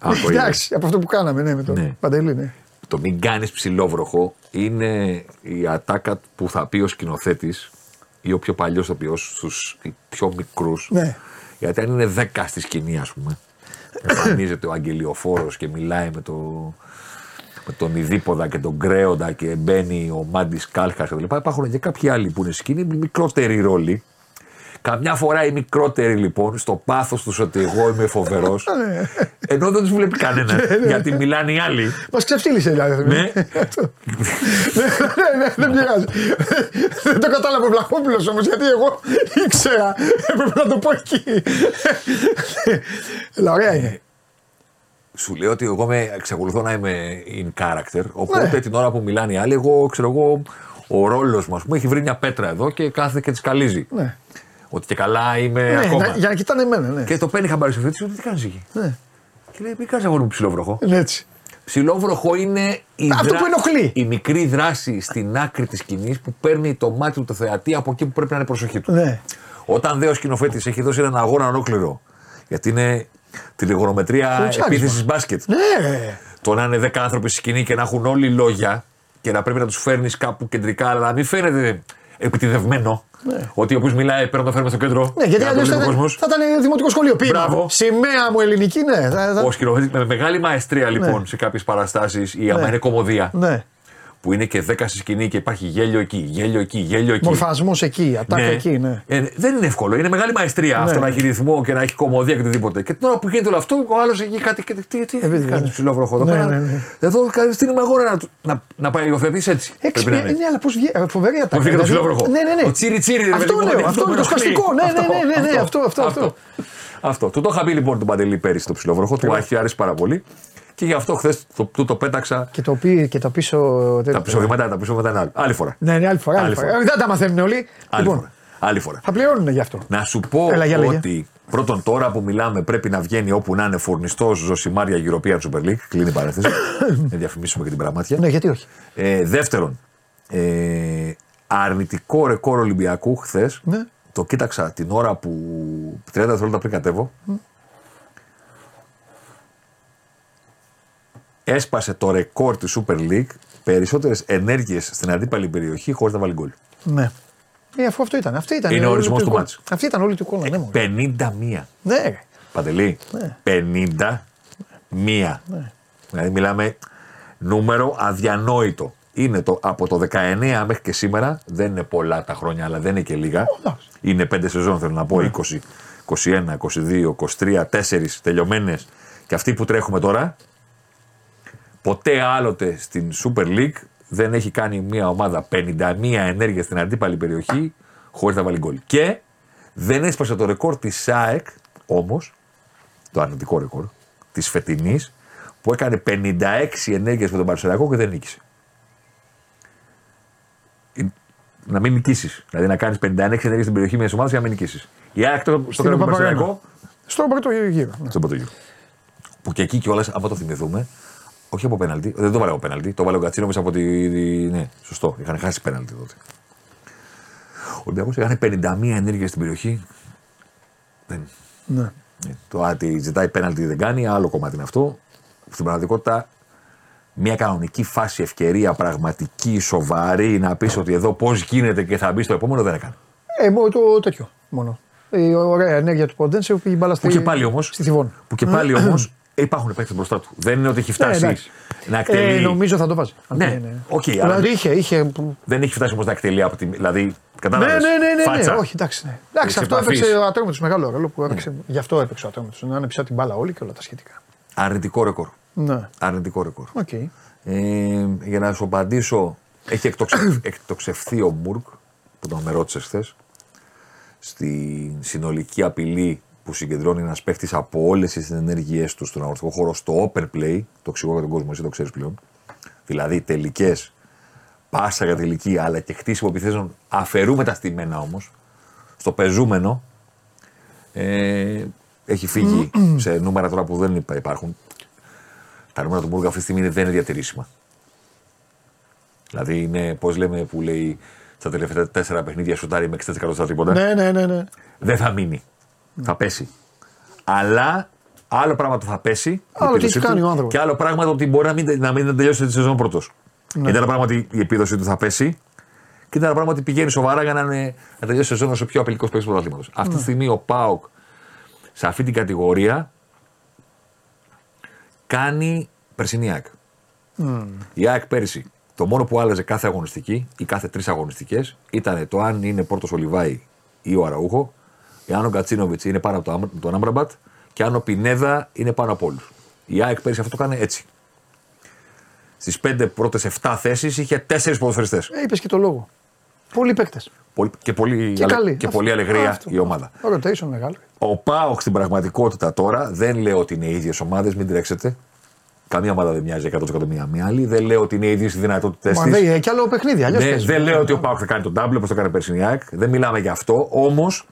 Αν το είδες. Εντάξει, από αυτό που κάναμε, ναι, με τον Ναι. Παντελή, ναι. Το μην κάνεις ψηλόβροχο είναι η ατάκα που θα πει ο σκηνοθέτης ή ο πιο παλιός ηθοποιό στους πιο μικρούς. Ναι. Γιατί αν είναι 10 στη σκηνή, ας πούμε, εμφανίζεται ο Αγγελιοφόρος και μιλάει με, το, με τον Ιδίποδα και τον Κρέοντα και μπαίνει ο Μάντι Κάλχας κτλ. Υπάρχουν και κάποιοι άλλοι που είναι στη σκηνή, μικρότεροι ρόλοι. Καμιά φορά οι μικρότεροι λοιπόν στο πάθος τους ότι εγώ είμαι φοβερός, ενώ δεν τους βλέπει κανένας γιατί μιλάνε οι άλλοι. Μας ξεφτύλισε δηλαδή. Ναι. Αυτό. ναι, ναι, ναι, δεν πειράζει. δεν το κατάλαβε ο Βλαχόπουλος όμως γιατί εγώ ήξερα. Έπρεπε να το πω εκεί. Αλλά ωραία είναι. Σου λέω ότι εγώ με, εξακολουθώ να είμαι in character. Οπότε Ναι. την ώρα που μιλάνε οι άλλοι, εγώ ξέρω εγώ, ο ρόλος μου, ας πούμε, έχει βρει μια πέτρα εδώ και κάθεται και τη καλύζει. Ναι. Ότι και καλά είμαι Ναι, ακόμα. να- για να κοιτάνε εμένα, ναι. Και το παίρνει χαμπάρι στο φέτη, τι κάνεις εκεί; Ναι. Και λέει, μην κάνεις αγόρι μου ψηλόβροχο. Είναι έτσι. Ψηλόβροχο είναι η, Αυτό που ενοχλεί. η μικρή δράση στην άκρη της σκηνής που παίρνει το μάτι του το θεατή από εκεί που πρέπει να είναι η προσοχή του. Ναι. Όταν δε ο σκηνοθέτης έχει δώσει έναν αγώνα ολόκληρο, γιατί είναι τηλεγωνομετρία Το τσάκισμα. επίθεσης μπάσκετ. Ναι, ρε. Το να είναι 10 άνθρωποι στη σκηνή και να έχουν όλοι λόγια και να πρέπει να τους φέρνεις κάπου κεντρικά, αλλά να μην φαίνεται επιτιδευμένο. Ότι ο οποίο μιλάει πρέπει να το φέρουμε στο κέντρο. Ναι, γιατί για να το αλλιώς θα, βλέπει ο ήταν- κόσμος. θα ήταν δημοτικό σχολείο. Πήμα. Μπράβο. Σημαία μου ελληνική, ναι. Θα- θα- Ο σκηνοθέτης με μεγάλη μαεστρία λοιπόν σε κάποιες παραστάσεις ή άμα Ναι. είναι κομμωδία. Ναι. Που είναι και 10 στη σκηνή και υπάρχει γέλιο εκεί, γέλιο εκεί, γέλιο εκεί. Μορφασμός εκεί, ατάκα εκεί, ναι. Ε, δεν είναι εύκολο. Είναι μεγάλη μαεστρία αυτό να έχει ρυθμό και να έχει κομμωδία και οτιδήποτε. Και την ώρα που γίνεται όλο αυτό, ο άλλος έχει κάτι. Και, τι τι, παιδί, κάνει ναι. ψηλόβροχο εδώ Ναι, πέρα. ναι, ναι. Εδώ κάνει την αγόρα να, να, να πάει υιοθετήσει έτσι. Έξι, Πρέπει να ναι, είναι. ναι, αλλά πώς βγαίνει. Φοβερή ατάκα. Μου φύγει το Δηλαδή, ψηλόβροχο. Ναι, ναι, ναι. Ο τσίρι τσίρι, ρε Αυτό παιδί μου, λέω, αυτό αυτό με είναι το ενοχλεί. σπαστικό. Ναι, ναι, ναι, ναι, ναι, αυτό, αυτό, αυτό. Αυτό. Του το είχα πει λοιπόν τον Παντελή πέρυσι το ψηλόβροχο, του έχει άρεσει πάρα πολύ. Και γι' αυτό χθες το, του το πέταξα. Και το, πει, και το πίσω. Τα πίσω βήματα, τα πίσω βήματα είναι άλλο. Άλλη φορά. Ναι, ναι, άλλη φορά. Άλλη Άλλη φορά. φορά. Ε, Δεν τα μαθαίνουν όλοι. Άλλη Λοιπόν, φορά. Άλλη φορά. θα πληρώνουν γι' αυτό. Να σου πω Έλα, για λέγε. ότι πρώτον τώρα που μιλάμε πρέπει να βγαίνει όπου να είναι φορνιστό Ζωσιμάρια European Super League. Κλείνει η παρένθεση. να διαφημίσουμε και την πραγμάτια. Ναι, γιατί όχι. Ε, δεύτερον, ε, αρνητικό ρεκόρ Ολυμπιακού χθες. Ναι. Το κοίταξα την ώρα που 30 δευτερόλεπτα πριν κατέβω. Έσπασε το ρεκόρ της Super League περισσότερες ενέργειες στην αντίπαλη περιοχή χωρίς να βάλει γκολ. Ναι. Ε, αφού αυτό ήταν. Αυτή ήταν Είναι ο όλη ορισμός του του εικόνα. μάτς. Αυτή ήταν όλη του εικόνα. Ναι, μόνο. 51. ναι, ρε. Παντελή. Ναι. 51. Δηλαδή μιλάμε Νούμερο αδιανόητο. Είναι το, από το 19 μέχρι και σήμερα, δεν είναι πολλά τα χρόνια, αλλά δεν είναι και λίγα. εντάξει. Είναι 5 σεζόν, θέλω να πω, 20, 21, 22, 23, 4 τελειωμένες. Και αυτοί που τρέχουμε τώρα, ποτέ άλλοτε στην Super League δεν έχει κάνει μια ομάδα 51 ενέργεια στην αντίπαλη περιοχή χωρίς να βάλει γκολ. Και δεν έσπασε το ρεκόρ της ΣΑΕΚ όμως, το αρνητικό ρεκόρ της φετινής, που έκανε 56 ενέργειες με τον Παρσελακό και δεν νίκησε. Ε, Να μην νικήσεις. Δηλαδή να κάνεις 56 ενέργειες στην περιοχή μιας ομάδας και να μην νικήσεις. Η ΑΕΚ το, στο έκανε με τον Παπαγάνο. Παρσελακό Στον πρώτο γύρο. ναι. στον πρώτο γύρο. Που και εκεί κιόλας, άμα το θυμηθούμε, όχι από πέναλτι, δεν το βάλε από πέναλτι, το βάλε ο Κατσίνοβιτς από τη. Ναι, σωστό, είχαν χάσει πέναλτι τότε. Ο Ολυμπιακός έκανε 51 ενέργεια στην περιοχή. Δεν. Ναι. ναι. Το ότι ζητάει πέναλτι δεν κάνει, άλλο κομμάτι είναι αυτό. Στην πραγματικότητα, μια κανονική φάση, ευκαιρία, πραγματική, σοβαρή, να πεις ότι εδώ πώς γίνεται και θα μπει στο επόμενο δεν έκανε. Ε, μόνο το τέτοιο μόνο. Η ωραία ενέργεια του Ποντένσε που πήγε μπάλα στη, Που και πάλι όμω. στη Θηβών. Που και πάλι όμω υπάρχουν παίκτες μπροστά του. Δεν είναι ότι έχει φτάσει εντάξει. να εκτελεί. Ε, νομίζω θα το βάζει. Ναι, Ναι, οκ, Δηλαδή αλλά- είχε, είχε. Δεν έχει φτάσει όμως να εκτελεί από τη. Δηλαδή, Ναι, κατάλαβες; ναι, ναι, ναι, ναι, Φάτσα. όχι, εντάξει. Ναι. Εντάξει, Της αυτό επαφής. έπαιξε ο Ατρόμητος μεγάλο ρόλο που έπαιξε. Γι' αυτό έπαιξε ο Ατρόμητος. Να είναι πίσω την μπάλα όλοι και όλα τα σχετικά. Αρνητικό ρεκόρ. Ναι, Αρνητικό ρεκόρ. οκ. Ε, για να σου απαντήσω, έχει εκτοξευ- εκτοξευθεί ο Μουργκ που τον με ρώτησες χθες στη συνολική απειλή που συγκεντρώνει ένας παίχτης από όλες τις ενέργειές του στον αγωνιστικό χώρο στο open play. Το εξηγώ για τον κόσμο, εσύ το ξέρεις πλέον. Δηλαδή τελικές, πάσα για τελική, αλλά και χτίσιμο επιθέσεων αφαιρούμε τα στημένα όμως. Στο πεζούμενο ε, έχει φύγει σε νούμερα τώρα που δεν υπά- υπάρχουν. Τα νούμερα του Μπούργα αυτή τη στιγμή είναι- δεν είναι διατηρήσιμα. Δηλαδή είναι, πώς λέμε, που λέει στα τελευταία τέσσερα παιχνίδια σουτάρει με 60% στα τρίποτα. Ναι, ναι, ναι, ναι. Δεν θα μείνει. Θα πέσει. Αλλά άλλο πράγμα το θα πέσει. η Άλλο τι επίδοσή έχει του, κάνει ο άνθρωπος. Και άλλο πράγμα το ότι μπορεί να μην, να μην τελειώσει τη σεζόν πρώτος. Ναι. Είναι ένα πράγμα ότι η επίδοση του θα πέσει. Και είναι ένα πράγμα ότι πηγαίνει σοβαρά για να, είναι, να τελειώσει η σεζόν όσο πιο απειλικός παίκτης του πρωταθλήματος. Αυτή Ναι. τη στιγμή ο Πάοκ σε αυτή την κατηγορία κάνει περσινή ΑΕΚ. Η ΑΕΚ πέρυσι το μόνο που άλλαζε κάθε αγωνιστική ή κάθε τρεις αγωνιστικές ήταν το αν είναι πρώτο ο Λιβάη ή ο Αραούχο, αν ο Γκατσίνοβιτ είναι πάνω από το Άμ- τον Άμπραμπατ και αν ο Πινέδα είναι πάνω από όλους. Η ΑΕΚ πέρυσι αυτό το έκανε έτσι. Στις πέντε πρώτες 7 θέσεις είχε τέσσερις ποδοσφαιριστές. Ε, είπες και το λόγο. Πολλοί παίκτες. Και πολύ, Και αλε- καλοί. και Αυτό. πολύ αλεγρία Αυτό. η ομάδα. Rotation μεγάλο. Ο Πάοκ στην πραγματικότητα τώρα δεν λέω ότι είναι οι ίδιες ομάδες, μην τρέξετε. Καμία ομάδα δεν μοιάζει 100% μία μία άλλη. Δεν λέω ότι είναι οι ίδιες οι δυνατότητέ Μα της. δεν έχει κι άλλο παιχνίδι. Αλλιώς Ναι, παίζεις. δεν λέω ότι ο ΠΑΟΚ θα κάνει το νταμπλ όπως το έκανε πέρσι η ΑΕΚ. Δεν μιλάμε γι' αυτό. Όμως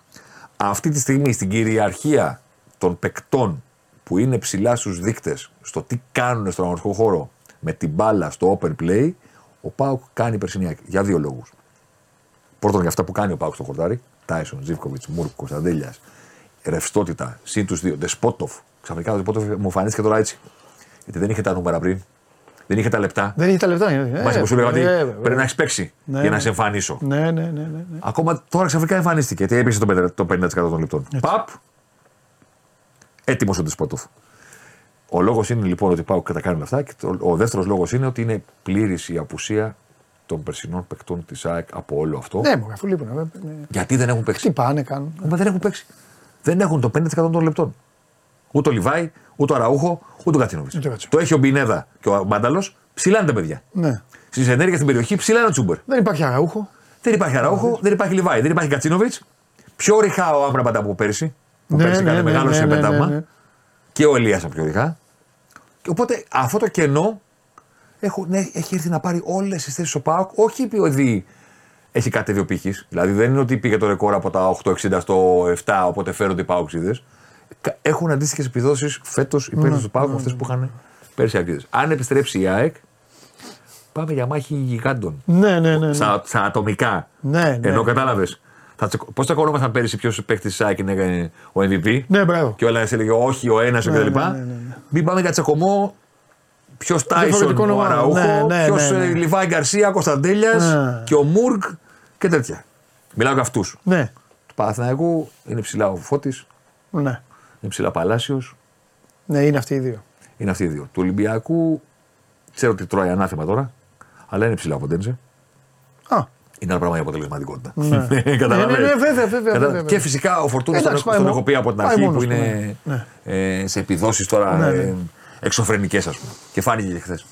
αυτή τη στιγμή στην κυριαρχία των παικτών που είναι ψηλά στους δείκτες στο τι κάνουν στον αγωνιστικό χώρο με την μπάλα στο open play, ο ΠΑΟΚ κάνει περσινή ΑΕΚ. Για δύο λόγους. Πρώτον, για αυτά που κάνει ο ΠΑΟΚ στο χορτάρι. Τάισον, Ζίβκοβιτς, Μουργκ, Κωνσταντέλιας. Ρευστότητα, συν τους δύο. Ντεσπόντοφ. Ξαφνικά ο Ντεσπόντοφ μου εμφανίστηκε τώρα έτσι. Γιατί δεν είχε τα νούμερα πριν. Δεν είχε τα λεπτά. Δεν έχει τα λεπτά. Ε, Μάλιστα που σου λέγα ότι ε, βέβαια. πρέπει να έχεις παίξει Ναι, για να ναι. σε εμφανίσω. Ναι, ναι, ναι. ναι, ναι. Ακόμα τώρα ξαφνικά εμφανίστηκε. Γιατί έπεισε το 50% το 50% των λεπτών. Παπ. Έτοιμος ο Ντεσπότοφ. Ο λόγος είναι λοιπόν ότι πάω και τα κάνουν αυτά. Και το, ο δεύτερος λόγος είναι ότι είναι πλήρης η απουσία των περσινών παικτών της ΑΕΚ από όλο αυτό. Ναι, μου αφού λείπουν. ε, ναι. Γιατί δεν έχουν Τι παίξει. πάνε, κάνουν. Μα δεν έχουν παίξει. Δεν έχουν το 50% των λεπτών. Ούτε ο Λιβάη, ούτε ο Αραούχο, ούτε ο Κατσίνοβιτς. Ούτε ο Κατσίνοβιτς. Το έχει ο Μπινέδα και ο Μπάνταλο. Ψηλά είναι τα παιδιά. Ναι. Στις ενέργειες στην περιοχή ψηλά είναι ο Τσούμπερ. Δεν υπάρχει αραούχο. Δεν υπάρχει Αραούχο, δεν υπάρχει Λιβάη, δεν υπάρχει Κατσίνοβιτς. Πιο ρηχά ο Άμπραμπατ από πέρυσι. Που Ναι, πέρυσι ναι, έκανε ναι, μεγάλο ναι, σε ναι, πεντάμα. ναι, ναι. Και ο Ελίας πιο ρηχά. Και οπότε αυτό το κενό έχουν, ναι, έχει έρθει να πάρει όλες τις θέσεις ο Πάοκ. Όχι επειδή έχει κατέβει ο πύχης. Δηλαδή δεν είναι ότι πήγε το ρεκόρ από τα 8,60 στο 7, οπότε φέρονται οι Πάοξιδε. Έχουν αντίστοιχες επιδόσεις φέτος οι παίκτες του Πάοκ με αυτές που είχαν πέρσι οι Αγγλίδες. Αν επιστρέψει η ΑΕΚ, πάμε για μάχη γιγάντων Ναι, ναι, ναι. ναι. στα, στα ατομικά. Ναι, ναι. Ενώ κατάλαβες. Πώς τσακωνόμασταν πέρυσι ποιος παίκτης της ΑΕΚ είναι ο MVP. Ναι, μπράβο. Και ο ένα έλεγε όχι, ο ένας Ναι, κτλ. ναι, ναι, ναι, ναι. Μην πάμε για τσακωμό. Ποιος Τάισον, Διαφορετικών ο ομάδων. Αραούχο, Ναι, ναι, ποιος ναι, ναι. Λιβάη Γκαρσία, Κωνσταντέλιας Ναι. και ο Μουργκ και τέτοια. Μιλάω για αυτούς. Ναι, Του Παναθηναϊκού είναι ψηλά ο Φώτης, ναι. Είναι ψηλά Παλάσιος. Ναι, είναι αυτοί οι δύο. Είναι αυτοί οι δύο. Του Ολυμπιακού Ξέρω ότι τρώει ανάθεμα τώρα, αλλά είναι ψηλά από Ντένσε. Α, Είναι ένα πράγμα η αποτελεσματικότητα. Ναι. Καταλαβαίνεις. Ναι, ναι, ναι, βέβαια, βέβαια, Κατα- βέβαια. Και φυσικά ο Φορτούνη Εντάξει, τον, πάει τον μόνο- έχω πει από την πάει αρχή μόνος που του, είναι ναι. ε, σε επιδόσεις τώρα Ναι, ναι. ε, εξωφρενικές, ας πούμε. Και φάνηκε και χθες.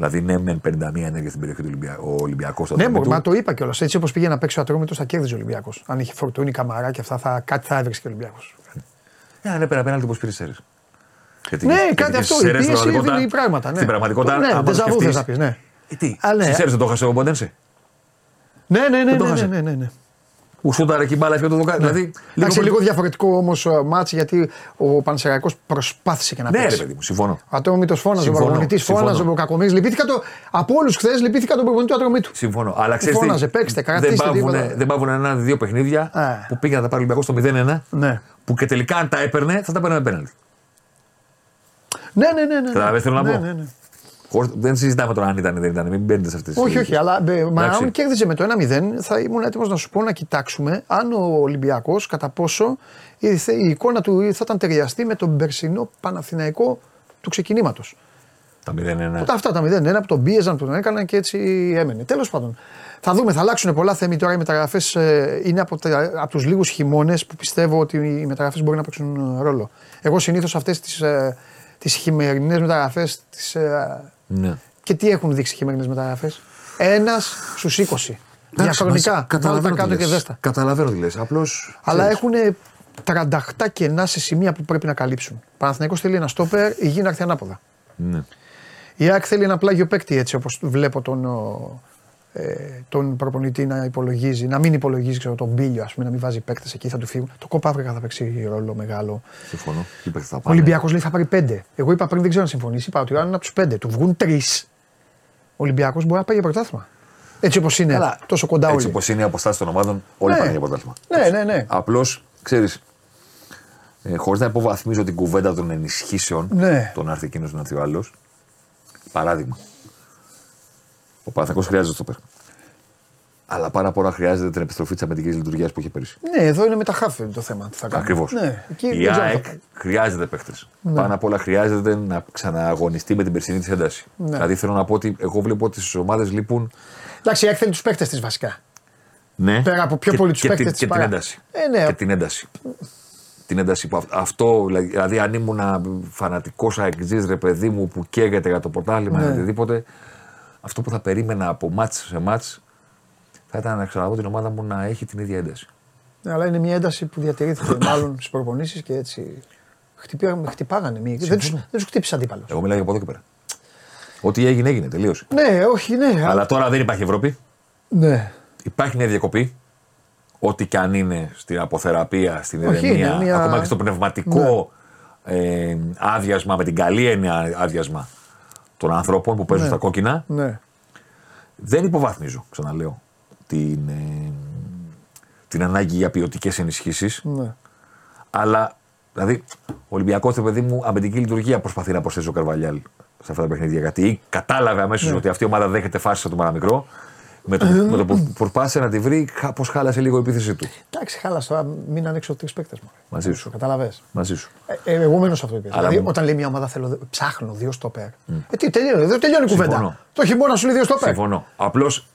Δηλαδή, ναι, μεν 51 ενέργεια στην περιοχή του Ολυμπιακού. Ο Ολυμπιακός ναι, μπορεί, μα το είπα κιόλας. Έτσι όπως πήγε να παίξει ο Ατρόμητος, θα κέρδιζε ο Ολυμπιακός. Αν είχε Φορτούνη, Καμαρά και αυτά, θα, κάτι θα έβρισκε ο Ολυμπιακός. Ε, αν έπαιρνε απέναντι όπως πήρε Σέρρες. Ναι, κάτι αυτό. Η πίεση δίνει πράγματα. Ναι. Στην πραγματικότητα. Ναι, άμα το δεν σκεφτείς- θες να πεις, ναι. Ε, τι, Α, ναι. στις Σέρρες δεν το χάσε ο Ποντένσε. Ναι, ναι, ναι, Δεν το ναι, χάσε. ναι, ναι, ναι. Που σούταρε εκεί μπάλα έφυγε το δοκάρι. Δηλαδή, Εντάξει, πολύ- λίγο διαφορετικό όμως ματς γιατί ο Πανσεραϊκός προσπάθησε και να Ναι, ρε παίξει. παιδί μου, συμφωνώ. Ο Ατρόμητος φώναζε, ο Συμφωνώ, προπονητής συμφωνώ. φώναζε, ο κακομοίρης. Λυπήθηκα το. Από όλους χθες λυπήθηκα τον προπονητή του Ατρομήτου. Συμφωνώ. Αλλά ξέρεις. Φώναζε, παίξτε, δεν κρατήστε πάβουνε, τίποτα. δεν πάβουν ένα-δύο παιχνίδια Ε. που πήγε να τα πάρει ο Ολυμπιακός στο 0-1. Ναι. Που και τελικά αν τα έπαιρνε θα τα έπαιρνε με πέναλτι. Ναι, ναι, ναι. ναι. Καταλαβαίνεις τι θέλω να ναι, πω; Ναι, ναι. Χωρίς- Δεν συζητάμε τώρα αν ήταν ή δεν ήταν. Μην μπαίνετε σε αυτές Όχι, όχι, αλλά ε, μα Εντάξει. αν κέρδιζε με το 1-0, θα ήμουν έτοιμος να σου πω να κοιτάξουμε αν ο Ολυμπιακός κατά πόσο η, θε- η εικόνα του θα ήταν ταιριαστή με τον περσινό Παναθηναϊκό του ξεκινήματος. Τα 0-1. Όταν αυτά τα 0-1 που τον πίεζαν, που τον έκαναν και έτσι έμενε. Τέλος πάντων. Θα δούμε, θα αλλάξουν πολλά θέμη τώρα. Οι μεταγραφές είναι από, τα- από τους λίγους χειμώνες που πιστεύω ότι οι μεταγραφές μπορεί να παίξουν ε, ρόλο. Εγώ συνήθως αυτές τις ε, τις χειμερινές μεταγραφές. Ε, Ναι. και τι έχουν δείξει οι χειμερινές μεταγραφές; Ένας στους 20. Διαχρονικά. Βάλτε τα Καταλαβαίνω τι κάτω και λες. δέστα. Καταλαβαίνω τι λες. Απλώς. Αλλά έχουν 38 κενά σε σημεία που πρέπει να καλύψουν. Παναθηναϊκός θέλει ένα στόπερ, η γη να έρθει ανάποδα. Ναι. Η ΑΕΚ θέλει ένα πλάγιο παίκτη έτσι όπως βλέπω τον, ο, ε, τον προπονητή να υπολογίζει, να μην υπολογίζει ξέρω, τον Μπίλιο, ας πούμε, να μην βάζει παίκτες εκεί, θα του φύγουν. Το κόπα Αφρικα θα παίξει ρόλο μεγάλο. Συμφωνώ. Τι παίχτε θα Ο πάνε. Ολυμπιακός λέει θα πάρει πέντε. Εγώ είπα πριν δεν ξέρω αν συμφωνήσει. Είπα ότι αν είναι από τους πέντε, του βγουν τρεις. Ο Ολυμπιακός μπορεί να πάει για πρωτάθλημα. Έτσι όπως είναι, Καλά. τόσο κοντά Έτσι όλοι. όπως είναι οι αποστάσει των ομάδων, όλοι Ναι. πάνε για πρωτάθλημα. Ναι, ναι, ναι. Απλώς ξέρεις, ε, χωρίς να υποβαθμίζω την κουβέντα των ενισχύσεων, Ναι. τον να έρθει εκείνος να έρθει ο άλλος. Παράδειγμα. Ο Παναθηναϊκός χρειάζεται στο πέρα. Αλλά πάρα πολλά χρειάζεται την επιστροφή της αμυντικής λειτουργίας που είχε πέρυσι. Ναι, εδώ είναι με τα χάφη το θέμα. Τι θα κάνουμε. Ακριβώς. Ναι, εκεί Η δεν ξέρω αν ΑΕΚ θα- Ναι. χρειάζεται παίχτε. Πάνω απ' όλα χρειάζεται να ξανααγωνιστεί με την περσινή της ένταση. Ναι. Δηλαδή θέλω να πω ότι εγώ βλέπω ότι στις ομάδες λείπουν. Εντάξει, η ΑΕΚ θέλει τους παίκτες της βασικά. Ναι, Πέρα από πιο και- πολύ τους και παίκτες την- της Και την παρά. ένταση. Ε, ναι. Και την ένταση. Την ένταση που αυ- αυτό, δηλαδή αν ήμουν φανατικός αεξή ρε παιδί μου που καίγεται για το πρωτάθλημα ή Ναι. οτιδήποτε, αυτό που θα περίμενα από μάτς σε μάτς θα ήταν να ξαναδώ την ομάδα μου να έχει την ίδια ένταση. Ναι, αλλά είναι μια ένταση που διατηρήθηκε μάλλον στις προπονήσεις και έτσι. Χτυπάγανε, χτυπάγανε μία. Δεν του δεν τους χτύπησε αντίπαλος. Εγώ μιλάω για από εδώ και πέρα. Ό,τι έγινε, έγινε, τελείωσε. Ναι, όχι, ναι. Αλλά τώρα δεν υπάρχει Ευρώπη. Ναι. Υπάρχει μια διακοπή. Ό,τι και αν είναι στην αποθεραπεία, στην Όχι, ηρεμία, είναι μια- ακόμα και στο πνευματικό ε, άδειασμα, με την καλή έννοια άδειασμα των ανθρώπων που παίζουν Ναι. στα κόκκινα. ναι. Δεν υποβαθμίζω, ξαναλέω, την, ε, την ανάγκη για ποιοτικές ενισχύσεις. ναι. Αλλά, δηλαδή, ο Ολυμπιακός, το παιδί μου, αμυντική λειτουργία προσπαθεί να προσθέσει ο Καρβαλιάλ σε αυτά τα παιχνίδια. Γιατί κατάλαβε αμέσως Ναι. ότι αυτή η ομάδα δέχεται φάσεις από το παραμικρό. Με το, με το που προσπάθησε να τη βρει, πώς χάλασε λίγο η επίθεσή του. Εντάξει, χάλασε τώρα, μείναν έξω τρεις παίκτες μου. Μαζί σου. Καταλαβέ. Μαζί σου. Ε, ε, εγώ μένω σε αυτό που είπες. Αλλά Δηλαδή, μου- όταν λέει μια ομάδα θέλω, ψάχνω δύο στόπερ. Ε, τι τελειώνει, δεν τελειώνει η κουβέντα. Συμφωνώ. Το χειμώνα σου λέει δύο στόπερ. Συμφωνώ. Απλώς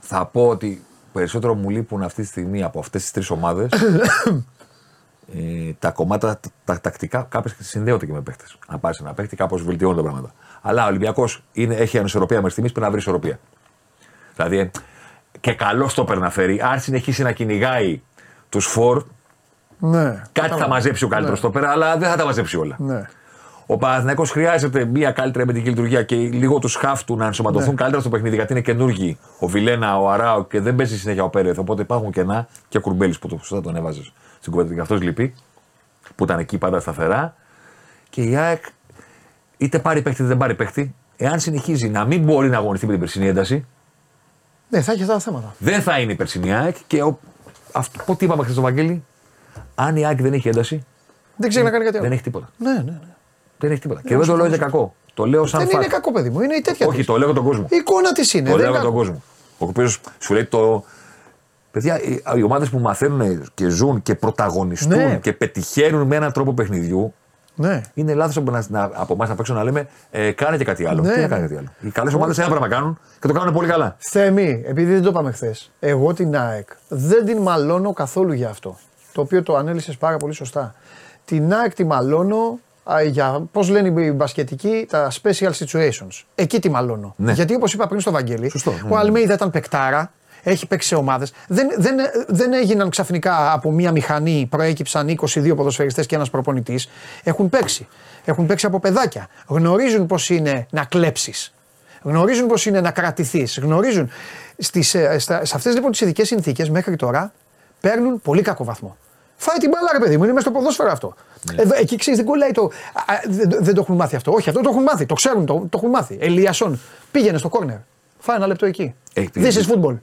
θα πω ότι περισσότερο μου λείπουν αυτή τη στιγμή από αυτές τις τρεις ομάδες ε, τα κομμάτια τα, τα τακτικά. Κάποιες συνδέονται και με παίχτε. Αν πάρεις ένα παίχτη, κάπως βελτιώνουν τα πράγματα. Αλλά ο Ολυμπιακός έχει ανισορροπία μέχρι στιγμής πρέπει να βρει ισορροπία. Δηλαδή ε, και καλό το να φέρει. Αν συνεχίσει να κυνηγάει τους φορ, Ναι. κάτι θα μαζέψει ο καλύτερος στο πέρα, αλλά δεν θα τα μαζέψει όλα. Ναι. Ο Παναθηναϊκός χρειάζεται μια καλύτερη αμυντική λειτουργία και λίγο τους χαφ του να ενσωματωθούν Ναι. καλύτερα στο παιχνίδι γιατί είναι καινούργοι. Ο Βιλένα, ο Αράο και δεν παίζει συνέχεια ο Πέρεθ. Οπότε υπάρχουν κενά και ο Κουρμπέλης που το σωστά τον έβαζες στην κουβέντα και αυτός λείπει. Που ήταν εκεί πάντα σταθερά. Και η ΑΕΚ είτε πάρει παίχτη είτε δεν πάρει παίχτη. Εάν συνεχίζει να μην μπορεί να αγωνιστεί με την περσινή ένταση, Ναι, θα έχει αυτά τα θέματα. δεν θα είναι η περσινή ΑΕΚ. Και ο, αυτό τι είπαμε χθες στο Βαγγέλη, αν η ΑΕΚ δεν έχει ένταση, Δεν ξέρει να κάνει κάτι άλλο. δεν έχει τίποτα. Ναι, ναι, ναι. Δεν έχει τίποτα. και δεν το λέω για κακό. Το λέω σαν Δεν fact. είναι κακό παιδί μου, είναι η τέτοια. Όχι, της. το λέω για τον κόσμο. Η εικόνα της είναι. Το δεν λέω είναι για τον κακό. κόσμο. Ο οποίος σου λέει το. Παιδιά, οι, οι ομάδες που μαθαίνουν και ζουν και πρωταγωνιστούν Ναι. και πετυχαίνουν με έναν τρόπο παιχνιδιού Ναι. Είναι λάθος από, να- να- από εμάς να παίξω να λέμε ε, κάνε και κάτι άλλο. Ναι, Τι να ναι. κάνει κάτι άλλο. Οι καλές ομάδες ένα πράγμα κάνουν και το κάνουν πολύ καλά. Θέμη, επειδή δεν το είπαμε χθες, εγώ την ΑΕΚ δεν την μαλώνω καθόλου για αυτό. Το οποίο το ανέλησες πάρα πολύ σωστά. Την ΑΕΚ τη μαλώνω α, για, πώς λένε οι μπασκετικοί, τα special situations. Εκεί τη μαλώνω. Ναι. Γιατί όπως είπα πριν στο Βαγγέλη, Σωστό, ναι, ο ναι. Αλμέιδα ήταν παικτάρα, έχει παίξει σε ομάδες. Δεν, δεν, δεν έγιναν ξαφνικά από μία μηχανή, προέκυψαν 22 ποδοσφαιριστές και ένας προπονητής. Έχουν παίξει. Έχουν παίξει από παιδάκια. Γνωρίζουν πώς είναι να κλέψεις. Γνωρίζουν πώς είναι να κρατηθείς. Γνωρίζουν. Στις, ε, στα, σε αυτές λοιπόν τις ειδικές συνθήκες μέχρι τώρα παίρνουν πολύ κακό βαθμό. Φάει την μπάλα, ρε παιδί μου, είναι μέσα στο ποδόσφαιρο αυτό. Εδώ, εκεί ξέρεις, δεν κολλάει το. α, α, δεν, δεν το έχουν μάθει αυτό. Όχι, αυτό το έχουν μάθει. Το ξέρουν, το, το έχουν μάθει. Ελίασον, πήγαινε στο κόρνερ. Φάει ένα λεπτό εκεί. Έχει This is πει. football.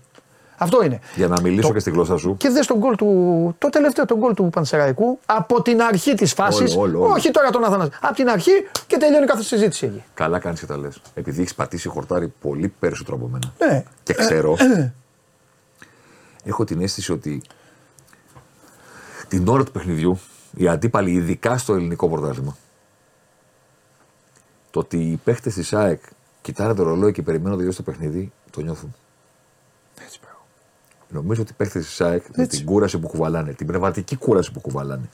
Αυτό είναι. Για να μιλήσω Το- και στη γλώσσα σου. Και δες τον γκολ του, το τελευταίο τον γκολ του Πανσεραϊκού από την αρχή της φάσης. Όλο, όλο, όλο. Όχι τώρα τον Αθανάση. Από την αρχή και τελειώνει κάθε συζήτηση εκεί. Καλά κάνεις και τα λες. Επειδή έχεις πατήσει χορτάρι πολύ περισσότερο από μένα. Ναι. Και ξέρω. έχω την αίσθηση ότι την ώρα του παιχνιδιού οι αντίπαλοι, ειδικά στο ελληνικό πρωτάθλημα, το ότι οι παίχτε της ΑΕΚ κοιτάνε το ρολόι και περιμένουν να τελειώσει το παιχνίδι, το νιώθουν. Έτσι, πράγμα. Νομίζω ότι οι παίχτε της ΑΕΚ με Έτσι. την κούραση που κουβαλάνε, την πνευματική κούραση που κουβαλάνε,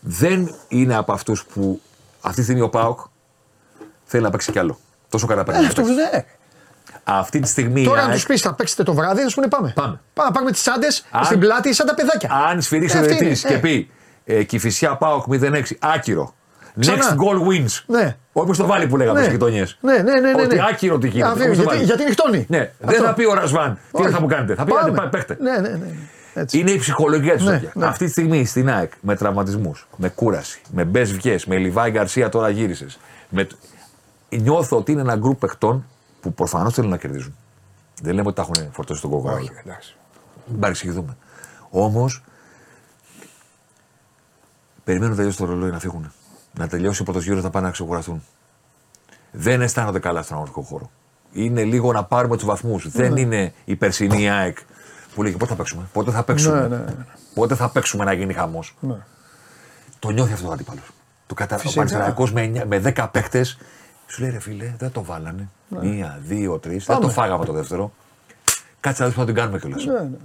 δεν είναι από αυτούς που αυτή τη στιγμή ο Πάοκ θέλει να παίξει κι άλλο. Τόσο καλά παίξει. Ε, αυτό ναι. Αυτή τη στιγμή η Τώρα αν ΑΕΚ, τους πεις θα παίξετε το βράδυ, θα σου πούνε πάμε. Πάμε. Πάμε, πάμε τις τσάντε Αν- στην πλάτη σαν τα παιδάκια. αν σφυρίξει ο Ε, αυτή διαιτητής είναι, και ε. πει ε, Κυφυσιά Πάοκ 0-6, άκυρο. Ξανά. Next goal wins. Ναι. Όπω το βάλει που λέγαμε Ναι. στις γειτονιές. Ναι, ναι, ναι, ναι, Ότι ναι. άκυρο τι γίνεται. Αφήνει, όπως το γιατί, βάλει. γιατί νυχτώνει. Ναι, δεν Αυτό. θα πει ο Ρασβάν τι Όχι. θα μου κάνετε. Θα πει Πάμε. άντε πάει παίχτε. Ναι, ναι, ναι. Έτσι. Είναι η ψυχολογία του Ναι, τέτοια. ναι. Αυτή τη στιγμή στην ΑΕΚ με τραυματισμούς, με κούραση, με μπες βγέ, με Λιβάη Γκαρσία τώρα γύρισες. Με... Νιώθω ότι είναι ένα γκρουπ παιχτών που προφανώς θέλουν να κερδίζουν. Δεν λέμε ότι τα έχουν φορτώσει στον κόκκινο. Όχι, εντάξει. Μην παρεξηγηθούμε. Όμως, περιμένουν να τελειώσει το ρολόι να φύγουν. Να τελειώσει ο πρώτος γύρος να πάνε να ξεκουραστούν. Δεν αισθάνονται καλά στον αγροτικό χώρο. Είναι λίγο να πάρουμε τους βαθμούς. Δεν είναι η περσινή ΑΕΚ που λέει πότε θα παίξουμε. Πότε θα παίξουμε. Ναι, ναι, ναι. Πότε θα παίξουμε να γίνει χαμός. Ναι. Το νιώθει αυτό ο αντίπαλος. Το κατα... Ο Φυσικά. Πανσεραϊκός με, εννιά- με 10 παίχτε σου λέει ρε φίλε, δεν το βάλανε. Μία, δύο, τρεις. Δεν Ναι. Πάμε. το φάγαμε το δεύτερο. Κάτσε να δεις που θα την κάνουμε κιόλας. Ναι, ναι.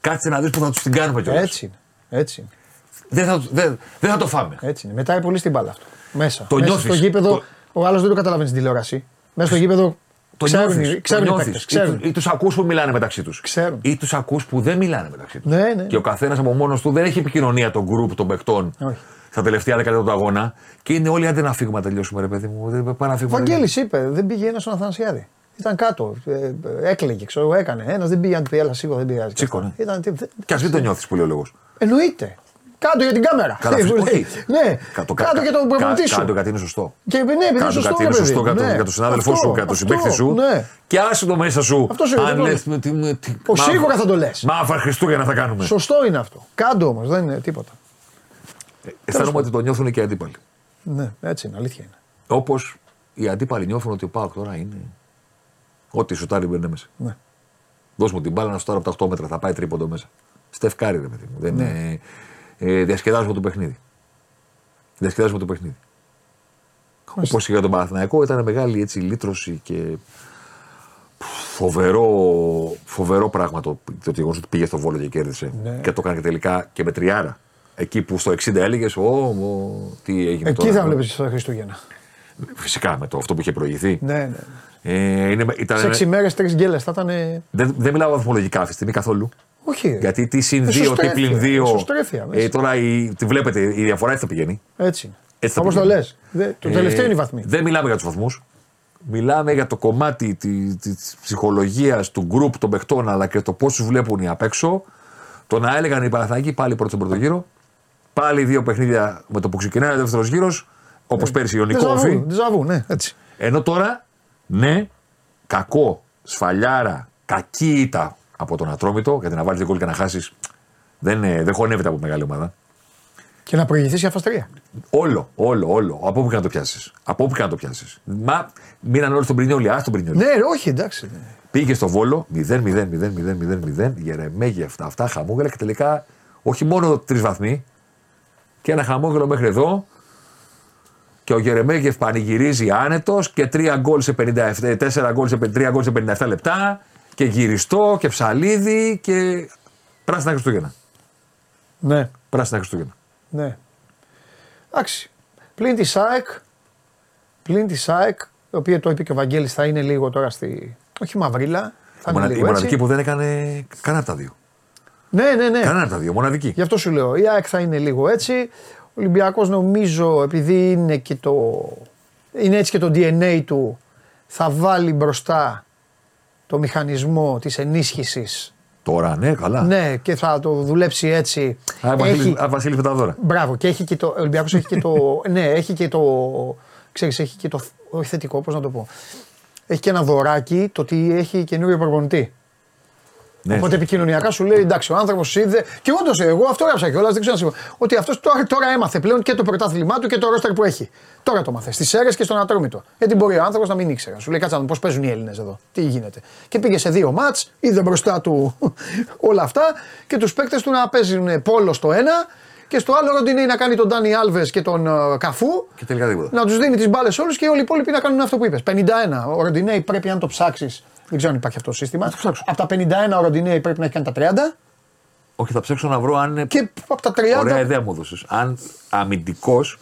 Κάτσε να δεις που θα τους την κάνουμε κιόλας. Έτσι είναι. Έτσι είναι. Δεν, θα, δεν, δεν θα το φάμε. Έτσι είναι. Μετάει πολύ στην μπάλα αυτό. Μέσα. Το Μέσα νιώθεις. στο γήπεδο, Το- ο άλλος δεν το καταλαβαίνει στην τηλεόραση. Μέσα στο γήπεδο Το ξέρουν, νιώθεις, οι- το ξέρουν οι νιώθεις. παίκτες, Ή, ξέρουν. του- ή τους ακούς που μιλάνε μεταξύ τους. Ξέρουν. Ή τους ακούς που δεν μιλάνε μεταξύ τους. Ναι, ναι. Και ο καθένας από μόνος του δεν έχει επικοινωνία των γκρουπ των παικτών Όχι. στα τελευταία δεκαετία του αγώνα. Και είναι όλοι άντε να φύγουμε να τελειώσουμε, ρε παιδί μου. Δεν πάμε να Ο φύγουμε. Βαγγέλης είπε, δεν πήγε ένας στον Αθανασιάδη. Ήταν κάτω. Ε, ε, έκλαιγε, ξέρω εγώ, έκανε. Ένας δεν πήγε, αν του πει, έλα σίγουρα δεν πειράζει. Σήκωνε. Ήταν, τι- θε- Και ας μην το νιώθεις που λέει ο λόγος. Εννοείται. Κάτω για την κάμερα. Καλά, Τι φυσικά. μου λέει. Όχι. Ναι, Κάτω, κάτω για τον προπονητή σου. Κάτω γιατί είναι σωστό. Και ναι, επειδή είναι Κάτω σωστό. κάτι είναι ρε παιδί σωστό μου, για τον, ναι. για τον συνάδελφό Αυτό, σου, για τον αυτό, συμπαίκτη σου. Ναι. Και άσε το μέσα σου. Αυτό σου αν λέω, λες, τι- τι- τι- Ο, μα- σίγουρα θα το λες. Μαύρα Χριστούγεννα θα κάνουμε. Σωστό είναι αυτό. Κάντο όμως, δεν είναι τίποτα. Αισθάνομαι ότι το νιώθουν και οι αντίπαλοι. Ναι, έτσι είναι, αλήθεια είναι. Όπως οι αντίπαλοι νιώθουν ότι ο Πάοκ τώρα είναι. Ό,τι σουτάρει μπαίνει μέσα. Ναι. Δώσ' μου την μπάλα να σουτάρω από τα 8 μέτρα, θα πάει τρίποντο μέσα. Στεφκάρι, ρε παιδί μου. Δεν Ναι. είναι. Ε, διασκεδάζουμε το παιχνίδι. Διασκεδάζουμε το παιχνίδι. Όπως και για τον Παναθηναϊκό ήταν μεγάλη έτσι λύτρωση και φοβερό, φοβερό πράγμα το, το γεγονός ότι πήγε στο βόλο και κέρδισε. Ναι. Και το έκανε και τελικά και με τριάρα. Εκεί που στο 60 έλεγες, Ω, ω, τι έγινε Εκεί τώρα. θα βλέπεις τα Χριστούγεννα. Φυσικά με το αυτό που είχε προηγηθεί. Ναι, ναι. Ε, είναι, ήταν, Σε έξι μέρες, τρεις γκέλες θα ήταν. δεν, δεν μιλάω βαθμολογικά αυτή τη στιγμή καθόλου. Όχι. Γιατί τι συν 2, τι Εσωστρέφεια, πλην 2. εσωστρέφεια, μέσα. Ε, τώρα η, τη βλέπετε, η διαφορά έτσι θα πηγαίνει. Έτσι είναι. Έτσι θα Όπως το πηγαίνει. λε. Το Ε, τελευταίο είναι οι βαθμοί. Δεν μιλάμε για τους βαθμούς. Μιλάμε για το κομμάτι τη της ψυχολογίας του γκρουπ των παιχτών αλλά και το πώς τους βλέπουν οι απ' έξω. Το να έλεγαν οι Παναθηναϊκοί πάλι πρώτο στον πρώτο γύρο. Πάλι δύο παιχνίδια με το που ξεκινάει ο δεύτερος γύρος. Όπως πέρσι Ιωνικό Ντεζαβού, Όφη. ντεζαβού, ναι, έτσι. Ενώ τώρα, ναι, κακό, σφαλιάρα, κακή ήττα από τον Ατρόμητο, γιατί να βάλεις δύο γκολ και να χάσεις δεν, ε, δεν χωνεύεται από μεγάλη ομάδα. Και να προηγηθείς η αφαστρία. Όλο, όλο, όλο. Από όπου και να το πιάσεις. Από όπου και να το πιάσεις. Μα μείναν όλοι στον Πρινιόλι, α τον Πρινιόλι. Ναι, ρε, όχι, εντάξει. ναι. Πήγε στο βόλο 0-0-0-0-0-0, γερεμέγια αυτά, αυτά χαμόγελα και τελικά όχι μόνο τρεις βαθμοί, και ένα χαμόγελο μέχρι εδώ. Και ο Γερεμέγεφ πανηγυρίζει άνετος και 3 γκολ σε 57, 4 γκολ σε, 3 γκολ σε 57 λεπτά. Και γυριστό και ψαλίδι και πράσινα Χριστούγεννα. Ναι, Πράσινα Χριστούγεννα. ναι. Εντάξει. Πλην της ΣΑΕΚ, πλην της ΣΑΕΚ, η οποία το είπε και ο Βαγγέλης θα είναι λίγο τώρα στη. Όχι μαυρίλα. Θα Η, είναι μονα- η λίγο μοναδική έτσι. που δεν έκανε κανένα από τα δύο. Ναι, ναι, ναι. Κανένα από τα δύο. Μοναδική. Γι' αυτό σου λέω. Η ΑΕΚ θα είναι λίγο έτσι. Ο Ολυμπιακός νομίζω επειδή είναι και το. Είναι έτσι και το DNA του, θα βάλει μπροστά το μηχανισμό της ενίσχυσης. Τώρα, ναι, καλά. Ναι, και θα το δουλέψει έτσι. Α, Βασίλη, α, Βασίλη με τα δώρα. Μπράβο, και έχει και το. Ο Ολυμπιακός έχει και το. ναι, έχει και το. Ξέρεις, έχει και το. Όχι θετικό, πώς να το πω. Έχει και ένα δωράκι το ότι έχει καινούριο προπονητή. Ναι, Οπότε επικοινωνιακά σου λέει εντάξει, ο άνθρωπος είδε. Και όντως εγώ αυτό έγραψα κιόλας, δεν ξέρω αν συμφωνώ. Ότι αυτός τώρα, τώρα έμαθε πλέον και το πρωτάθλημά του και το ρόστερ που έχει. Τώρα το μάθε. Στι αίρες και στον Ατρόμητο. Γιατί μπορεί ο άνθρωπος να μην ήξερε. Σου λέει κάτσε να πώς παίζουν οι Έλληνες εδώ. Τι γίνεται. Και πήγε σε δύο μάτς, είδε μπροστά του όλα αυτά και τους παίκτες του να παίζουν πόλο στο ένα και στο άλλο ροντινέι να κάνει τον Ντάνι Άλβες και τον ε, Καφού. Και τελικά τίποτα. Να τους δίνει τις μπάλες όλους και όλοι οι υπόλοιποι να κάνουν αυτό που είπες. 51. Ο Ροντινέι πρέπει αν το ψάξεις. Δεν ξέρω αν υπάρχει αυτό το σύστημα. το ψάξω. Από τα 51 ο Ροντινέι πρέπει να έχει κάνει τα 30. Όχι, θα ψάξω να βρω αν είναι. Και από τα 30. Ωραία ιδέα μου έδωσες. Αν αμυντικός,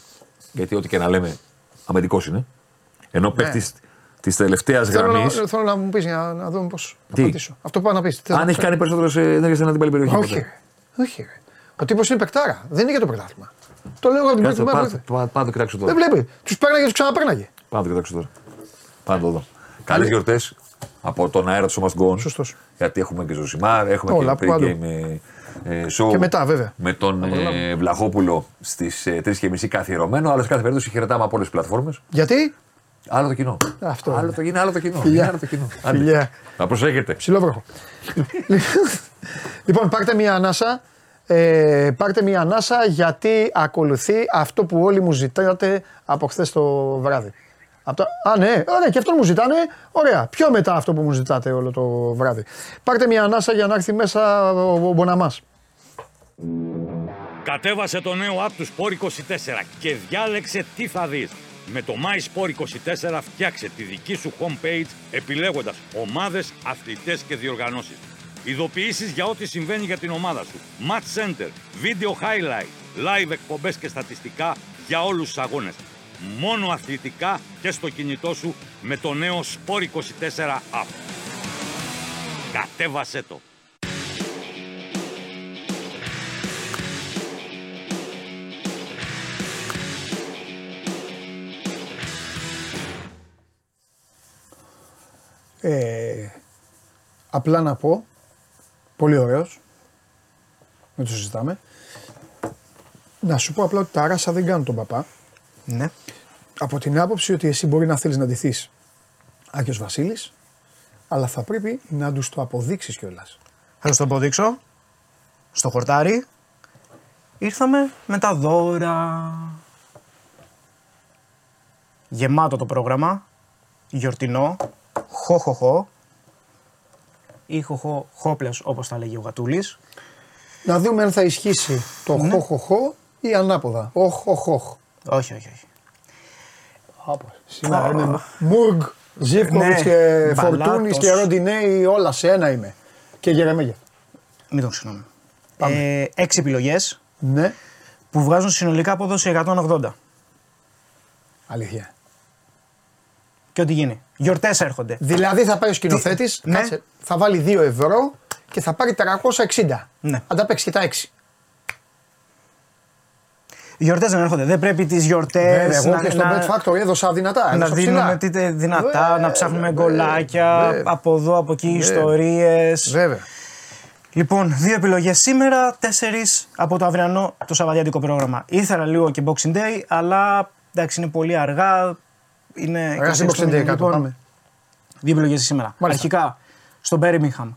γιατί ό,τι και να λέμε, αμυντικός είναι. Ενώ παίχτης της τελευταίας Ναι. Θέλω γραμμή. να, θέλω να μου πεις για να δούμε πώς θα Τι; απαντήσω. Αυτό που πάω να πεις. Αν έχει κάνει περισσότερες ενέργειες στην αντίπαλη περιοχή. Όχι, ποτέ. ρε. όχι. ρε. Ο τύπος είναι παικτάρα. Δεν είναι για το πρωτάθλημα. Το λέω εγώ από την Κάτσε, πρώτη πάω μέρα. πάω- πάω να το κοιτάξω Δεν τώρα. βλέπεις. Τους παίρναγε και τους ξαναπέρναγε. Πάω να το κοιτάξω τώρα. Πάω να το δω. Καλέ γιορτές από τον αέρα του Must Go On. Σωστός. Γιατί έχουμε και Ζωσιμάρ, έχουμε Όλα, και από pre-game ε, ε, show. Και μετά, βέβαια. Με τον ε, Βλαχόπουλο στις ε, 3.30 καθιερωμένο. Αλλά σε κάθε περίπτωση χαιρετάμε από όλες τις πλατφόρμες. Γιατί; Άλλο το κοινό. Αυτό άλλο είναι. το, είναι άλλο το κοινό. Φιλιά. Είναι άλλο το κοινό. Άντε. Φιλιά. Να προσέχετε. ψιλόβροχο. λοιπόν, πάρτε μία ανάσα. Ε, πάρτε μία ανάσα γιατί ακολουθεί αυτό που όλοι μου ζητάτε από χθες το βράδυ. Από το- Α, ναι, ωραία, και αυτό μου ζητάνε. Ωραία. Πιο μετά αυτό που μου ζητάτε όλο το βράδυ. Πάρτε μία ανάσα για να έρθει μέσα ο, ο Μποναμάς. Κατέβασε το νέο app του Sport 24 και διάλεξε τι θα δεις. Με το My Sport 24 φτιάξε τη δική σου homepage επιλέγοντας ομάδες, αθλητές και διοργανώσεις. Ειδοποιήσεις για ό,τι συμβαίνει για την ομάδα σου. Match Center, Video Highlight, Live εκπομπές και στατιστικά για όλους τους αγώνες. Μόνο αθλητικά και στο κινητό σου με το νέο Sport 24 app. Κατέβασέ το. Ε, απλά να πω, πολύ ωραίος, μην το συζητάμε. Να σου πω απλά ότι τα ράσα δεν κάνουν τον παπά. Ναι. Από την άποψη ότι εσύ μπορεί να θέλεις να ντυθείς Άκιος Βασίλης, αλλά θα πρέπει να τους το αποδείξεις κιόλας. Θα σας το αποδείξω. Στο χορτάρι ήρθαμε με τα δώρα. Γεμάτο το πρόγραμμα. Γιορτινό. Χω χω χω. Ή χω χω χόπλες όπως τα λέγει ο Γατούλης. Να δούμε αν θα ισχύσει το Ναι. χοχοχο ή ανάποδα. Οχοχοχ. Όχι, όχι, όχι. Σήμερα είναι Μουργκ, Ζήφκοβιτς Ναι, και Μπαλάτος. Φορτούνης και Ροντινέη όλα σε ένα είμαι. Και Γερεμέγεφ. Μην τον ξεχνάμε. Ε, έξι επιλογές Ναι, που βγάζουν συνολικά απόδοση 180. αλήθεια. Και ό,τι γίνει. Γιορτές έρχονται. Δηλαδή θα πάει ο σκηνοθέτης, Ναι. θα βάλει 2 ευρώ και θα πάρει 360. Ναι. Αν τα παίξει και τα 6. Οι γιορτές δεν έρχονται. Δεν πρέπει τις γιορτές Βέβαια, εγώ να, και στο να- Bet Factory έδωσα δυνατά. να έδωσα δίνουμε ψηλά. τίτε δυνατά, Βέβαια, να ψάχνουμε βέβαια, γκολάκια βέβαια. από εδώ, από εκεί, ιστορίες. Βέβαια. Λοιπόν, δύο επιλογές σήμερα, τέσσερις από το αυριανό το Σαββατιάτικο πρόγραμμα. Ήθελα λίγο και Boxing Day, αλλά εντάξει είναι πολύ αργά. Είναι Ωραία, 20 στην Boxing Day Χριστούγεννα, κάτω. λοιπόν. Πάμε. Δύο επιλογές σήμερα. Μάλιστα. Αρχικά στο Birmingham.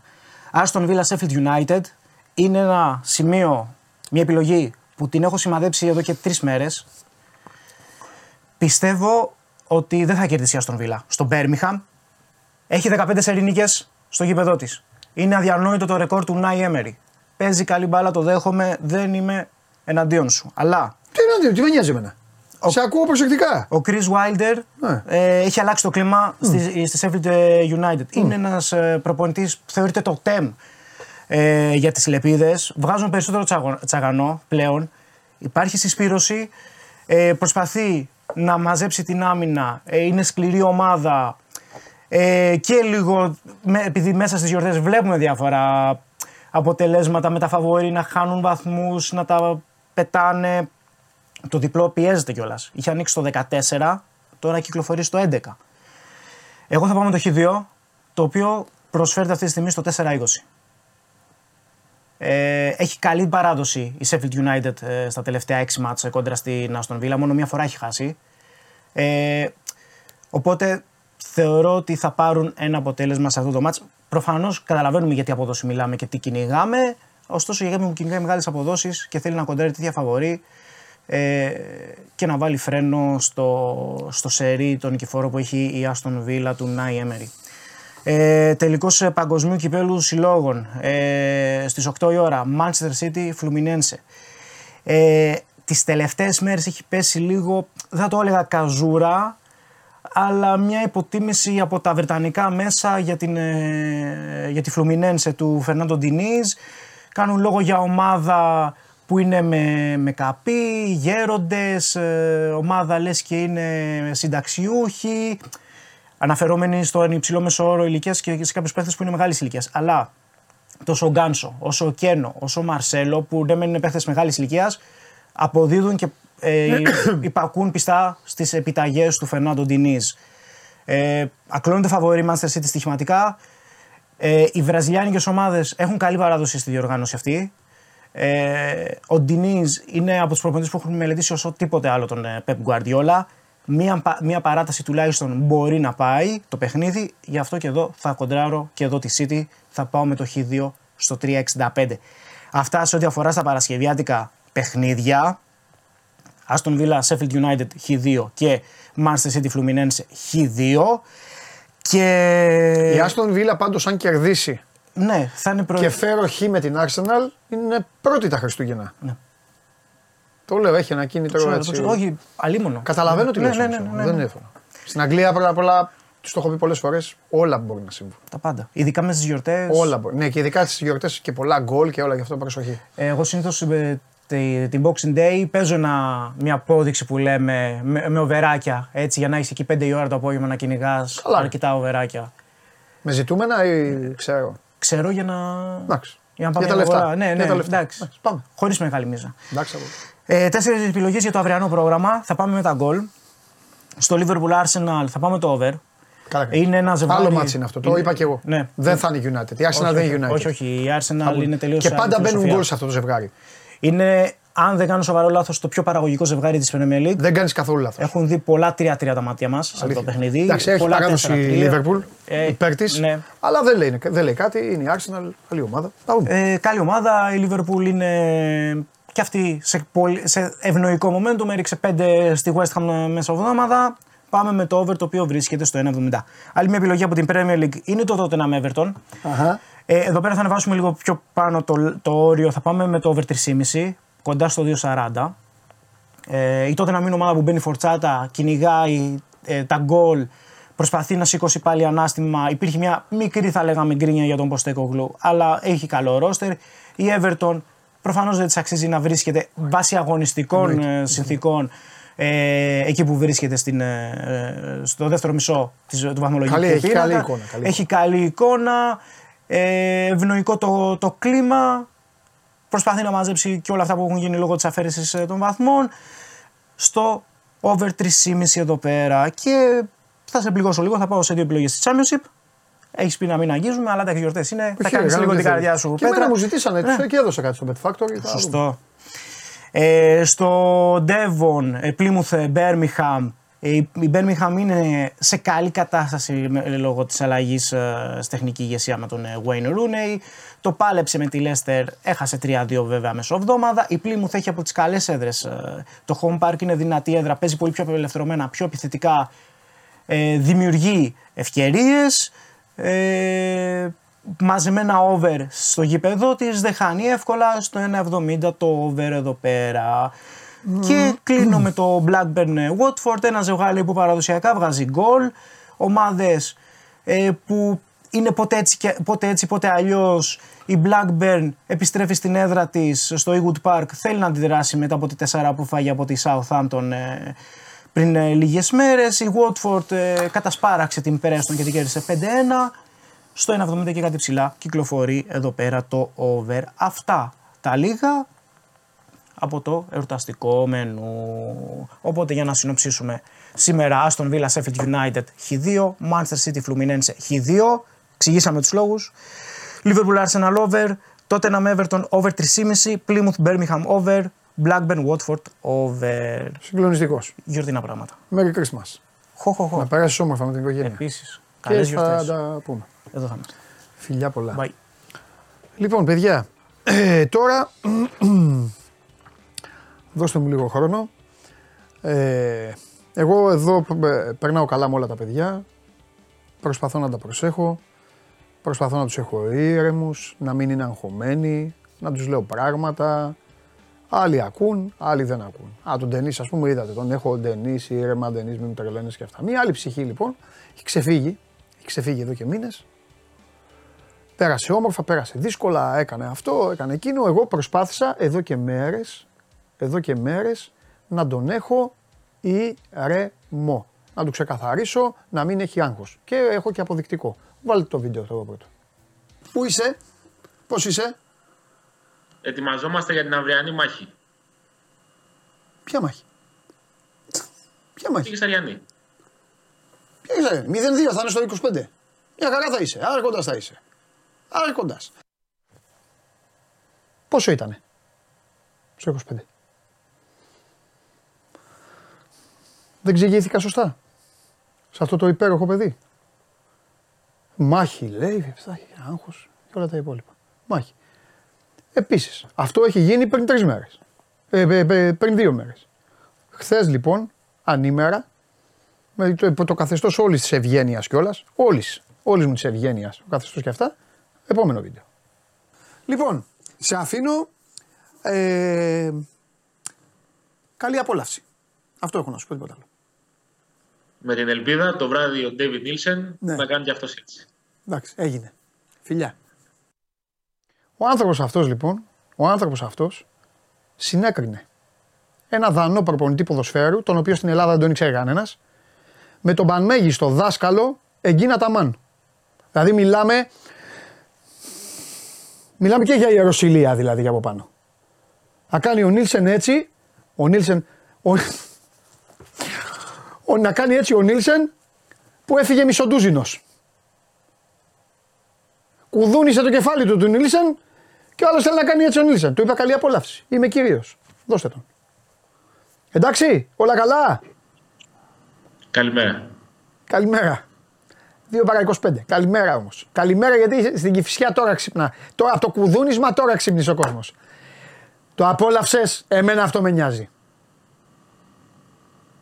Aston Villa Sheffield United είναι ένα σημείο, μια επιλογή που την έχω σημαδέψει εδώ και τρεις μέρες. Πιστεύω ότι δεν θα κερδίσει η Aston Villa. Στο Birmingham έχει 15 σερινίκε στο γήπεδό της. Είναι αδιανόητο το ρεκόρ του Νάι Έμερι. Παίζει καλή μπάλα, το δέχομαι, δεν είμαι εναντίον σου. Αλλά Τι απέναντι, τι με νοιάζει εμένα; Σε ακούω προσεκτικά. Ο Chris Wilder Ναι. ε, έχει αλλάξει το κλίμα στη, στη Sheffield ε, United. Είναι ένας ε, προπονητής που θεωρείται το TEM ε, για τις λεπίδες. Βγάζουν περισσότερο τσαγω- τσαγανό πλέον. Υπάρχει συσπήρωση. Ε, προσπαθεί να μαζέψει την άμυνα. Ε, είναι σκληρή ομάδα. Ε, και λίγο, με, επειδή μέσα στις γιορτές βλέπουμε διάφορα αποτελέσματα με τα φαβορή να χάνουν βαθμούς, να τα πετάνε. Το διπλό πιέζεται κιόλας. Είχε ανοίξει το 14, τώρα κυκλοφορεί στο 11. Εγώ θα πάω με το Χ2, το οποίο προσφέρεται αυτή τη στιγμή στο 4-20. Ε, έχει καλή παράδοση η Sheffield United ε, στα τελευταία 6 μάτς ε, κόντρα στην Aston Villa. Μόνο μία φορά έχει χάσει. Ε, οπότε θεωρώ ότι θα πάρουν ένα αποτέλεσμα σε αυτό το μάτς. Προφανώς καταλαβαίνουμε γιατί απόδοση μιλάμε και τι κυνηγάμε. Ωστόσο, για μου κυνηγάει μεγάλες αποδόσεις και θέλει να κοντράρει τέτοια φαβορή ε, και να βάλει φρένο στο, στο σερί τον νικηφόρο που έχει η Aston Villa του Νάι Έμερι. Ε, Τελικός παγκοσμίου κυπέλου συλλόγων ε, στις 8 η ώρα Manchester City Fluminense. Ε, τις τελευταίες μέρες έχει πέσει λίγο, δεν θα το έλεγα καζούρα, αλλά μια υποτίμηση από τα βρετανικά μέσα για, την, ε, για τη Φλουμινένσε του Φερνάντο Ντινίζ. Κάνουν λόγο για ομάδα που είναι με, με καπί, γέροντες, ε, ομάδα λες και είναι συνταξιούχοι, αναφερόμενοι στον υψηλό μέσο όρο ηλικίας και σε κάποιους παίχτες που είναι μεγάλης ηλικίας. Αλλά τόσο ο Γκάνσο, όσο ο Κένο, όσο ο Μαρσέλο, που ναι, μεν είναι παίχτες μεγάλης ηλικίας, αποδίδουν και ε, υπακούν πιστά στις επιταγές του Φερνάντο Ντινίζ. Ε, ακλώνεται φαβορή Manchester City στοιχηματικά. Ε, οι βραζιλιάνικες ομάδες έχουν καλή παράδοση στη διοργάνωση αυτή. Ε, ο Ντινίζ είναι από τους προπονητές που έχουν μελετήσει όσο τίποτε άλλο τον ε, Pep Guardiola. Μία, πα- μία παράταση τουλάχιστον μπορεί να πάει το παιχνίδι. Γι' αυτό και εδώ θα κοντράρω και εδώ τη City. Θα πάω με το Χ2 στο 3,65. Αυτά σε ό,τι αφορά στα παρασκευιάτικα παιχνίδια. Aston Villa, Sheffield United Χ2 και Manchester City Fluminense Χ2. Και. Η Άστον Βίλα πάντως, αν κερδίσει Ναι, θα είναι προ... και φέρω χ με την Arsenal, είναι πρώτη τα Χριστούγεννα. Ναι. Το λέω, έχει ένα κίνητρο Ξέρω, έτσι. το ξέρω. Όχι, αλίμονο. Καταλαβαίνω τι ναι, λες ναι, όμως, ναι, όμως, ναι, Δεν ναι. είναι εύκολο. Στην Αγγλία πρώτα απ' όλα, τους το έχω πει πολλές φορές, όλα μπορεί να συμβούν. Τα πάντα. Ειδικά μέσα στις γιορτές. Όλα μπορεί. Ναι, και ειδικά στις γιορτές και πολλά γκολ και όλα γι' αυτό προσοχή. Εγώ συνήθως την Boxing Day παίζω ένα, μια απόδειξη που λέμε με, με οβεράκια. Έτσι, για να έχεις εκεί 5 η ώρα το απόγευμα να κυνηγάς Καλά. αρκετά οβεράκια. Με ζητούμενα ή ξέρω; Ξέρω για να. Εντάξει. Για να πάμε Για τα μια λεφτά. αγορά. Ναι, Για ναι, τα λεφτά. εντάξει. Εντάξει, πάμε. Χωρίς μεγάλη μίζα. Εντάξει, από- Ε, Τέσσερις επιλογές για το αυριανό πρόγραμμα. Θα πάμε με τα γκολ. Στο Liverpool Arsenal θα πάμε το over. Καλά κάνεις. Είναι ένα ζευγάρι. Άλλο μάτσι είναι αυτό. Το είπα και εγώ. Ναι. Δεν θα είναι United. Η Arsenal όχι, δεν όχι, είναι United. όχι, όχι. Η Arsenal Θα μπουν. είναι τελείως. Και πάντα μπαίνουν γκολ σε αυτό το ζευγάρι. Είναι, αν δεν κάνω σοβαρό λάθος, το πιο παραγωγικό ζευγάρι της Premier League. Δεν κάνεις καθόλου λάθος. Έχουν δει πολλά 3-3 τα μάτια μας σε αυτό το παιχνίδι. Εντάξει, έχει πολλά παράδοση 4-3. η Liverpool Ε, υπέρ τη. ναι. Αλλά δεν λέει, δεν λέει κάτι. Είναι η Arsenal, καλή ομάδα. Τα δούμε. Ε, καλή ομάδα. Η Liverpool είναι και αυτή σε, πολύ, σε ευνοϊκό momentum. Έριξε 5 στη West Ham μέσα εβδομάδα. Πάμε με το over το οποίο βρίσκεται στο 1,70. Άλλη μια επιλογή από την Premier League είναι το Tottenham Everton. Αχα. Ε, εδώ πέρα θα ανεβάσουμε λίγο πιο πάνω το, το όριο. Θα πάμε με το over 3,5 κοντά στο 2,40. Ε, η Tottenham είναι ομάδα που μπαίνει φορτσάτα, κυνηγάει ε, τα γκολ, προσπαθεί να σηκώσει πάλι ανάστημα. Υπήρχε μια μικρή θα λέγαμε γκρίνια για τον Ποστέκογλου, αλλά έχει καλό ρόστερ. Η Everton προφανώς δεν της αξίζει να βρίσκεται βάσει αγωνιστικών ε, συνθήκων ε, εκεί που βρίσκεται στην, ε, ε, στο δεύτερο μισό της, του βαθμολογικού Καλή, έχει πίνακα. καλή εικόνα, καλή έχει καλή εικόνα, ε, ευνοϊκό το, το κλίμα, προσπαθεί να μαζέψει και όλα αυτά που έχουν γίνει λόγω της αφαίρεσης ε, των βαθμών. Στο over 3,5 εδώ πέρα. Και θα σε πληγώσω λίγο, θα πάω σε δύο επιλογές στη Championship. Έχεις πει να μην αγγίζουμε, αλλά τα γιορτές είναι. θα Όχι, κάνεις ρε, λίγο δεν την θέλω. καρδιά σου. Και εμένα Πέτρα. μου ζητήσανε Ναι. και έδωσα κάτι στο Bet Factory. θα δούμε. Σωστό. Ε, στο Devon, ε, Plymouth, ε, Birmingham. Ε, η η Birmingham είναι σε καλή κατάσταση με- ε, λόγω της αλλαγής ε, στη τεχνική ηγεσία με τον ε, Wayne Rooney. Το πάλεψε με τη Leicester, έχασε 3-2 βέβαια μεσοβδόμαδα. Η Plymouth έχει από τις καλές έδρες. ε, Το home park είναι δυνατή έδρα, παίζει πολύ πιο απελευθερωμένα, πιο επιθετικά. Ε, δημιουργεί ευκαιρίες. Ε, μαζεμένα over στο γήπεδο της, δεν χάνει εύκολα στο 1,70 το over εδώ πέρα. Και κλείνω με το Blackburn ε, Watford, ένα ζευγάρι που παραδοσιακά βγάζει γκολ. Ομάδες ε, που είναι ποτέ έτσι, και- ποτέ έτσι, ποτέ αλλιώς. Η Blackburn επιστρέφει στην έδρα της στο Ewood Park. Θέλει να αντιδράσει μετά από τη 4 που φάγει από τη Southampton ε, πριν ε, λίγες μέρες. Η Watford ε, κατασπάραξε την Preston και την κέρδισε 5-1. Στο 1,70 και κάτι ψηλά κυκλοφορεί εδώ πέρα το over. Αυτά τα λίγα από το εορταστικό μενού. Οπότε για να συνοψίσουμε σήμερα Aston Villa Sheffield United Χ2, Manchester City Fluminense Χ2, εξηγήσαμε τους λόγους. Liverpool Arsenal over, Tottenham Everton over 3,5, Plymouth Birmingham over, Blackburn Watford over. Συγκλονιστικός. Γιορτινά πράγματα. Merry Christmas. Χω, χω, χω. Να περάσει όμορφα με την οικογένεια. Επίσης, Και καλές θα γιορτές. τα πούμε. Εδώ θα είμαστε. Φιλιά πολλά. Bye. Λοιπόν, παιδιά, ε, τώρα δώστε μου λίγο χρόνο. Ε, εγώ εδώ ε, περνάω καλά με όλα τα παιδιά. Προσπαθώ να τα προσέχω. Προσπαθώ να τους έχω ήρεμους, να μην είναι αγχωμένοι, να τους λέω πράγματα. Άλλοι ακούν, άλλοι δεν ακούν. Α, τον Ντενή, ας πούμε, είδατε. Τον έχω Ντενή, ήρεμα, Ντενή, μην μου τρελαίνε και αυτά. Μία άλλη ψυχή λοιπόν έχει ξεφύγει. Έχει ξεφύγει εδώ και μήνες. Πέρασε όμορφα, πέρασε δύσκολα, έκανε αυτό, έκανε εκείνο. Εγώ προσπάθησα εδώ και μέρες, εδώ και μέρες να τον έχω ηρεμό. Να του ξεκαθαρίσω, να μην έχει άγχος. Και έχω και αποδεικτικό. Βάλτε το βίντεο αυτό εδώ πρώτο. Πού είσαι, πώς είσαι, Ετοιμαζόμαστε για την αυριανή μάχη. ποια μάχη; Ποια μάχη; Πήγες Αριανή. Ποια είσαι, 0-2 θα είναι στο 25. Μια χαρά θα είσαι, άρχοντας θα είσαι. Άρχοντας. Πόσο ήτανε; Στο 25. Δεν ξηγήθηκα σωστά. Σε αυτό το υπέροχο παιδί. Μάχη λέει, θα έχει άγχος και όλα τα υπόλοιπα. Μάχη. Επίσης, αυτό έχει γίνει πριν τρεις μέρες. Ε, ε, ε, πριν δύο μέρες. Χθες λοιπόν, ανήμερα, με το, το καθεστώς όλης της ευγένειας κιόλας. Όλης. Όλης μου της ευγένειας. Ο καθεστώς και αυτά. Επόμενο βίντεο. Λοιπόν, σε αφήνω. Ε, καλή απόλαυση. Αυτό έχω να σου πω τίποτα άλλο. Με την ελπίδα το βράδυ ο Ντέβιν Νίλσεν Ναι. να κάνει και αυτός έτσι. Εντάξει, έγινε. Φιλιά. Ο άνθρωπος αυτός λοιπόν, ο άνθρωπος αυτός συνέκρινε ένα δανό προπονητή ποδοσφαίρου, τον οποίο στην Ελλάδα δεν τον ήξερε κανένας, με τον πανμέγιστο δάσκαλο Εγκίνα Ταμάν. Δηλαδή μιλάμε, μιλάμε και για ιεροσιλία δηλαδή για από πάνω. Να κάνει ο Νίλσεν έτσι, ο Νίλσεν, ο, ο- να κάνει έτσι ο Νίλσεν που έφυγε μισοντούζινος. Κουδούνισε το κεφάλι του του Νίλσεν και ο άλλος θέλει να κάνει έτσι ο Νίλσεν. Του είπα καλή απόλαυση. Είμαι κύριο. Δώστε τον. Εντάξει, όλα καλά; Καλημέρα. Καλημέρα. 2 παρά 25. Καλημέρα όμως. Καλημέρα γιατί στην κυφσιά τώρα ξυπνά. Τώρα από το κουδούνισμα τώρα ξύπνησε ο κόσμος. Το απόλαυσες, εμένα αυτό με νοιάζει.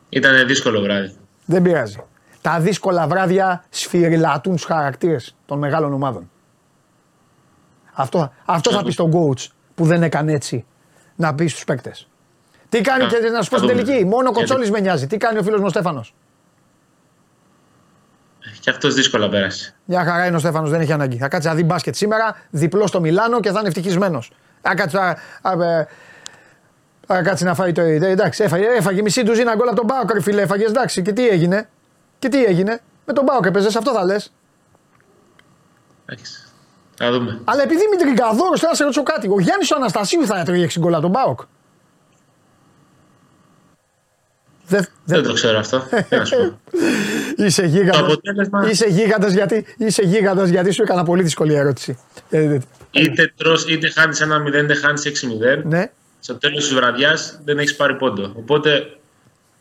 Ήταν δύσκολο βράδυ. Δεν πειράζει. Τα δύσκολα βράδια σφυριλατούν του χαρακτήρες των μεγάλων ομάδων. Αυτό, αυτός θα πεις στον coach που δεν έκανε έτσι να πεις στους παίκτες. Τι κάνει Α, και να σου πω θα στην δούμε. τελική. Μόνο ο Γιατί- Κοτσόλη με νοιάζει. Τι κάνει ο φίλος μου ο Στέφανος; Και αυτός δύσκολα πέρασε. Μια χαρά είναι ο Στέφανος, δεν έχει ανάγκη. Θα κάτσει να δει μπάσκετ σήμερα, διπλό στο Μιλάνο και θα είναι ευτυχισμένος. Θα κάτσει να. α, ε, Θα κάτσει να φάει το. ε, Εντάξει, έφαγε, έφαγε μισή του ζήνα γκολ από τον Μπάουκ, ρε φίλε. Έφαγες, εντάξει. Και τι έγινε; Και τι έγινε; Με τον Μπάουκ έπαιζες, αυτό θα λες. Εντάξει. Να δούμε. Αλλά επειδή είμαι τριγκαδόρο, θέλω να σε ρωτήσω κάτι. Ο Γιάννης ο Αναστασίου θα έτρωγε 6 γκολ από τον Μπάουκ. Δεν, Δεν το ξέρω αυτό. Τι να σου πω. Είσαι Το γίγαντας. αποτέλεσμα Είσαι γίγαντας γιατί, είσαι γίγαντας γιατί σου έκανα πολύ δύσκολη ερώτηση. Ε, ε, είτε τρως είτε χάνεις ένα 0 είτε χάνεις 6-0. ναι. Στο τέλος της βραδιάς δεν έχεις πάρει πόντο. Οπότε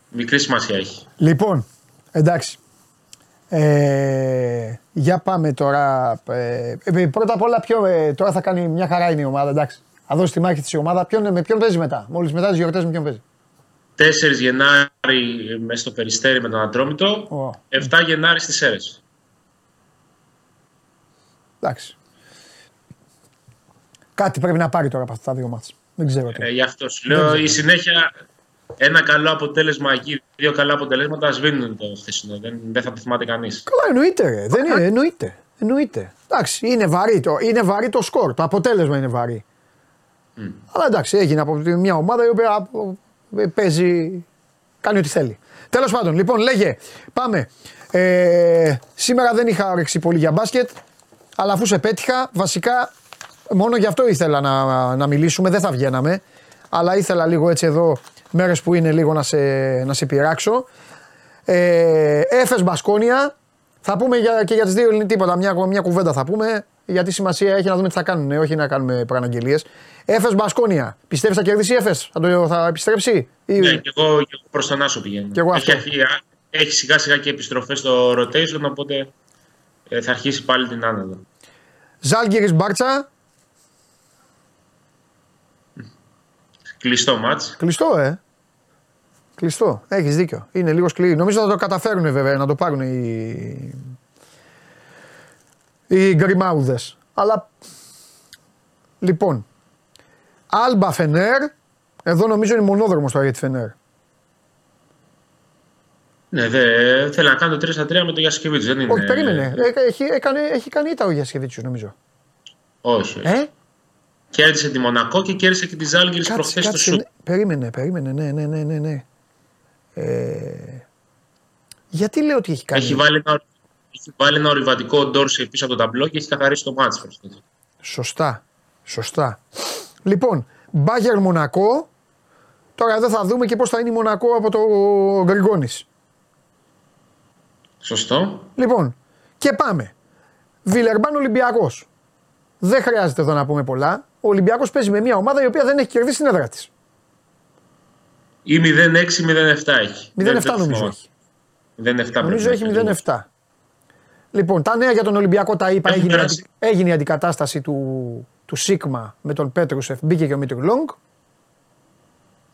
μικρή σημασία έχει. Λοιπόν, εντάξει. Ε, για πάμε τώρα. Ε, ε, πρώτα απ' όλα, ποιο, ε, τώρα θα κάνει μια χαρά είναι η ομάδα. Εντάξει. Θα δώσει τη μάχη της η ομάδα. Ποιον, με ποιον παίζει μετά; Μόλις μετά τις γιορτές, με ποιον παίζει; 4 Γενάρη μέσα στο Περιστέρι με τον Ατρόμητο. Ω. 7 Γενάρη στις Σέρες. Εντάξει. Κάτι πρέπει να πάρει τώρα από αυτά τα δύο μάτια. Δεν ξέρω τι. Ε, γι' αυτό σου λέω η συνέχεια ένα καλό αποτέλεσμα εκεί, δύο καλά αποτελέσματα σβήνουν το χθεσινό. Δεν, δεν θα το θυμάται κανείς. Καλά, εννοείται. Ρε. Δεν είναι, εννοείται. εννοείται. Εντάξει, είναι βαρύ, το, είναι βαρύ το σκορ. Το αποτέλεσμα είναι βαρύ. Αλλά εντάξει, έγινε από τη- μια ομάδα η οποία ε, παίζει. κάνει ό,τι θέλει. Τέλος πάντων, λοιπόν, λέγε, πάμε. Ε, σήμερα δεν είχα όρεξη πολύ για μπάσκετ, αλλά αφού σε πέτυχα, βασικά μόνο γι' αυτό ήθελα να, να μιλήσουμε, δεν θα βγαίναμε. Αλλά ήθελα λίγο έτσι εδώ, μέρες που είναι λίγο να σε, να σε πειράξω. Ε, Έφες Μπασκόνια. Θα πούμε για, και για τις δύο Ελληνικέ τίποτα. Μια, μια κουβέντα θα πούμε. Γιατί σημασία έχει να δούμε τι θα κάνουν. Όχι να κάνουμε προαναγγελίε. Έφε Μπασκόνια. Πιστεύεις θα κερδίσει η Έφε. Θα, το- θα επιστρέψει; Ή... Ναι, και εγώ, και εγώ προς τον Άσο πηγαίνω. Κι εγώ έχει, αυτό. έχει, έχει σιγά σιγά και επιστροφές στο rotation, οπότε ε, θα αρχίσει πάλι την άνοδο. Ζάλγκυρη Μπάρτσα. Κλειστό μάτς. Κλειστό, ε. Κλειστό. Έχεις δίκιο. Είναι λίγο σκληρή. Νομίζω θα το καταφέρουν βέβαια να το πάρουν οι. οι γκριμάουδες. Αλλά. Λοιπόν. Άλμπα Φενέρ. Εδώ νομίζω είναι μονόδρομος τώρα για τη Φενέρ. Ναι, δε, θέλει να κάνει το 3 στα 3 με το Γιασκεβίτσου. Δεν είναι. Όχι, περίμενε. Ε, Έχει, έκανε, έχει κάνει ήττα ο Γιασκεβίτσιος νομίζω. Όχι. όχι. Ε, Κέρδισε τη Μονακό και κέρδισε και τη Ζάλγκη κάτσε, προχθές στο κάτσε. σουτ. ναι. Περίμενε, περίμενε. Ναι, ναι, ναι, ναι. ναι. Ε, γιατί λέω ότι έχει κάνει. Έχει βάλει ένα, έχει βάλει ένα ορειβατικό ντόρση πίσω από το ταμπλό και έχει καθαρίσει το μάτς προχθές. Σωστά. Σωστά. Λοιπόν, Μπάγερ Μονακό. Τώρα εδώ θα δούμε και πώς θα είναι η Μονακό από το Γκριγκόνης. Σωστό. Λοιπόν, και πάμε. Βιλερμπάν Ολυμπιακός. Δεν χρειάζεται εδώ να πούμε πολλά. Ο Ολυμπιακός παίζει με μια ομάδα η οποία δεν έχει κερδίσει την έδρα της. Ή 0-6-0-7 έχει. 0-7 Δεν- δεν νομίζω θυμάμαι. έχει. 0-7 Νομίζω πρέπει έχει να 0-7. Λοιπόν, τα νέα για τον Ολυμπιακό τα είπα. Έχουν Έγινε, η περάσει. αντι- έγινε η αντικατάσταση του, του Σίγμα με τον Πέτρουσεφ. Μπήκε και ο Μήτρου Λονγκ.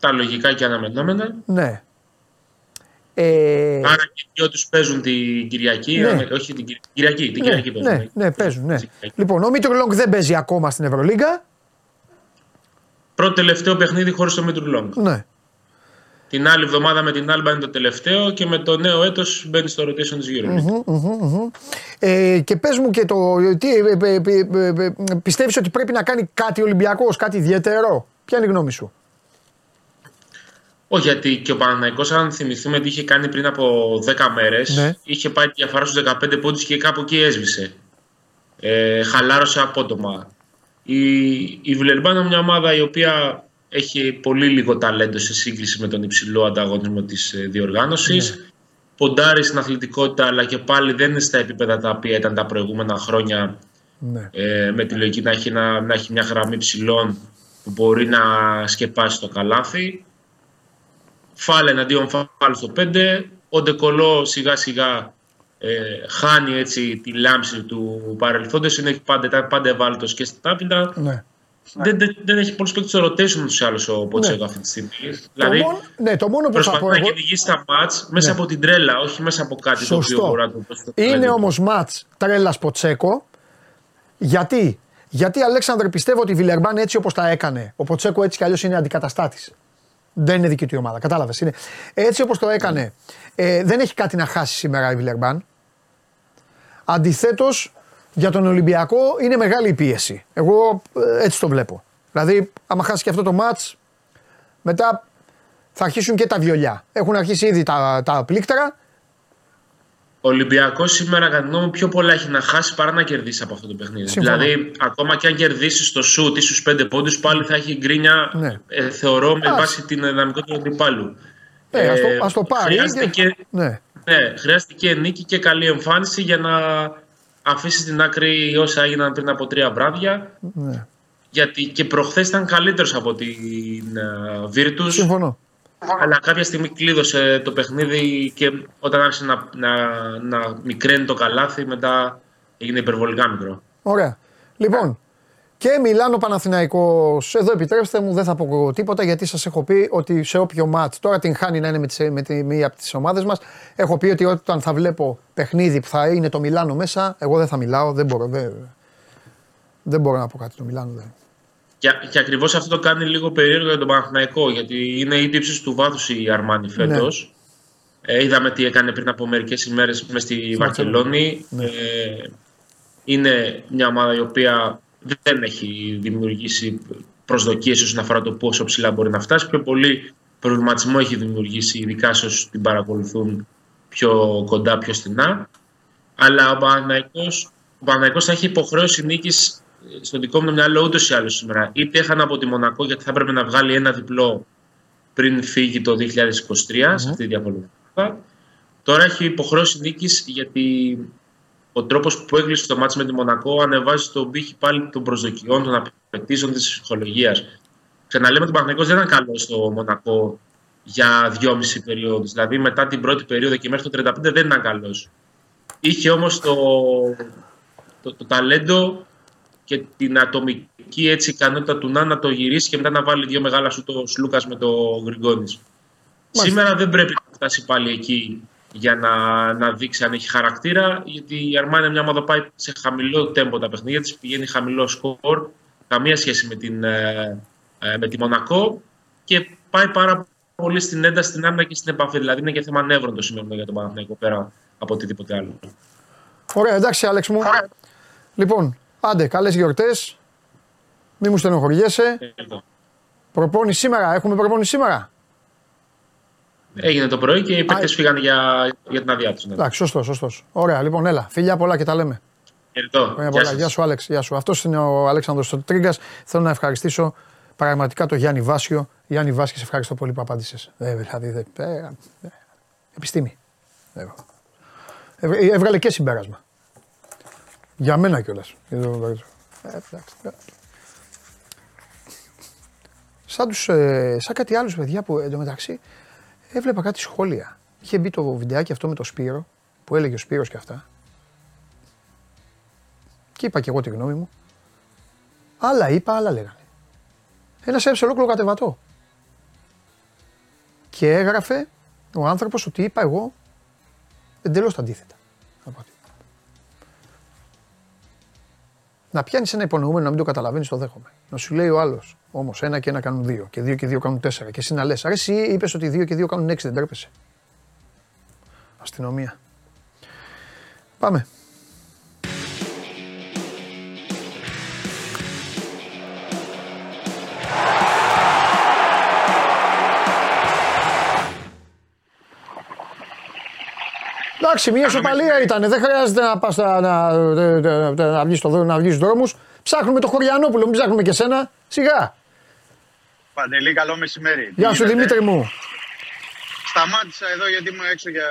Τα λογικά και αναμενόμενα. Ναι. Ε, Άρα και οι δυο τους παίζουν την Κυριακή. Ναι. αμε- Όχι την Κυριακή. Κυριακή, την ναι, Κυριακή παίζουν. ναι, ναι, παίζουν. Ναι. Κυριακή. Λοιπόν, ο Μήτρου Λονγκ δεν παίζει ακόμα στην Ευρωλίγκα. Πρώτο τελευταίο παιχνίδι χωρίς το Μήτρου Λονγκ. Ναι. Την άλλη εβδομάδα με την Άλμπα είναι το τελευταίο και με το νέο έτος μπαίνει στο rotation της EuroLeague. Ε, και πες μου και το. Τι, ε, ε, ε, ε, ε, ε, πιστεύεις ότι πρέπει να κάνει κάτι ο Ολυμπιακός, κάτι ιδιαίτερο; Ποια είναι η γνώμη σου; Όχι, γιατί και ο Παναναϊκός, αν θυμηθούμε τι είχε κάνει πριν από 10 μέρες, Ναι. είχε πάει τη διαφορά στους 15 πόντους και κάπου εκεί έσβησε. Ε, χαλάρωσε απότομα. Η, η Βιλερμπάν είναι μια ομάδα η οποία έχει πολύ λίγο ταλέντο σε σύγκριση με τον υψηλό ανταγωνισμό της ε, διοργάνωσης. Ναι. Ποντάρει στην αθλητικότητα, αλλά και πάλι δεν είναι στα επίπεδα τα οποία ήταν τα προηγούμενα χρόνια Ναι. ε, με τη λογική να έχει, ένα- να έχει μια γραμμή ψηλών που μπορεί να σκεπάσει το καλάθι. Φάλε εναντίον φάλε στο 5. Ο Ντεκολό σιγά σιγά ε, χάνει έτσι τη λάμψη του παρελθόντος. Είναι πάντα, ήταν πάντα ευάλωτος και στην άπεινα. ναι. Δεν, δεν, δεν έχει πολλούς παίκτες στο rotation τους άλλους ο Ποτσέκο αυτή τη στιγμή. Δηλαδή το, μόνο, ναι, το μόνο που θα προσπαθεί πω να εγώ. κυνηγήσει τα μάτς μέσα Ναι. από την τρέλα, όχι μέσα από κάτι το οποίο Σωστό. μπορεί να του δώσει το Είναι ταλέντο. όμως ματ τρέλας Ποτσέκο. Γιατί, γιατί Αλέξανδρε πιστεύω ότι η Βιλερμπάν έτσι όπως τα έκανε, ο Ποτσέκο έτσι κι αλλιώς είναι αντικαταστάτης. Δεν είναι δική του η ομάδα, κατάλαβες. Είναι. Έτσι όπως το έκανε, ε, δεν έχει κάτι να χάσει σήμερα η Βιλερμπάν. Αντιθέτως, για τον Ολυμπιακό είναι μεγάλη η πίεση. Εγώ ε, έτσι το βλέπω. Δηλαδή, άμα χάσει και αυτό το ματ, μετά θα αρχίσουν και τα βιολιά. Έχουν αρχίσει ήδη τα, τα πλήκτρα. Ο Ολυμπιακός σήμερα, κατά τη γνώμη μου, πιο πολλά έχει να χάσει παρά να κερδίσει από αυτό το παιχνίδι. Συμφωνώ. Δηλαδή, ακόμα και αν κερδίσει στο σουτ ή στους πέντε πόντους, πάλι θα έχει γκρίνια, Ναι. ε, θεωρώ, με Ας. βάση την δυναμικότητα του αντιπάλου. Ε, ας, το, ας το πάρει. Χρειάζεται και, Ναι. ναι, χρειάζεται και νίκη και καλή εμφάνιση για να αφήσει στην άκρη όσα έγιναν πριν από τρία βράδια. ναι. Γιατί και προχθές ήταν καλύτερος από την uh, Virtus. Συμφωνώ. Αλλά κάποια στιγμή κλείδωσε το παιχνίδι και όταν άρχισε να, να, να μικραίνει το καλάθι, μετά έγινε υπερβολικά μικρό. Ωραία. Λοιπόν, και Μιλάνο Παναθηναϊκός, εδώ επιτρέψτε μου, δεν θα πω τίποτα γιατί σας έχω πει ότι σε όποιο μάτ, τώρα την χάνει να είναι με, τις, με τη μία από τις ομάδες μας, έχω πει ότι όταν θα βλέπω παιχνίδι που θα είναι το Μιλάνο μέσα, εγώ δεν θα μιλάω, δεν μπορώ, δεν, δεν μπορώ να πω κάτι το Μιλάνο. Δεν. Και, και ακριβώς αυτό το κάνει λίγο περίεργο για τον Παναθηναϊκό, γιατί είναι η ύψη του βάθους η Αρμάνη φέτος. Ναι. Ε, είδαμε τι έκανε πριν από μερικές ημέρες μες στη Βαρκελόνη. Ναι. Ε, είναι μια ομάδα η οποία δεν έχει δημιουργήσει προσδοκίες όσον αφορά το πόσο ψηλά μπορεί να φτάσει. Πιο πολύ προβληματισμό έχει δημιουργήσει, ειδικά σε όσους την παρακολουθούν πιο κοντά, πιο στενά. Αλλά ο Παναθηναϊκός, ο Παναθηναϊκός θα έχει υποχρέωση νίκης στο δικό μου το μυαλό ούτως ή άλλως σήμερα. Είτε έχανε από τη Μονακό γιατί θα έπρεπε να βγάλει ένα διπλό πριν φύγει το 2023 σε αυτή τη διαπολιτικά. Τώρα έχει υποχρέωση νίκης γιατί ο τρόπος που έκλεισε το μάτι με τη Μονακό ανεβάζει τον πύχη πάλι των προσδοκιών, των απαιτήσεων της ψυχολογίας. Ξαναλέμε ότι ο Παναγενικό δεν ήταν καλός στο Μονακό για δυόμιση περίοδους. Δηλαδή μετά την πρώτη περίοδο και μέχρι το 35 δεν ήταν καλός. Είχε όμως το, το, το ταλέντο και την ατομική έτσι, ικανότητα του να, να το γυρίσει και μετά να βάλει δύο μεγάλα σου το Σλούκας με το Γρηγόνη. Σήμερα δεν πρέπει να φτάσει πάλι εκεί για να, να δείξει αν έχει χαρακτήρα, γιατί η Αρμάνια μια ομάδα πάει σε χαμηλό τέμπο τα παιχνίδια της, πηγαίνει χαμηλό σκορ, καμία σχέση με, την, ε, ε, με τη Μονακό και πάει πάρα πολύ στην ένταση, στην άμυνα και στην επαφή. Δηλαδή είναι και θέμα νεύρων το σημείο για τον Παναθηναϊκό πέρα από οτιδήποτε άλλο. Ωραία, εντάξει, Άλεξ μου. Λοιπόν, άντε, καλές γιορτές. Μη μου στενοχωριέσαι. Προπόνηση σήμερα, έχουμε προπόνηση σήμερα; Έγινε το πρωί και οι παίκτες φύγανε για, για την άδειά τους. Ναι. Εντάξει, σωστό, σωστό. Ωραία, λοιπόν, έλα. Φιλιά πολλά και τα λέμε. Χαιρετώ. Χρόνια Γεια πολλά. σας. Γεια σου, Άλεξ. Γεια σου. Αυτός είναι ο Αλέξανδρος Τρίγκας. Θέλω να ευχαριστήσω πραγματικά τον Γιάννη Βάσιο. Γιάννη Βάσκη, σε ευχαριστώ πολύ που απάντησες. Ε, δηλαδή, δε, ε, ε, επιστήμη. Ε, ε, έβγαλε και συμπέρασμα. Για μένα κιόλας. Σαν, τους, ε, σαν κάτι άλλους παιδιά που εντωμεταξύ έβλεπα κάτι σχόλια. Είχε μπει το βιντεάκι αυτό με το Σπύρο που έλεγε ο Σπύρος και αυτά. Και είπα και εγώ τη γνώμη μου. Άλλα είπα, άλλα λέγανε. Ένας έψε ολόκληρο κατεβατό. Και έγραφε ο άνθρωπος ότι είπα εγώ εντελώς τα αντίθετα. από Να πιάνεις ένα υπονοούμενο να μην το καταλαβαίνεις, το δέχομαι. Να σου λέει ο άλλος. Όμως ένα και ένα κάνουν δύο. Και δύο και δύο κάνουν τέσσερα. Και εσύ να λες. Αρέ, εσύ είπες ότι δύο και δύο κάνουν έξι, δεν τρέπεσαι. Αστυνομία. Πάμε. Εντάξει, μια ισοπαλία ήταν. Δεν χρειάζεται να πας να, να, να, να βγεις στο να βγεις στους δρόμους. Ψάχνουμε το Χωριανόπουλο, μην ψάχνουμε και σένα. Σιγά. Παντελή, καλό μεσημέρι. Γεια Τι σου γίνεται; Δημήτρη μου. Σταμάτησα εδώ γιατί ήμουν έξω για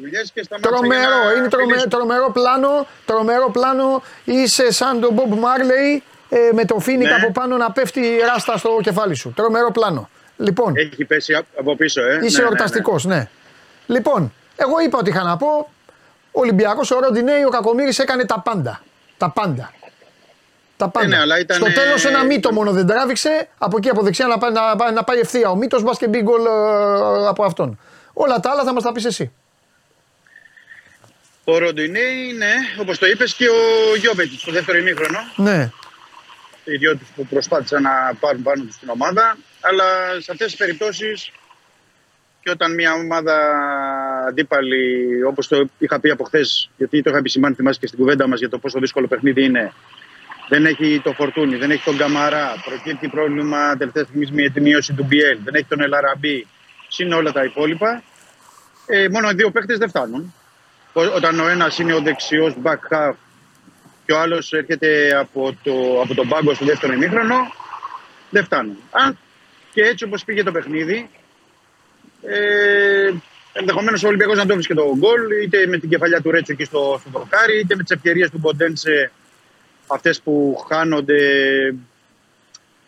δουλειές και σταμάτησα. Τρομερό, για να είναι τρομε, φιλήσω. τρομερό πλάνο. Τρομερό πλάνο. Είσαι σαν τον Bob Marley ε, με το φίνικ Ναι. από πάνω να πέφτει η ράστα στο κεφάλι σου. Τρομερό πλάνο. Λοιπόν, Έχει πέσει απ- από πίσω, ε. είσαι Ναι, ναι, εορταστικός, ναι, Λοιπόν, εγώ είπα ότι είχα να πω. Ο Ολυμπιακός, ο Ροντινέη, ο Κακομήρης έκανε τα πάντα. Τα πάντα. Τα πάντα. ναι, αλλά ήταν, Στο τέλος ε, ένα μύτο μόνο δεν τράβηξε. Από εκεί από δεξιά να πάει, να, πάει- να πάει ευθεία ο μύτος, μπας και μπει γκολ ε, από αυτόν. Όλα τα άλλα θα μας τα πεις εσύ. Ο Ροντινέη, ναι, όπως το είπες, και ο Γιώβετιτ στο δεύτερο ημίχρονο. Ναι. Οι δυο του που προσπάθησαν να πάρουν πάνω τους την ομάδα. Αλλά σε αυτές τις περιπτώσεις και όταν μια ομάδα αντίπαλη, όπως το είχα πει από χθες, γιατί το είχα επισημάνει, θυμάσαι και στην κουβέντα μας για το πόσο δύσκολο παιχνίδι είναι, δεν έχει το Φορτούνι, δεν έχει τον Καμαρά, προκύπτει πρόβλημα τελευταία στιγμή με τη μείωση του Μπιέλ, δεν έχει τον Ελαραμπή, συν όλα τα υπόλοιπα. Ε, μόνο οι δύο παίχτε δεν φτάνουν. Ό- Όταν ο ένας είναι ο δεξιός back half και ο άλλος έρχεται από, το, από τον πάγκο στο δεύτερο ημίχρονο, δεν φτάνουν. Αν και έτσι όπως πήγε το παιχνίδι, ε, ενδεχομένως ο Ολυμπιακός να το βρίσκει το γκολ, είτε με την κεφαλιά του Ρέτσο εκεί στο, στο δοκάρι, είτε με τις ευκαιρίες του Μποντένσε, αυτές που χάνονται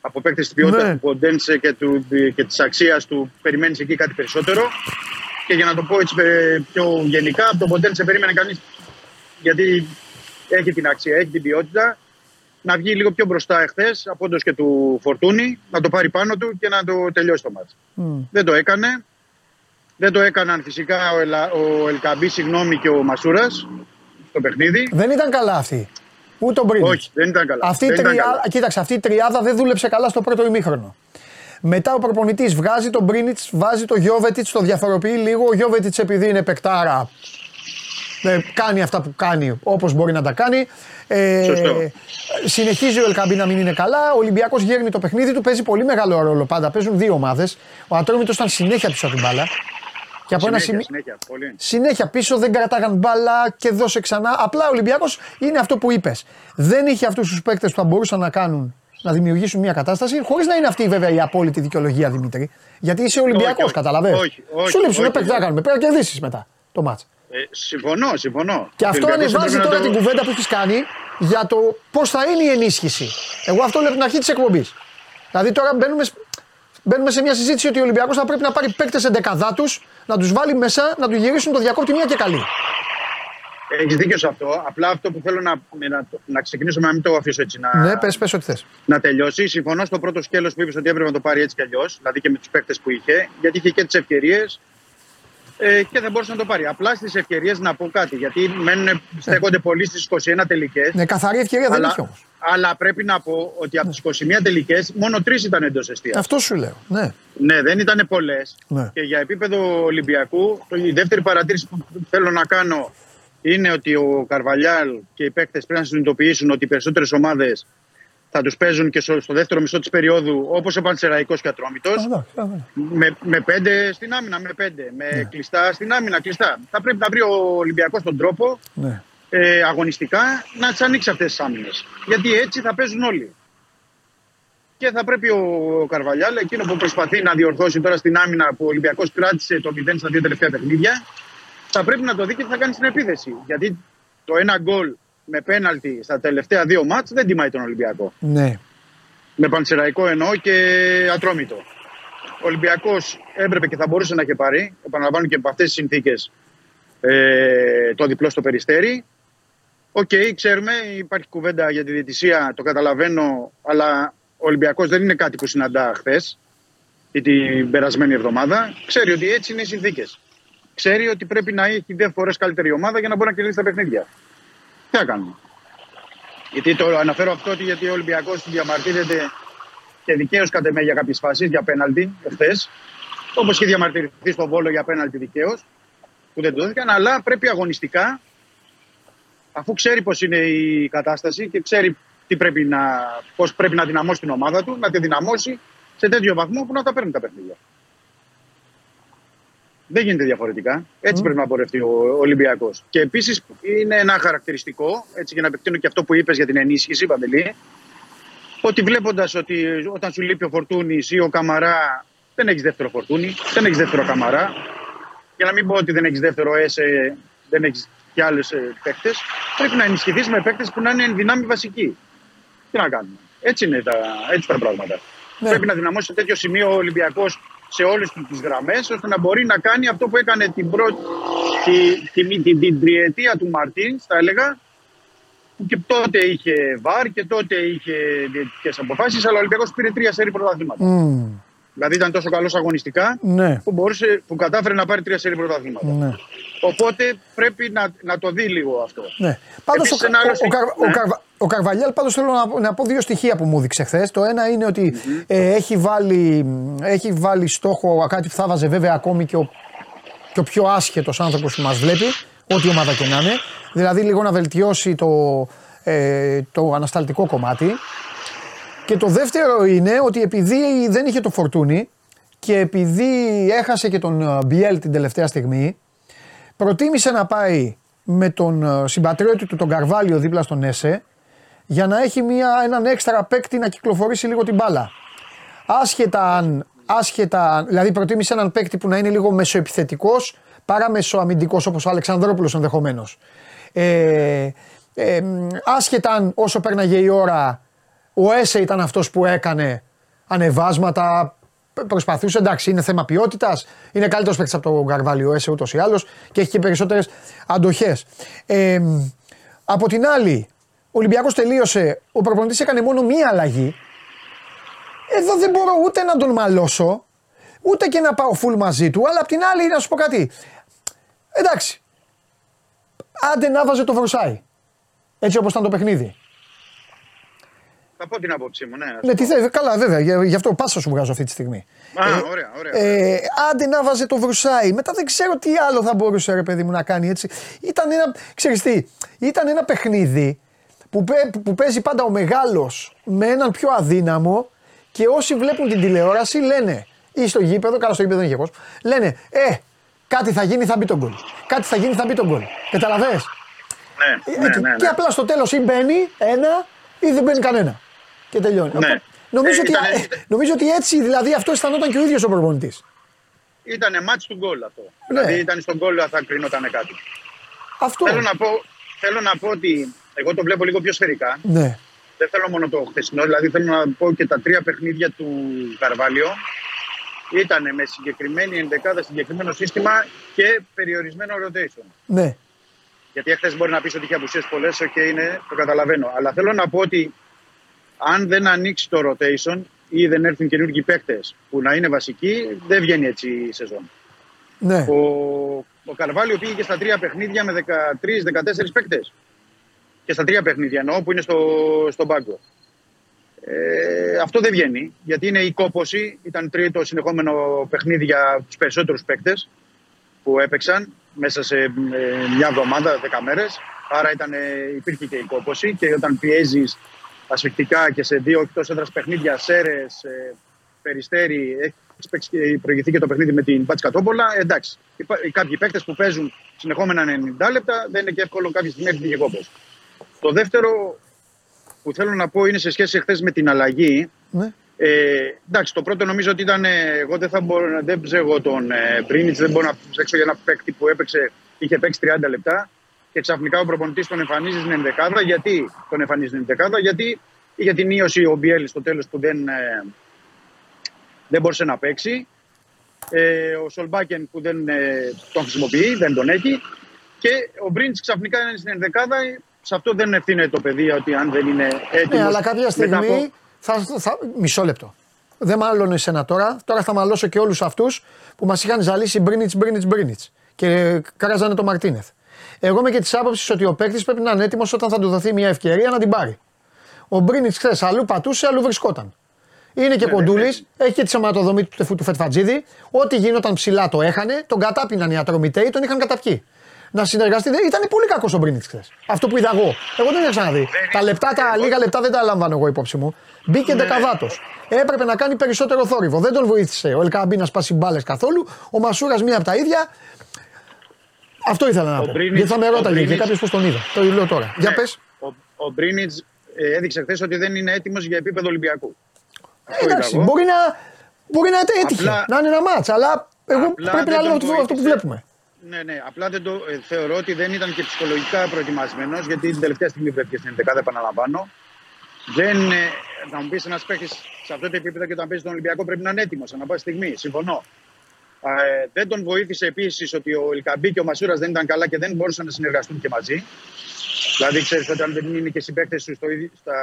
από παίκτες της ποιότητας Ναι. του Μποντένσε και, του, και της αξίας του, περιμένεις εκεί κάτι περισσότερο. Και για να το πω έτσι ε, πιο γενικά, από τον Μποντένσε περίμενε κανείς γιατί έχει την αξία, έχει την ποιότητα. Να βγει λίγο πιο μπροστά εχθές από όντως και του Φορτούνη, να το πάρει πάνω του και να το τελειώσει το μάτς. Μμ. Δεν το έκανε. Δεν το έκαναν φυσικά ο, Ελα, ο Ελκαμπή, συγγνώμη, και ο Μασούρας στο παιχνίδι. Δεν ήταν καλά αυτή. Ούτε ο Μπρίνιτ. Όχι, δεν ήταν καλά. Αυτή, η δεν ήταν τριά- καλά. κοίταξε, αυτή η τριάδα δεν δούλεψε καλά στο πρώτο ημίχρονο. Μετά ο προπονητής βγάζει τον Μπρίνιτ, βάζει τον Γιώβετιτς, το διαφοροποιεί λίγο. Ο Γιώβετιτς επειδή είναι παικτάρα, ε, κάνει αυτά που κάνει όπως μπορεί να τα κάνει. Ε, Σωστό. συνεχίζει ο Ελκαμπή να μην είναι καλά. Ο Ολυμπιακός γέρνει το παιχνίδι του, παίζει πολύ μεγάλο ρόλο πάντα. Παίζουν δύο ομάδες. Ο Ατρόμητος ήταν συνέχεια πίσω από την μπάλα. Και από ένα Συνέχεια, σημείο. συνέχεια, πολύ. Συνέχεια πίσω δεν κρατάγαν μπάλα και δώσε ξανά. Απλά ο Ολυμπιακός είναι αυτό που είπες. Δεν είχε αυτούς τους παίκτες που θα μπορούσαν να κάνουν να δημιουργήσουν μια κατάσταση, χωρίς να είναι αυτή βέβαια η απόλυτη δικαιολογία Δημήτρη. Γιατί είσαι Ολυμπιακός, όχι. καταλαβαίνω. Όχι, όχι, Σου λείψουν όχι, παίκτε να όχι. κάνουμε. Πρέπει να κερδίσεις μετά το μάτς. Ε, συμφωνώ, συμφωνώ. Και Ο αυτό Ολυμπιακός ανεβάζει πρέπει τώρα να το- την κουβέντα που έχεις κάνει για το πώς θα είναι η ενίσχυση. Εγώ αυτό λέω από την αρχή της εκπομπής. Δηλαδή τώρα μπαίνουμε, σ- μπαίνουμε σε μια συζήτηση ότι ο Ολυμπιακός θα πρέπει να πάρει παίκτες εντεκαδά τους, να τους βάλει μέσα, να τους γυρίσουν το διακόπτη μια και καλή. Έχεις δίκιο σε αυτό. Απλά αυτό που θέλω να, να, να ξεκινήσω με να μην το αφήσω έτσι να, Ναι, πες, πες ό,τι θες. να τελειώσει. Συμφωνώ στο πρώτο σκέλος που είπες ότι έπρεπε να το πάρει έτσι κι αλλιώς, δηλαδή και με τους παίκτες που είχε, γιατί είχε και τις ευκαιρίες ε, και δεν μπορούσε να το πάρει. Απλά στις ευκαιρίες να πω κάτι, γιατί μένουν, στέκονται πολύ στις 21 τελικές. Ναι, καθαρή ευκαιρία δεν αλλά, είχε όμως. αλλά πρέπει να πω ότι από τις 21 τελικές μόνο τρεις ήταν εντός εστίας. Αυτό σου λέω. Ναι. Ναι, δεν ήταν πολλές. Ναι. Και για επίπεδο Ολυμπιακού, το- η δεύτερη παρατήρηση που θέλω να κάνω είναι ότι ο Καρβαλιάλ και οι παίκτες πρέπει να συνειδητοποιήσουν ότι οι περισσότερες ομάδες θα τους παίζουν και στο, στο δεύτερο μισό της περίοδου, όπως ο Πανσεραϊκός και ο Ατρόμητος, με, με πέντε στην άμυνα, με πέντε. Με κλειστά στην άμυνα, κλειστά. Θα πρέπει να βρει ο Ολυμπιακός τον τρόπο Ναι. ε, αγωνιστικά να τις ανοίξει αυτές τις άμυνες. Γιατί έτσι θα παίζουν όλοι. Και θα πρέπει ο Καρβαλιάλ, εκείνο που προσπαθεί να διορθώσει τώρα στην άμυνα που ο Ολυμπιακός κράτησε το 0 στα δύο τελευταία παιχνίδια, θα πρέπει να το δει και τι θα κάνει στην επίθεση. Γιατί το ένα γκολ με πέναλτι στα τελευταία δύο μάτς δεν τιμάει τον Ολυμπιακό. ναι. Με Πανσερραϊκό εννοώ και Ατρόμητο. Ο Ολυμπιακός έπρεπε και θα μπορούσε να είχε πάρει, επαναλαμβάνω και από αυτές τις συνθήκες, ε, το διπλό στο Περιστέρι. ΟΚ, ξέρουμε, υπάρχει κουβέντα για τη διαιτησία, το καταλαβαίνω, αλλά ο Ολυμπιακός δεν είναι κάτι που συναντά χθες ή την περασμένη εβδομάδα. Ξέρει ότι έτσι είναι οι συνθήκες. Ξέρει ότι πρέπει να έχει δύο φορές καλύτερη ομάδα για να μπορεί να κερδίσει τα παιχνίδια. Τι να κάνουμε. Γιατί το αναφέρω αυτό ότι γιατί ο Ολυμπιακός διαμαρτύρεται και δικαίως κατ' εμέ για κάποιες φάσεις για πέναλτι εχθές. Όπως και διαμαρτυρηθεί στο Βόλο για πέναλτι δικαίως που δεν το δόθηκαν. Αλλά πρέπει αγωνιστικά, αφού ξέρει πώς είναι η κατάσταση και ξέρει τι πρέπει να, πώς πρέπει να δυναμώσει την ομάδα του, να τη δυναμώσει σε τέτοιο βαθμό που να τα παίρνει τα παιχνίδια. Δεν γίνεται διαφορετικά. Έτσι πρέπει να πορευτεί ο Ολυμπιακός. Και επίσης είναι ένα χαρακτηριστικό, έτσι για να επεκτείνω και αυτό που είπες για την ενίσχυση, Παντελή, ότι βλέποντας ότι όταν σου λείπει ο Φορτούνης ή ο Καμαρά, δεν έχεις δεύτερο Φορτούνη, δεν έχεις δεύτερο Καμαρά. Για να μην πω ότι δεν έχεις δεύτερο ΕΣΕ, δεν έχεις και άλλε παίκτες, πρέπει να ενισχυθείς με παίκτες που να είναι εν δυνάμει βασικοί. Τι να κάνουμε. Έτσι είναι τα, έτσι τα πράγματα. Ναι. Πρέπει να δυναμώσει σε τέτοιο σημείο ο Ολυμπιακός σε όλες τις γραμμές, ώστε να μπορεί να κάνει αυτό που έκανε την, πρώτη, τη, τη, την, την τριετία του Μαρτίν, θα έλεγα, που και τότε είχε βαρ και τότε είχε διαιτητικές αποφάσεις, αλλά ο Ολυμπιακός πήρε τρία σερή πρωταθλήματα. Μμμ. Δηλαδή ήταν τόσο καλός αγωνιστικά Ναι. που, μπορούσε, που κατάφερε να πάρει τρία σερή πρωταθλήματα. Ναι. Οπότε πρέπει να, να το δει λίγο αυτό. Ναι. Πάντως Επίσης, ο, ένα άλλο ο, ο, στοιχείο- Καρ- ο, ναι. Καρβα- ο Καρβαλιάλ πάντως θέλω να, να πω δύο στοιχεία που μου έδειξε χθες. Το ένα είναι ότι ε, έχει, βάλει, έχει βάλει στόχο κάτι που θα βάζε βέβαια ακόμη και ο, και ο πιο άσχετος άνθρωπος που μας βλέπει, ό,τι ομάδα και να είναι. Δηλαδή λίγο να βελτιώσει το, ε, το ανασταλτικό κομμάτι. Και το δεύτερο είναι ότι επειδή δεν είχε το φορτούνι και επειδή έχασε και τον ε, Μπιέλ την τελευταία στιγμή, προτίμησε να πάει με τον ε, συμπατριώτη του τον Καρβάλιο δίπλα στον Έσε για να έχει μια, έναν έξτρα παίκτη να κυκλοφορήσει λίγο την μπάλα. Άσχετα αν, άσχετα, αν- δηλαδή προτίμησε έναν παίκτη που να είναι λίγο μεσοεπιθετικός παρά μεσοαμυντικός όπως ο Αλεξανδρόπουλος ενδεχομένως. Ε, ε, μ, άσχετα αν όσο πέρναγε η ώρα ο Έσε ήταν αυτός που έκανε ανεβάσματα, π- προσπαθούσε, εντάξει, είναι θέμα ποιότητας. Είναι καλύτερος παίκτης από τον Καρβάλιο Έσε ούτως ή άλλως και έχει και περισσότερες αντοχές. Ε, από την άλλη, ο Ολυμπιακός τελείωσε. Ο προπονητής έκανε μόνο μία αλλαγή. Εδώ δεν μπορώ ούτε να τον μαλώσω, ούτε και να πάω full μαζί του. Αλλά απ' την άλλη, να σου πω κάτι. Εντάξει. Άντε να βάζε το Βρουσάι. Έτσι όπως ήταν το παιχνίδι. Θα πω την άποψή μου, ναι. ας Ναι, πω. τι θέλει, καλά, βέβαια, γι' γι' αυτό πάσα σου βγάζω αυτή τη στιγμή. Α, ωραία, ωραία. Ε, άντε να βάζε το βρουσάι. Μετά δεν ξέρω τι άλλο θα μπορούσε ρε παιδί μου να κάνει έτσι. Ήταν ένα, ξέρεις τι, ήταν ένα παιχνίδι που, πέ- που παίζει πάντα ο μεγάλος με έναν πιο αδύναμο και όσοι βλέπουν την τηλεόραση λένε ή στο γήπεδο, καλά στο γήπεδο δεν είχε κόσμο, λένε ε, κάτι θα γίνει θα μπει τον γκολ. Κάτι θα γίνει θα μπει τον γκολ. Καταλαβες; Ναι, Ε, ναι, έτσι. ναι, ναι. Και απλά στο τέλος ή μπαίνει ένα ή δεν μπαίνει κανένα. Και τελειώνει. Ναι. Οπότε, Νομίζω, Ε, ότι, ήτανε- ε, νομίζω ότι έτσι δηλαδή αυτό αισθανόταν και ο ίδιος ο προπονητής. Ήτανε μάτς του γκολ αυτό. Ναι. Δηλαδή ήταν στον γκολ θα κρίνονταν κάτι. Αυτό. Θέλω να, πω, θέλω να πω ότι εγώ το βλέπω λίγο πιο σφαιρικά. Ναι. Δεν θέλω μόνο το χθεσινό, δηλαδή θέλω να πω και τα τρία παιχνίδια του Καρβαλιάλ ήταν με συγκεκριμένη ενδεκάδα, συγκεκριμένο σύστημα και περιορισμένο rotation. Ναι. Γιατί χθες μπορεί να πεις ότι είχε απουσίες πολλές, οκ, είναι, το καταλαβαίνω. Αλλά θέλω να πω ότι αν δεν ανοίξει το rotation ή δεν έρθουν καινούργιοι παίκτες που να είναι βασικοί, δεν βγαίνει έτσι η σεζόν. Ναι. Ο, ο Καρβαλιάλ πήγε και στα τρία παιχνίδια με 13-14 παίκτες. Και στα τρία παιχνίδια εννοώ που είναι στο, στον πάγκο. Ε, αυτό δεν βγαίνει γιατί είναι η κόποση. Ήταν τρίτο συνεχόμενο παιχνίδι για τους περισσότερους παίκτες που έπαιξαν μέσα σε ε, μια εβδομάδα, δέκα μέρες. Άρα ήταν, ε, υπήρχε και η κόποση και όταν πιέζεις ασφικτικά και σε δύο εκτός έδρας παιχνίδια, Σέρες, ε, Περιστέρι, έχει παίξει και προηγηθεί και το παιχνίδι με την Μπάτση Κατόπολα. Ε, εντάξει, υπά- κάποιοι παίκτες που παίζουν συνεχόμενα 90 λεπτά δεν είναι και εύκολο κάποια στιγμή να έρθει και κόποση. Το δεύτερο που θέλω να πω είναι σε σχέση χθες με την αλλαγή. ναι. Ε, εντάξει, το πρώτο νομίζω ότι ήταν. ε, Εγώ δεν θα μπορώ να δεν ψέγω τον ε, Πρίνιτ, δεν μπορώ να ψέξω για ένα παίκτη που έπαιξε, είχε παίξει 30 λεπτά και ξαφνικά ο προπονητής τον εμφανίζεις στην ενδεκάδα. Γιατί τον εμφανίζεις στην ενδεκάδα, Γιατί είχε την ίωση ο Μπιέλ στο τέλος που δεν, ε, δεν μπορούσε να παίξει. Ε, ο Σολμπάκεν που δεν ε, τον χρησιμοποιεί, δεν τον έχει. Και ο Μπρίνιτ ξαφνικά είναι στην ενδεκάδα. Σε αυτό δεν ευθύνεται το παιδί ότι αν δεν είναι έτοιμος. Ναι, αλλά κάποια στιγμή. Θα, θα, μισό λεπτό. Δεν μάλλον εσένα τώρα. Τώρα θα μαλώσω και όλους αυτούς που μας είχαν ζαλίσει Μπρίνιτς, Μπρίνιτς, Μπρίνιτς. Και κράζανε το Μαρτίνεθ. Εγώ είμαι και της άποψης ότι ο παίκτης πρέπει να είναι έτοιμος όταν θα του δοθεί μια ευκαιρία να την πάρει. Ο Μπρίνιτς χθες αλλού πατούσε, αλλού βρισκόταν. Είναι και κοντούλη, έχει και τη σωματοδομή του τεφού του Φετφατζίδη. Ό,τι γινόταν ψηλά το έχανε, τον κατάπιναν οι ατρομητέοι, τον είχαν καταπιεί. Να συνεργαστεί. δεν- Ήταν πολύ κακός ο Μπρίνιτς χθες. Αυτό που είδα εγώ. Εγώ δεν είχα ξαναδεί. Τα λεπτά, τα λίγα λεπτά δεν τα λαμβάνω εγώ υπόψη μου. Μπήκε δεκαδάτο. Έπρεπε να κάνει περισσότερο θόρυβο. Δεν τον βοήθησε ο Ελκαμπή να σπάσει μπάλες καθόλου. Ο Μασούρας μία από τα ίδια. Αυτό ήθελα να Ο πω. Μπρίνιτς- Γιατί θα με ο ρώταγε και Μπρίνιτς- κάποιος πώς τον είδα. Το λέω τώρα. Για Ναι. πες. Ο, ο Μπρίνιτς έδειξε χθες ότι δεν είναι έτοιμος για επίπεδο Ολυμπιακού. Αυτό είδα Εντάξει, εγώ. μπορεί να, μπορεί να έτυχε. Απλά- να είναι ένα μάτσα, αλλά εγώ Απλά πρέπει δεν να λέω τον αυτό, αυτό που βοήθησε. βλέπουμε. Ναι, ναι. Απλά δεν το, ε, θεωρώ ότι δεν ήταν και ψυχολογικά προετοιμασμένος, γιατί την τελευταία στιγμή βρέθηκε στην 11, επαναλαμβάνω. Δεν, ε, θα μου πεις ένας παίκτης σε αυτό το επίπεδο και όταν παίζει τον Ολυμπιακό πρέπει να είναι έτοιμος ανά πάση στιγμή. Συμφωνώ. Ε, δεν τον βοήθησε επίσης ότι ο Ελκαμπή και ο Μασούρας δεν ήταν καλά και δεν μπορούσαν να συνεργαστούν και μαζί. Δηλαδή, ξέρεις ότι αν δεν είναι και συμπαίκτες σου στο, ίδι- στα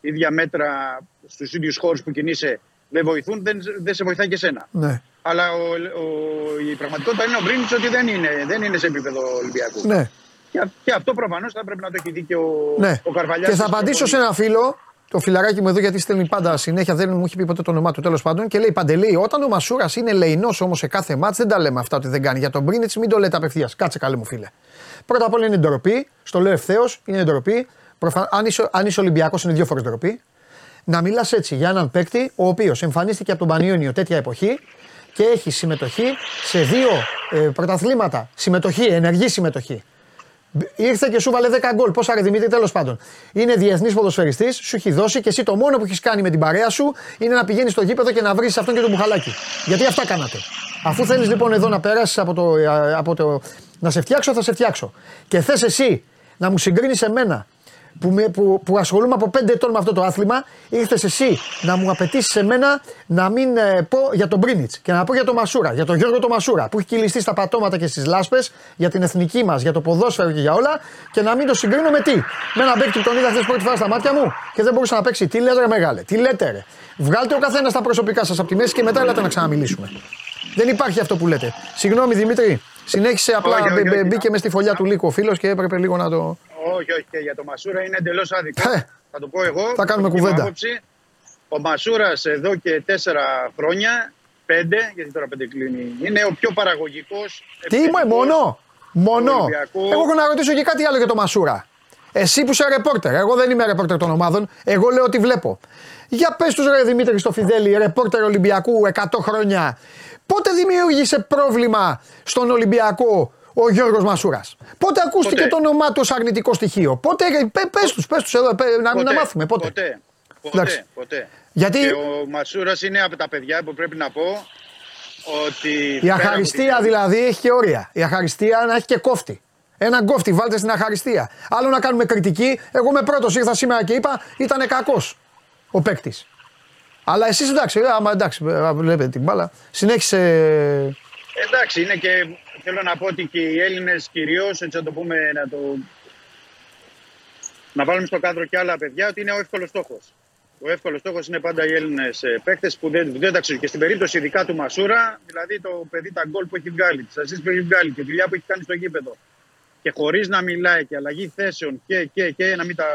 ίδια μέτρα, στους ίδιους χώρους που κινείσαι, δεν βοηθούν, δεν, δεν σε βοηθάει και σένα. Ναι. Αλλά ο, ο, η πραγματικότητα είναι ο Μπρίνιτς ότι δεν είναι, δεν είναι σε επίπεδο Ολυμπιακού. Ναι. Και, και αυτό προφανώς θα πρέπει να το έχει δει και ο, Ναι. ο Καρβαλιάς Και θα στις απαντήσω σε προπονήσεις. ένα φίλο, το φιλαράκι μου εδώ, γιατί στέλνει πάντα συνέχεια, δεν μου έχει πει ποτέ το όνομά του τέλος πάντων. Και λέει Παντελή, όταν ο Μασούρας είναι λεϊνό όμως σε κάθε μάτς, δεν τα λέμε αυτά ότι δεν κάνει. Για τον Μπρίνιτς, μην το λέτε απευθείας. Κάτσε καλέ μου φίλε. Πρώτα απ' όλα είναι ντροπή, στο λέω ευθέως, είναι ντροπή. Προφα... Αν είσαι, αν είσαι Ολυμπιακός, είναι δύο φορές ντροπή. Να μιλάς έτσι για έναν παίκτη, ο οποίος εμφανίστηκε από τον Πανιόνιο τέτοια εποχή και έχει συμμετοχή σε δύο ε, πρωταθλήματα. Συμμετοχή, ενεργή συμμετοχή. Ήρθε και σου βάλε 10 γκολ. Πόσα ρε Δημήτρη, τέλος πάντων. Είναι διεθνής ποδοσφαιριστής, σου έχει δώσει και εσύ το μόνο που έχεις κάνει με την παρέα σου είναι να πηγαίνεις στο γήπεδο και να βρεις αυτόν και τον μπουχαλάκι. Γιατί αυτά κάνατε. Αφού θέλεις λοιπόν εδώ να περάσεις από το, ε, από το. να σε φτιάξω, θα σε φτιάξω. Και θες εσύ να μου συγκρίνεις εμένα που, με, που, που ασχολούμαι από 5 ετών με αυτό το άθλημα, ήρθες εσύ να μου απαιτήσεις εμένα να μην ε, πω για τον Μπρίνιτς και να πω για τον Μασούρα, για τον Γιώργο τον Μασούρα που έχει κυλιστεί στα πατώματα και στις λάσπες για την εθνική μας, για το ποδόσφαιρο και για όλα και να μην το συγκρίνω με τι. Με έναν παίκτη που τον είδα χθες πρώτη φορά στα μάτια μου και δεν μπορούσε να παίξει. Τι λέτε, ρε μεγάλε, τι λέτε, ρε. Βγάλτε ο καθένας τα προσωπικά σας από τη μέση και μετά έλατε να ξαναμιλήσουμε. Δεν υπάρχει αυτό που λέτε. Συγγνώμη Δημήτρη, συνέχισε απλά Όχι, όχι, μπε- μπε- όχι. μπήκε μες στη φωλιά του Λίκο ο φίλος και έπρεπε λίγο να το. Όχι, όχι, και για το Μασούρα είναι εντελώς άδικο. Ε. θα το πω εγώ. Θα κάνουμε δική μου κουβέντα. άποψη. Ο Μασούρας εδώ και τέσσερα χρόνια, πέντε, γιατί τώρα πέντε κλείνει, είναι ο πιο παραγωγικός. Τι είμαι, μόνο. Μόνο. Ολυμπιακού. Εγώ έχω να ρωτήσω και κάτι άλλο για το Μασούρα. Εσύ που είσαι ρεπόρτερ, εγώ δεν είμαι ρεπόρτερ των ομάδων, εγώ λέω ότι βλέπω. Για πες τους ρε Δημήτρη στο Φιδέλη, ρεπόρτερ Ολυμπιακού 100 χρόνια. Πότε δημιούργησε πρόβλημα στον Ολυμπιακό ο Γιώργος Μασούρας. Πότε ακούστηκε Ποτέ. το όνομά του ως αρνητικό στοιχείο; Πότε, πε πες τους, πες τους εδώ, πε- να, να μάθουμε πότε; Ποτέ. Εντάξει. Ποτέ, ποτέ. Γιατί Και ο Μασούρας είναι από τα παιδιά που πρέπει να πω ότι. η πέρα από αχαριστία την- δηλαδή έχει και όρια. Η αχαριστία να έχει και κόφτη. Έναν κόφτη, βάλτε στην αχαριστία. Άλλο να κάνουμε κριτική. Εγώ είμαι πρώτος, ήρθα σήμερα και είπα ήταν κακός ο παίκτης. Αλλά εσείς εντάξει, ε, άμα εντάξει, ε, βλέπετε την μπάλα. Συνέχισε. Εντάξει, είναι και θέλω να πω ότι και οι Έλληνες κυρίως, έτσι να το πούμε, να το. Να βάλουμε στο κάδρο και άλλα παιδιά ότι είναι ο εύκολος στόχος. Ο εύκολος στόχος είναι πάντα οι Έλληνες παίκτες που δεν, που δεν τα ξέρουν. Και στην περίπτωση ειδικά του Μασούρα, δηλαδή το παιδί τα γκολ που έχει βγάλει, τις ασίστ που έχει βγάλει και τη δουλειά που έχει κάνει στο γήπεδο. Και χωρίς να μιλάει και αλλαγή θέσεων και, και, και να μην τα.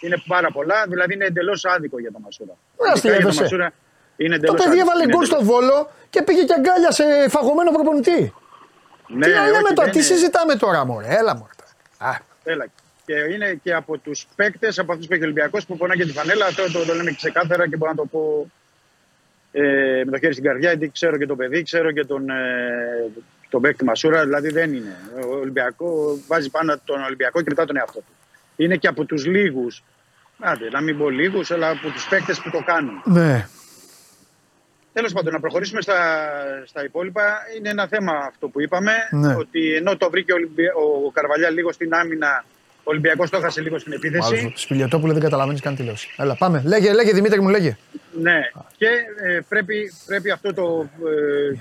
Είναι πάρα πολλά, δηλαδή είναι εντελώς άδικο για τον Μασούρα. Ωραία, Ειδικά για τον αστείευεσαι. Μασούρα είναι Το εντελώς παιδί έβαλε γκολ στο βόλο και πήγε και αγκάλιασε φαγωμένο προπονητή. Ναι, τι να λέμε όχι, τώρα, δεν τι είναι- συζητάμε τώρα, Μωρέ. Έλα, Μωρέ. Α, Έλα. Και είναι και από τους παίκτες, από αυτούς που έχει ο Ολυμπιακός που πονάει και τη φανέλα. Αυτό το, το λέμε ξεκάθαρα και μπορώ να το πω ε, με το χέρι στην καρδιά. Γιατί ξέρω και το παιδί, ξέρω και τον, ε, τον παίκτη Μασούρα. Δηλαδή δεν είναι. Ο Ολυμπιακό βάζει πάνω τον Ολυμπιακό και μετά τον εαυτό του. Είναι και από τους λίγους, να μην πω λίγους, αλλά από τους παίκτες που το κάνουν. ναι. Τέλος πάντων, να προχωρήσουμε στα, στα υπόλοιπα. Είναι ένα θέμα αυτό που είπαμε. Ναι. Ότι ενώ το βρήκε ο, Ολυμπια... ο Καρβαλιά λίγο στην άμυνα, ο Ολυμπιακός το έχασε λίγο στην επίθεση. Μάλιστα. Σπηλιοτόπουλο δεν καταλαβαίνεις καν τι λέω. Έλα, πάμε. Λέγε, λέγε Δημήτρη μου, λέγε. Ναι. Και ε, πρέπει, πρέπει αυτό το, ε,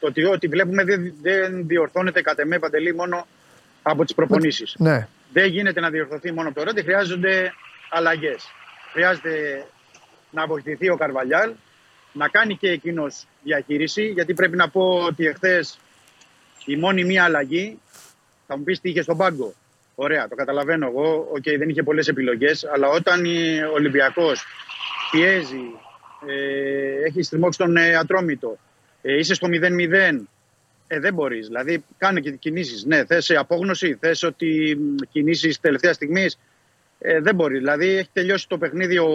το ότι, ότι βλέπουμε δεν, δεν διορθώνεται κατ' εμέ Παντελή μόνο από τις προπονήσεις. Ναι. Δεν γίνεται να διορθωθεί μόνο από το Ρέντη, χρειάζονται αλλαγές. Χρειάζεται να βοηθηθεί ο Καρβαλιάλ, να κάνει και εκείνος διαχείριση, γιατί πρέπει να πω ότι εχθές η μόνη μία αλλαγή, θα μου πεις τι είχε στον πάγκο. Ωραία, το καταλαβαίνω εγώ. Οκ, δεν είχε πολλές επιλογές, αλλά όταν ο Ολυμπιακός πιέζει, ε, έχει στριμώξει τον ε, Ατρόμητο, ε, είσαι στο 0-0, ε, δεν μπορείς. Δηλαδή, κάνε και κινήσεις. Ναι, θες απόγνωση, θες ότι κινήσεις τελευταία στιγμής. Ε, δεν μπορεί. Δηλαδή, έχει τελειώσει το παιχνίδι ο,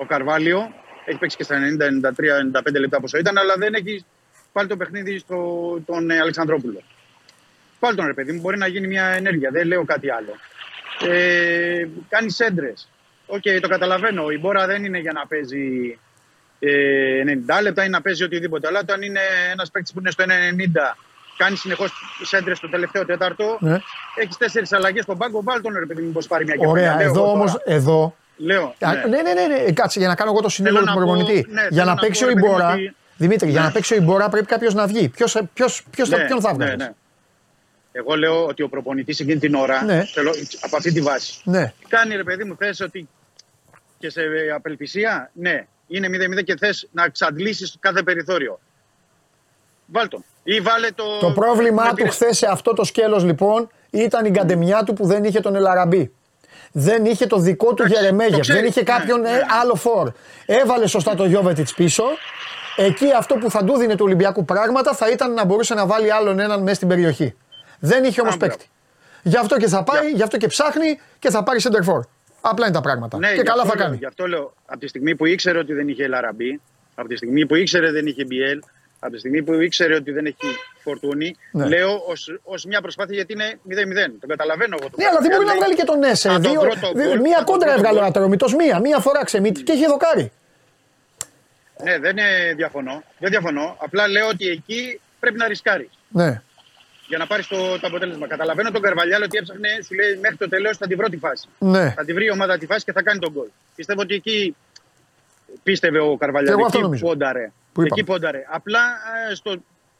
ο Καρβάλιο. Έχει παίξει και στα 90, 93, 95 λεπτά πόσο ήταν, αλλά δεν έχει πάλι το παιχνίδι στο, τον ε, Αλεξανδρόπουλο. Πάλι τον ρε παιδί μου, μπορεί να γίνει μια ενέργεια. Δεν λέω κάτι άλλο. Ε, κάνει έντρε. Οκ, το καταλαβαίνω. Ο Ιμπόρα δεν είναι για να παίζει ε, 90 λεπτά ή να παίζει οτιδήποτε. Αλλά όταν είναι ένας παίκτης που είναι στο 90, κάνει συνεχώς σέντρες στο τελευταίο τέταρτο, ναι. έχεις τέσσερις αλλαγές στον πάγκο, βάλε τον ρε παιδί μου, πώς πάρει μια κεφαλιά. Ωραία, Λέω εγώ εδώ τώρα. όμως, εδώ. Λέω. Α, ναι. Ναι, ναι, ναι, ναι. Κάτσε για να κάνω εγώ το συνήγορο Θέλω του να πω- προπονητή. ναι, για θέλω να να παίξει πω, ο ρε παιδί μου, Ιμπόρα. ότι- Δημήτρη, για Ναι. να παίξει ο Ιμπόρα πρέπει κάποιος να βγει. Ποιος Ναι, ποιον θα ναι, βγάλει. ναι. Εγώ λέω ότι ο προπονητής εκείνη την ώρα, Ναι. θέλω, από αυτή τη βάση, Ναι. κάνει ρε παιδί μου, θες ότι και σε απελπισία, ναι, είναι 0-0 και θες να εξαντλήσεις κάθε περιθώριο. Βάλ τον. Ή βάλε το. Το πρόβλημά με του πήρε- χθες σε αυτό το σκέλος λοιπόν ήταν η καντεμιά του που δεν είχε τον Ελαραμπή. Δεν είχε το δικό του Εντάξει, το Γερεμέγεφ. ξέρεις. Δεν είχε κάποιον Ναι, ε, ναι. άλλο φόρ. Έβαλε σωστά το Γιώβετιτς πίσω. Εκεί αυτό που θα του δίνει του Ολυμπιακού πράγματα θα ήταν να μπορούσε να βάλει άλλον έναν μέσα στην περιοχή. Δεν είχε όμως Α, μπράβο. παίκτη. Γι' αυτό και θα πάει, γι' αυτό και ψάχνει και θα πάρει center for. Απλά είναι τα πράγματα. Ναι, και γι' καλά αυτό θα λέω, κάνει. Γι' αυτό λέω, από τη στιγμή που ήξερε ότι δεν είχε Λαραμπή, από τη στιγμή που ήξερε δεν είχε Μπιέλ, από τη στιγμή που ήξερε ότι δεν έχει Φορτούνη, Ναι. λέω ως μια προσπάθεια γιατί είναι 0-0. Το καταλαβαίνω εγώ. το Ναι, αλλά δεν μπορεί να λέει, βγάλει και τον Έσε. αν το Δύο- πρώτο δύο- γκολ- μία αν το κόντρα πρώτο έβγαλε ο γκολ- Ατρομητό. Μία, μία φορά ξεμít και είχε δοκάρει. Ναι, δεν ε, διαφωνώ. Δεν διαφωνώ. Απλά λέω ότι εκεί πρέπει να ρισκάρεις Ναι. για να πάρεις το, το αποτέλεσμα. Καταλαβαίνω τον Καρβαλιάλ ότι έψαχνε, σου λέει μέχρι το τέλος θα την πρώτη φάση. Ναι. Θα τη βρει η ομάδα τη φάση και θα κάνει τον γκολ. Πιστεύω ότι εκεί πίστευε ο Και Καρβαλιάλ. εγώ αυτό Εκεί νομίζω. πόνταρε. Που είπαμε; εκεί πόνταρε. Απλά ε, στο,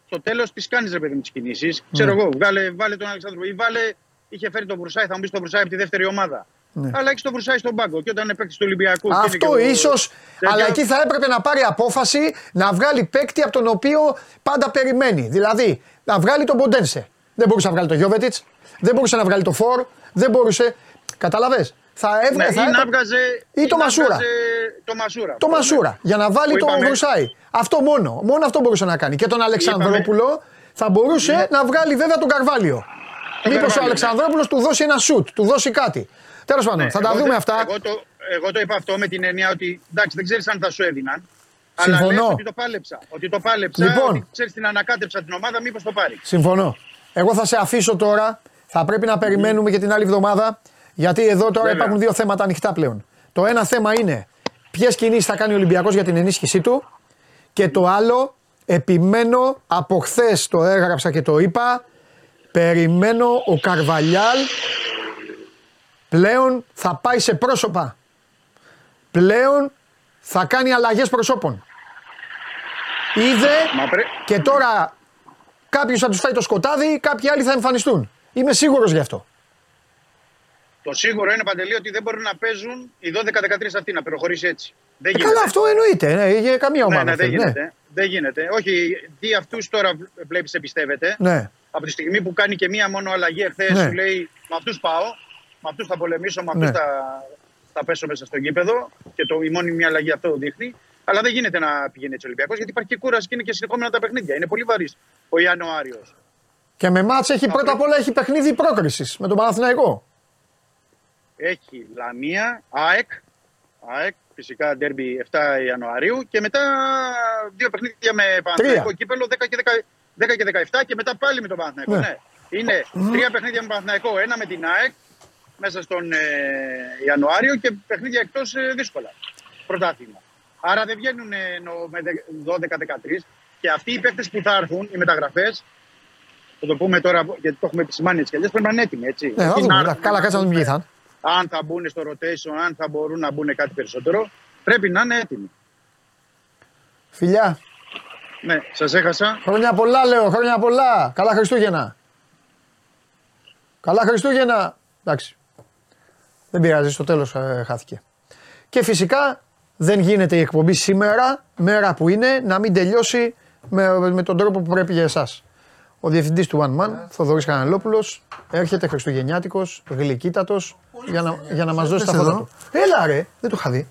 στο τέλος τη κάνεις ρε παιδί μου τις κινήσεις. Ξέρω Ναι. εγώ, βγάλε, βάλε τον Αλεξάνδρου ή βάλε. Είχε φέρει τον Βρουσάη, θα μου πεις τον Βρουσάη από τη δεύτερη ομάδα. Ναι. Αλλά έχεις τον Βρουσάη στον πάγκο. Και όταν είναι παίκτης του Ολυμπιακού. και είναι Αυτό και ο- ίσως, τέτοιο, αλλά εκεί θα έπρεπε να πάρει απόφαση να βγάλει παίκτη από τον οποίο πάντα περιμένει. Δηλαδή να βγάλει τον Ποντένσε. Δεν μπορούσε να βγάλει τον Γιώβετιτς, δεν μπορούσε να βγάλει τον Φορ, Δεν μπορούσε. Καταλαβέ. Θα Ναι, έβγαλε. ή θα να έπα- βγάζε. ή το να Μασούρα. βγάζε Το Μασούρα. Το Αυτό, Μασούρα. ναι. Για να βάλει Που το είπαμε- Βρουσάη. Αυτό μόνο. Μόνο αυτό μπορούσε να κάνει. Και τον Αλεξανδρόπουλο θα μπορούσε να βγάλει βέβαια τον Καρβάλιο. Μήπως ο Καρβάλιο, ναι. Αλεξανδρόπουλος του δώσει ένα σουτ, του δώσει κάτι. Τέλος πάντων, Ναι, θα τα εγώ δούμε το- αυτά. Εγώ το, εγώ το είπα αυτό με την έννοια ότι εντάξει, δεν ξέρεις αν θα σου έδιναν. Συμφωνώ. Αλλά λες ότι το πάλεψα. Ότι το πάλεψα. Λοιπόν. Ότι ξέρεις την ανακάτεψα την ομάδα, μήπως το πάρει. Συμφωνώ. Εγώ θα σε αφήσω τώρα. Θα πρέπει να περιμένουμε και την άλλη εβδομάδα. Γιατί εδώ τώρα Βέβαια. υπάρχουν δύο θέματα ανοιχτά πλέον. Το ένα θέμα είναι ποιες κινήσεις θα κάνει ο Ολυμπιακός για την ενίσχυσή του. Και το άλλο, επιμένω από χθες το έγραψα και το είπα. Περιμένω ο Καρβαλιάλ πλέον θα πάει σε πρόσωπα. Πλέον θα κάνει αλλαγές προσώπων. Είδε Μα πρέ... και τώρα κάποιος θα τους φάει το σκοτάδι, κάποιοι άλλοι θα εμφανιστούν. Είμαι σίγουρος γι' αυτό. Το σίγουρο είναι παντελή ότι δεν μπορούν να παίζουν οι 12-13 αυτοί να προχωρήσει έτσι. Δεν Ε, γίνεται. καλά, αυτό εννοείται. Ναι, για καμία ομάδα. ναι, ναι, δεν θέλει, γίνεται. Δεν γίνεται. Όχι, τι αυτούς τώρα βλέπεις, εμπιστεύεται. Ναι. Από τη στιγμή που κάνει και μία μόνο αλλαγή εχθές, Ναι. σου λέει Με αυτούς πάω, με αυτούς θα πολεμήσω, με αυτούς Ναι. θα, θα πέσω μέσα στο γήπεδο. Και το, η μόνη μία αλλαγή αυτό δείχνει. Αλλά δεν γίνεται να πηγαίνει έτσι ο Ολυμπιακός γιατί υπάρχει και κούραση και είναι και συνεχόμενα τα παιχνίδια. Είναι πολύ βαρύς ο Ιανουάριος. Και με μάτς έχει πρώτα απ' όλα έχει παιχνίδι πρόκρισης με τον Παναθηναϊκό. Έχει Λαμία, ΑΕΚ, ΑΕΚ φυσικά ντέρμπι 7 Ιανουαρίου και μετά δύο παιχνίδια με Παναθηναϊκό κύπελο 10 και, 10, 10 και 17 και μετά πάλι με τον Παναθηναϊκό. Ναι. Ναι. Είναι τρία παιχνίδια με Παναθηναϊκό, ένα με την ΑΕΚ μέσα στον ε, Ιανουάριο και παιχνίδια εκτός ε, δύσκολα. Πρωτάθλημα. Άρα δεν βγαίνουν ε, εννοώ, με 12-13 και αυτοί οι παίκτες που θα έρθουν, οι μεταγραφές, θα το πούμε τώρα γιατί το έχουμε επισημάνει έτσι κι αλλιώς, πρέπει να είναι έτοιμοι. Έτσι. Ναι, θα Τι δούμε. να Εντάξει, έρθουν, Καλά, να κάτσε να δούμε ποιοι θα είναι. Αν θα μπουν στο rotation, αν θα μπορούν να μπουν κάτι περισσότερο, πρέπει να είναι έτοιμοι. Φιλιά, Ναι, σας έχασα. χρόνια πολλά λέω, χρόνια πολλά. Καλά Χριστούγεννα. Καλά Χριστούγεννα. Εντάξει. Δεν πειράζει, στο τέλος ε, χάθηκε. Και φυσικά δεν γίνεται η εκπομπή σήμερα, μέρα που είναι, να μην τελειώσει με, με τον τρόπο που πρέπει για εσάς. Ο διευθυντής του One Man, Θοδωρής Καναλόπουλο, έρχεται Χριστουγεννιάτικος, γλυκύτατος, για να, για να μας δώσει τα Είσαι φώτα εδώ. του. Έλα ρε, δεν το είχα δει.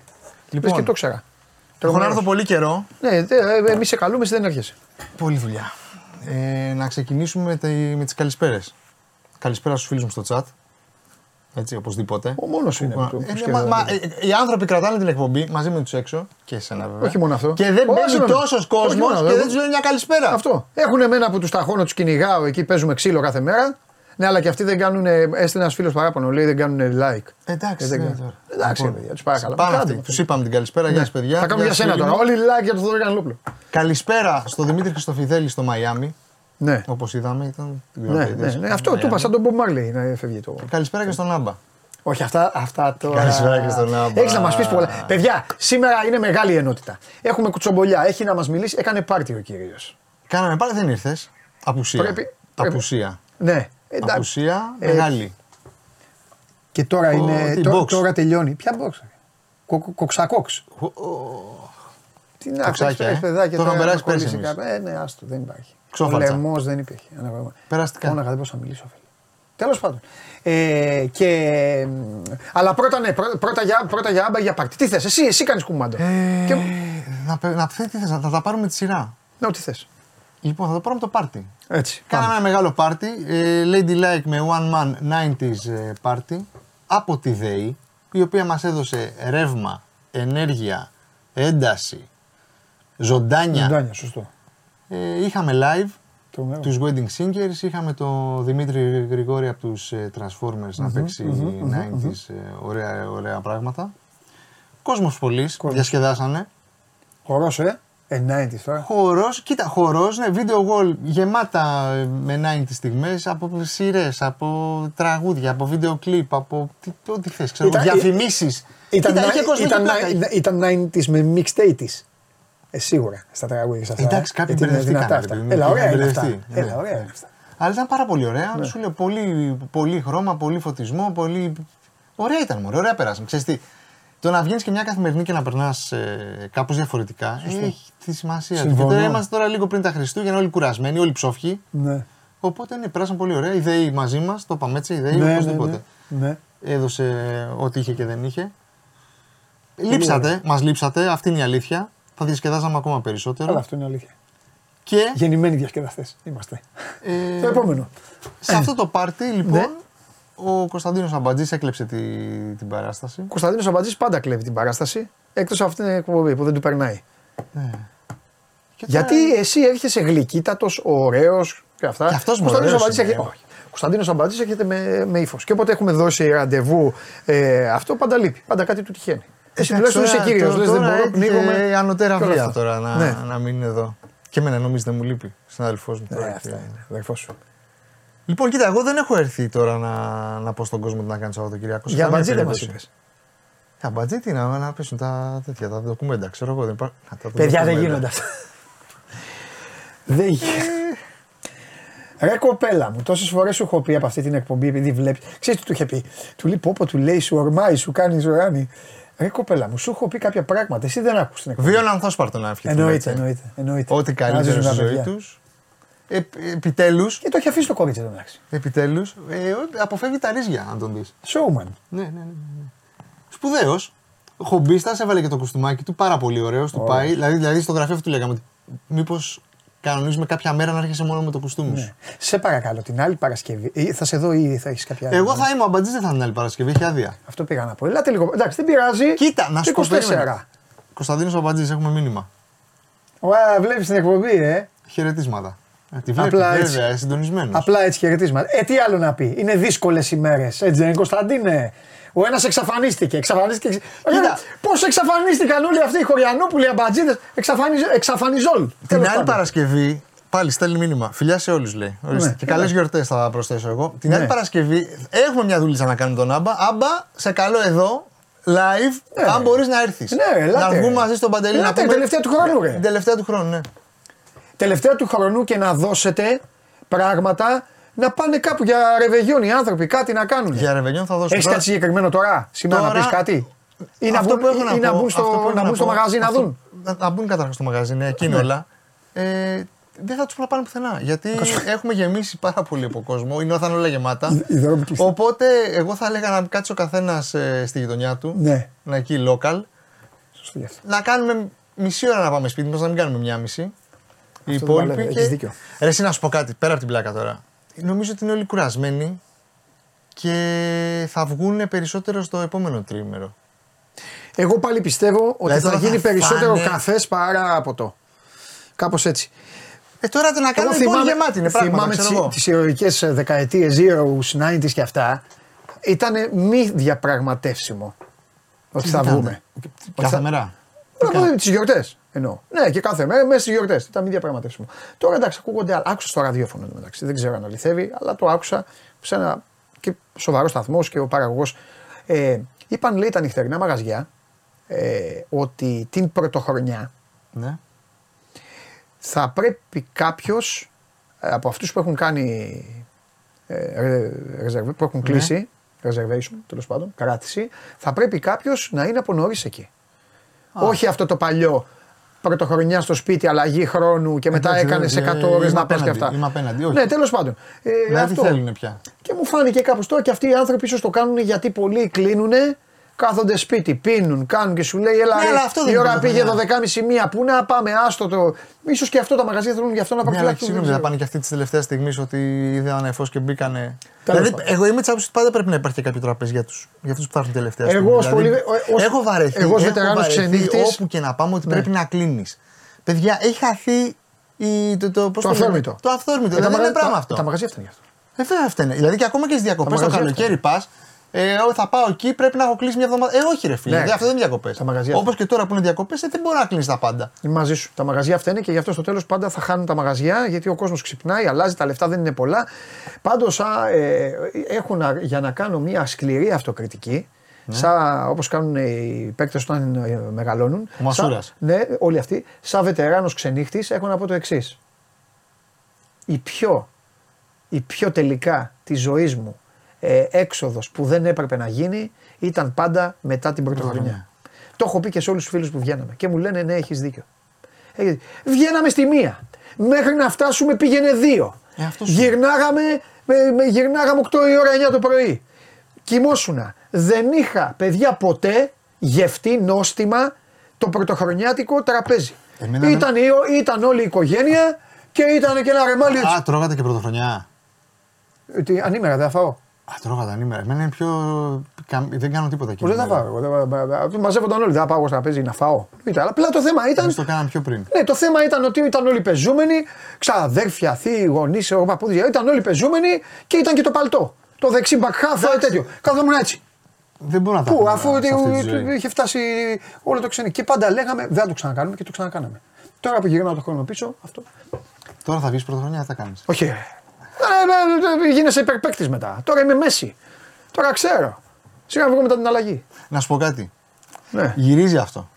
Λοιπόν. Λες και το ξέρα. Έχω να έρθω πολύ καιρό. Ναι, εμείς σε καλούμε, εσύ δεν έρχεσαι. Πολλή δουλειά. Ε, να ξεκινήσουμε με, τη, με τις καλησπέρες. Καλησπέρα στους φίλους μου στο chat. Έτσι, οπωσδήποτε. Ο μόνος είναι Που- που, Ε, που ναι, σκέφτεται. μα, μα, ε, οι άνθρωποι κρατάνε την εκπομπή μαζί με τους έξω και εσένα βέβαια. Όχι μόνο αυτό. Και δεν Όχι μπαίνει μόνο. τόσος Όχι κόσμος μόνο, και εγώ- δεν τους λέει μια καλησπέρα. Αυτό. Έχουν εμένα που τους ταχώνω, τους κυνηγάω, εκεί παίζουμε ξύλο κάθε μέρα. Ναι, αλλά και αυτοί δεν κάνουν. Έστειλε ένας φίλος παράπονο, λέει δεν κάνουν like. Εντάξει, Ε, δεν ναι, κάνουν. τώρα. Εντάξει, Λοιπόν, παιδιά, τους παρακαλώ. Πάμε Κάντε αυτοί. με. Τους είπαμε την καλησπέρα. Γεια σας, παιδιά. Θα κάνουμε για Γεια σένα σας, τώρα. φίλοι μου. Όλοι like για τον Θοδωρή Κανελόπουλο. Καλησπέρα στο Δημήτρη Χριστοφιδέλη στο Μαϊάμι. Ναι. Όπως είδαμε, ήταν. Ναι, ναι, ναι, αυτό του είπα σαν τον Bob Marley να φεύγει το. Καλησπέρα και στον Άμπα. Όχι, αυτά, αυτά τώρα. Καλησπέρα και στον Άμπα. Έχεις να μας πεις πολλά. Παιδιά, σήμερα είναι μεγάλη ενότητα. Έχουμε κουτσομπολιά. Έχει να μας μιλήσει. Έκανε πάρτι ο κύριος. Κάναμε πάλι, δεν ήρθες. Απουσία. Πρέπει- πρέπει- Απουσία. Ναι, εντάξει. Απουσία Ε, μεγάλη. Και τώρα, Ο- είναι, τι, τώρα, box. τώρα τελειώνει. Ποια box. Κο, κο, κοξακόξ. Ο- ο- Τι να Κοξάκια, ξέρεις, ε. παιδάκια. Το τώρα είχαμε περάσει να κολλήσει πέρσι εμείς. κάπου. Ε, ναι, άστο, δεν υπάρχει. Ξόφαλτσα. Ο λαιμός δεν υπήρχε. Ένα πράγμα. Περαστικά. Μόναχα δεν μπορούσα να μιλήσω, φίλε. Τέλος πάντων. Ε, και, αλλά πρώτα, ναι, πρώτα, πρώτα, για, πρώτα για άμπα για πάρτι. Τι θες, εσύ, εσύ κάνεις κουμάντο. Ε, Και, να, πε- να πει τι θες, να θα τα πάρουμε τη σειρά. ναι, τι θες. Λοιπόν, θα το πάρουμε το πάρτι. Έτσι. Κάναμε πάμε. ένα μεγάλο πάρτι. Ε, Ladylike με One Man 90s ε, party από τη ΔΕΗ, η οποία μας έδωσε ρεύμα, ενέργεια, ένταση, ζωντάνια. Ζωντάνια, σωστό. Ε, είχαμε live Τρομερό. τους Wedding Singers, είχαμε το Δημήτρη Γρηγόρη από τους ε, Transformers να παιξει 90s, ε, ωραία, ωραία πράγματα. Κόσμος πολλής, διασκεδάσανε. Χορό, ε. Ε, 90 τώρα. Χορός, κοίτα, χορός, ναι, video wall γεμάτα ε, με 90 στιγμές, από σειρές, από τραγούδια, από βίντεο κλιπ, από τι, ό,τι θες, ξέρω, Ήταν- διαφημίσεις. Ήταν, Κοίτα, να- είχε κόσμο ήταν, και πλάκα. να- ήταν 90s με mixed 80s. Ε, σίγουρα στα τραγούδια σε αυτά. Εντάξει, ε, κάποιοι γιατί είναι μπερδευτήκαν, δυνατά ρε αυτά. παιδί μου, Έλα, ωραία είχαν είναι αυτά. μπερδευτεί, ναι. Έλα, ωραία είναι αυτά. Αλλά ήταν πάρα πολύ ωραία. Ναι. Σου λέω πολύ, πολύ χρώμα, πολύ φωτισμό, πολύ. Ωραία ήταν, μωρέ, ωραία πέρασαμε. Ξέρεις τι, το να βγαίνεις και μια καθημερινή και να περνάς ε, κάπως διαφορετικά έχει τη σημασία του. Και Συμφωνώ. τώρα είμαστε τώρα λίγο πριν τα Χριστούγεννα, όλοι κουρασμένοι, όλοι ψόφοι. Ναι. Οπότε ναι, περάσαμε πολύ ωραία. Η ΔΕΗ μαζί μας, το είπαμε έτσι, η ΔΕΗ Ναι, ναι, οπωσδήποτε. ναι. Ναι. Έδωσε ό,τι είχε και δεν είχε. Λείψατε, μας λείψατε, αυτή είναι η αλήθεια. Θα διασκεδάζαμε ακόμα περισσότερο. Αλλά αυτό είναι αλήθεια. Και Γεννημένοι διασκεδαστές είμαστε. ε, Το επόμενο. σε αυτό το πάρτι, λοιπόν, Ναι. ο Κωνσταντίνος Αμπατζής έκλεψε τη, την παράσταση. Ο Κωνσταντίνος Αμπατζής πάντα κλέβει την παράσταση. Εκτός από αυτήν την εκπομπή που δεν του περνάει. Και τώρα- Γιατί εσύ έρχεσαι γλυκύτατος, ωραίος και αυτά. Και αυτός Ο μου Κωνσταντίνος ωραίος Αμπατζής είναι, έρχεται- όχι. Ο Κωνσταντίνος Αμπατζής έρχεται με, με ύφος. Και όποτε έχουμε δώσει ραντεβού ε, αυτό, πάντα λείπει. Πάντα κάτι του τυχαίνει. Εσύ τουλάχιστον είσαι κύριος. Λες δεν μπορώ, πνίγομαι. Ανωτέρα και όλα βία αυτά. τώρα να, Ναι. να μην είναι εδώ. Και εμένα νομίζετε μου λείπει. Συνάδελφός μου. τώρα. Ε, αυτά είναι. Αδερφός σου. Λοιπόν, κοίτα, εγώ δεν έχω έρθει τώρα να, να πω στον κόσμο τι να κάνει Σαββατοκύριακο. Σε Για καμία Αμπατζή δεν μας περίπτωση. είπες. Για Αμπατζή τι να, να πέσουν τα τέτοια, τα δοκουμέντα, ξέρω εγώ. Δεν υπά... Α, τα Παιδιά δεν ντοκουμέντα. γίνονται αυτά. Δεν γίνεται. Ρε κοπέλα μου, τόσες φορές σου έχω πει από αυτή την εκπομπή, επειδή βλέπει. Ξέρεις τι του είχε πει; Του λέει Πόπο, του λέει, σου ορμάει, σου κάνει ζωάνι. Ρε κοπέλα μου, σου έχω πει κάποια πράγματα. Εσύ δεν άκουσες την εκπομπή. Βίων ανθόσπαρτο να ευχηθούμε. Εννοείται, έτσι. εννοείται. εννοείται. Ό,τι καλύτερο Να ζήσουν στη τα ζωή παιδιά. τους. Ε, Επιτέλους, Και το έχει αφήσει το κορίτσι εδώ εντάξει. επιτέλους, ε, αποφεύγει τα ρίζια, αν τον δεις. Showman. Ναι, ναι, ναι. ναι. Σπουδαίος. Χομπίστας, έβαλε και το κουστούμάκι του, πάρα πολύ ωραίος. Του πάει. Δηλαδή, δηλαδή στο γραφείο αυτό του λέγαμε. Μήπως κανονίζουμε κάποια μέρα να έρχεσαι μόνο με το κουστούμι σου. Σε παρακαλώ, την άλλη Παρασκευή. ή Θα σε δω ή θα έχεις κάποια άλλη. Εγώ θα είμαι, ο Αμπατζής δεν θα είναι την άλλη Παρασκευή, έχει άδεια. Αυτό πήγα να πω. Ελάτε λίγο. Εντάξει, δεν πειράζει. Κοίτα, να σου πω 24. περίμενε. Κωνσταντίνος Αμπατζής, έχουμε μήνυμα. Ωραία, βλέπεις την εκπομπή, ε. Χαιρετίσματα. Ε, τη βλέπει, Απλά έτσι. βέβαια, συντονισμένος. Απλά έτσι χαιρετίσματα. Ε, τι άλλο να πει. Είναι δύσκολες ημέρες. Έτσι δεν είναι, Κωνσταντίνε; Ο ένας εξαφανίστηκε. εξαφανίστηκε. Κοίτα. Πώς εξαφανίστηκαν όλοι αυτοί οι χωριανόπουλοι, οι αμπατζίδες. Εξαφανιζ... Εξαφανιζόλ. Την Τέλος άλλη πάντων. Παρασκευή, πάλι στέλνει μήνυμα. Φιλιά σε όλους, λέει. Ορίστε. Ναι, και καλές ναι. γιορτές θα προσθέσω εγώ. Την Ναι. άλλη Παρασκευή έχουμε μια δουλίτσα να κάνουμε τον Άμπα. Άμπα, σε καλό εδώ, live, Ναι. αν μπορείς να έρθεις. Ναι, ελάτε. να βγούμε μαζί στον Παντελή να Ελάτε, πούμε. τελευταία του χρόνου, ρε. Την τελευταία του χρόνου, ναι. Τελευταία του χρονού και να δώσετε πράγματα να πάνε κάπου για ρεβεγιόν οι άνθρωποι, κάτι να κάνουν. Για ρεβενιόν θα δώσω. Έχει τώρα- κάτι συγκεκριμένο τώρα, σήμερα να Τώρα- πεις κάτι; Ή να Αυτό βγουν, που έχω να ή να πω- μπουν αυτό που στο, έχω να μπουν στο πω- μαγαζί να αυτό- δουν. Να, να μπουν καταρχάς στο μαγαζί, ναι, εκεί είναι Ναι. όλα. Ε, δεν θα τους να πάνε πουθενά. Γιατί έχουμε γεμίσει πάρα πολύ από κόσμο. Είναι όταν όλα γεμάτα. Οι δρόμοι κλειστοί. Οπότε εγώ θα έλεγα να κάτσει ο καθένας στη γειτονιά του. Ναι. Να εκεί local. Σωστό γι' αυτό. Να κάνουμε μισή ώρα να πάμε σπίτι μας, να μην κάνουμε μία μισή. Οι Αυτό δεν υπόλοιποι. παλεύει, έχεις δίκιο. Ρε, εσύ να σου πω κάτι, πέρα από την πλάκα τώρα. Νομίζω ότι είναι όλοι κουρασμένοι και θα βγουν περισσότερο στο επόμενο τρίμερο. Εγώ πάλι πιστεύω ότι Δηλαδή θα τώρα γίνει θα περισσότερο φάνε- καφές παρά από το. Κάπως έτσι. Ε, τώρα το να Εγώ κάνουμε λοιπόν γεμάτη είναι πράγματα, θυμάμαι ξέρω εγώ. τις ηρωικές δεκαετίες, zeros, 90s και αυτά. Ήταν μη διαπραγματεύσιμο ότι θα ήταν; βγούμε. Κάθε μέρα; Τις γιορτές εννοώ. Ναι, και κάθε μέρα μέσα στις γιορτές. Ήταν μη διαπραγματεύσιμο. Τώρα εντάξει, ακούγονται άλλα. Άκουσα στο ραδιόφωνο εδώ μεταξύ. Δεν ξέρω αν αληθεύει, αλλά το άκουσα σε ένα και σοβαρός σταθμός και ο παραγωγός. Ε, είπαν λέει τα νυχτερινά μαγαζιά ε, ότι την πρωτοχρονιά Ναι. θα πρέπει κάποιος από αυτούς που έχουν κάνει. Ε, ρε- reserve- που έχουν κλείσει, reservation τέλος πάντων, κράτηση, θα πρέπει κάποιος να είναι από νωρίς εκεί. Όχι αυτό το παλιό πρωτοχρονιά στο σπίτι, αλλαγή χρόνου και μετά Εντάξει, έκανες σε δεν- 100 ώρε είμαι να πας και απέναντι, αυτά. είμαι απέναντι, όχι. Ναι, τέλος πάντων. Ε, Δηλαδή αυτό. θέλουν πια. Και μου φάνηκε κάπως τώρα και αυτοί οι άνθρωποι ίσως το κάνουν γιατί πολλοί κλείνουν, κάθονται σπίτι, πίνουν, κάνουν και σου λέει: Έλα, Ναι, ρε, αλλά αυτό δεν η είναι ώρα πήγε πρωτοχρονιά. 12.30 μία. Πού να πάμε, άστο το. σω και αυτό τα μαγαζιά θέλουν γι' αυτό να Ναι, αλλά προφυλάξουν. συγγνώμη, δεν θα πάνε και αυτή της τελευταίας στιγμής ότι είδαν φω και μπήκανε. Τέλος Δηλαδή, πάντων. εγώ είμαι της άποψης ότι πάντα πρέπει να υπάρχει και κάποιο τραπέζι για τους για αυτούς που θα έρθουν τελευταία Εγώ στιγμή. ως πολύ- ως- έχω βαρεθεί. εγώ ως έχω βετεράνος βαρεθεί ξενύχτης- Όπου και να πάμε ότι Ναι. πρέπει να κλείνεις. Παιδιά, έχει χαθεί η, το, το, πώς Το λένε, αυθόρμητο. Το αυθόρμητο. Ε, δεν μαγαζιά- είναι πράγμα τα- αυτό. Τα μαγαζιά φτάνει γι' αυτό. Ε, βέβαια φταίνε. Δηλαδή και ακόμα και στις διακοπές το μαγαζιά καλοκαίρι πας. Ε, «Ω, θα πάω εκεί, πρέπει να έχω κλείσει μια εβδομάδα. Ε, όχι, ρε φίλε. Ναι. Δηλαδή, αυτό δεν είναι διακοπές. Τα μαγαζιά Όπως και τώρα που είναι διακοπές, ε, δεν μπορεί να κλείσει τα πάντα. Είμαι μαζί σου. Τα μαγαζιά φταίνε και γι' αυτό στο τέλος πάντα θα χάνουν τα μαγαζιά γιατί ο κόσμος ξυπνάει, αλλάζει, τα λεφτά δεν είναι πολλά. Πάντως ε, έχω να- για να κάνω μια σκληρή αυτοκριτική. Σαν όπως κάνουν οι παίκτες όταν ε, μεγαλώνουν. Ο Μασούρας. Σαν- Ναι, όλοι αυτοί. Σαν βετεράνος ξενύχτης έχω να πω το εξής. Η πιο, η πιο τελικά της ζωής μου ε, έξοδος που δεν έπρεπε να γίνει ήταν πάντα μετά την πρωτοχρονιά. Το έχω πει και σε όλους τους φίλους που βγαίναμε και μου λένε ναι έχεις δίκιο. Ε, Βγαίναμε στη μία. Μέχρι να φτάσουμε πήγαινε δύο. Ε, αυτός σου γυρνάγαμε, με, με- γυρνάγαμε 8 η ώρα 9 το πρωί. Κοιμόσουνα. Δεν είχα παιδιά ποτέ γευτεί νόστιμα το πρωτοχρονιάτικο τραπέζι. Εμένα Ήταν, η- ήταν όλη η οικογένεια και ήταν και ένα ρεμάλι έτσι. Α, τρώγατε και πρωτοχρονιά. Ε, τι, Ανήμερα δεν θα φάω. Α, τρώγατε ανήμερα. Εμένα είναι πιο. κα- Δεν κάνω τίποτα εκεί. Πώ δεν θα φάω. εγώ, δεν- μπα- μπα- μπα- Μαζεύονταν όλοι. Δεν θα πάω εγώ στο τραπέζι να φάω. Ήταν, αλλά απλά το θέμα ήταν. Εμείς το κάναμε πιο πριν. Ναι, το θέμα ήταν ότι ήταν όλοι πεζούμενοι, ξαδέρφια, θείοι, γονείς, παππούδια. Ήταν όλοι πεζούμενοι και ήταν και το παλτό. Το δεξί μπακχάφ, τέτοιο. Καθόμουν έτσι. Δεν μπορώ να τα Πού, κάνω αφού σε ότι αυτή τη ζωή. είχε φτάσει όλο το ξένο. Και πάντα λέγαμε δεν θα το ξανακάνουμε και το ξανακάναμε. Τώρα που γυρνάω το χρόνο πίσω, αυτό. Τώρα θα βγεις πρωτοχρονιά, τι θα κάνεις. Όχι. Ρε. Ε, ε, ε, Γίνεσαι υπερπαίκτης μετά. Τώρα είμαι μέση. Τώρα ξέρω. Σιγά βγω μετά την αλλαγή. Να σου πω κάτι. Ναι. Γυρίζει αυτό.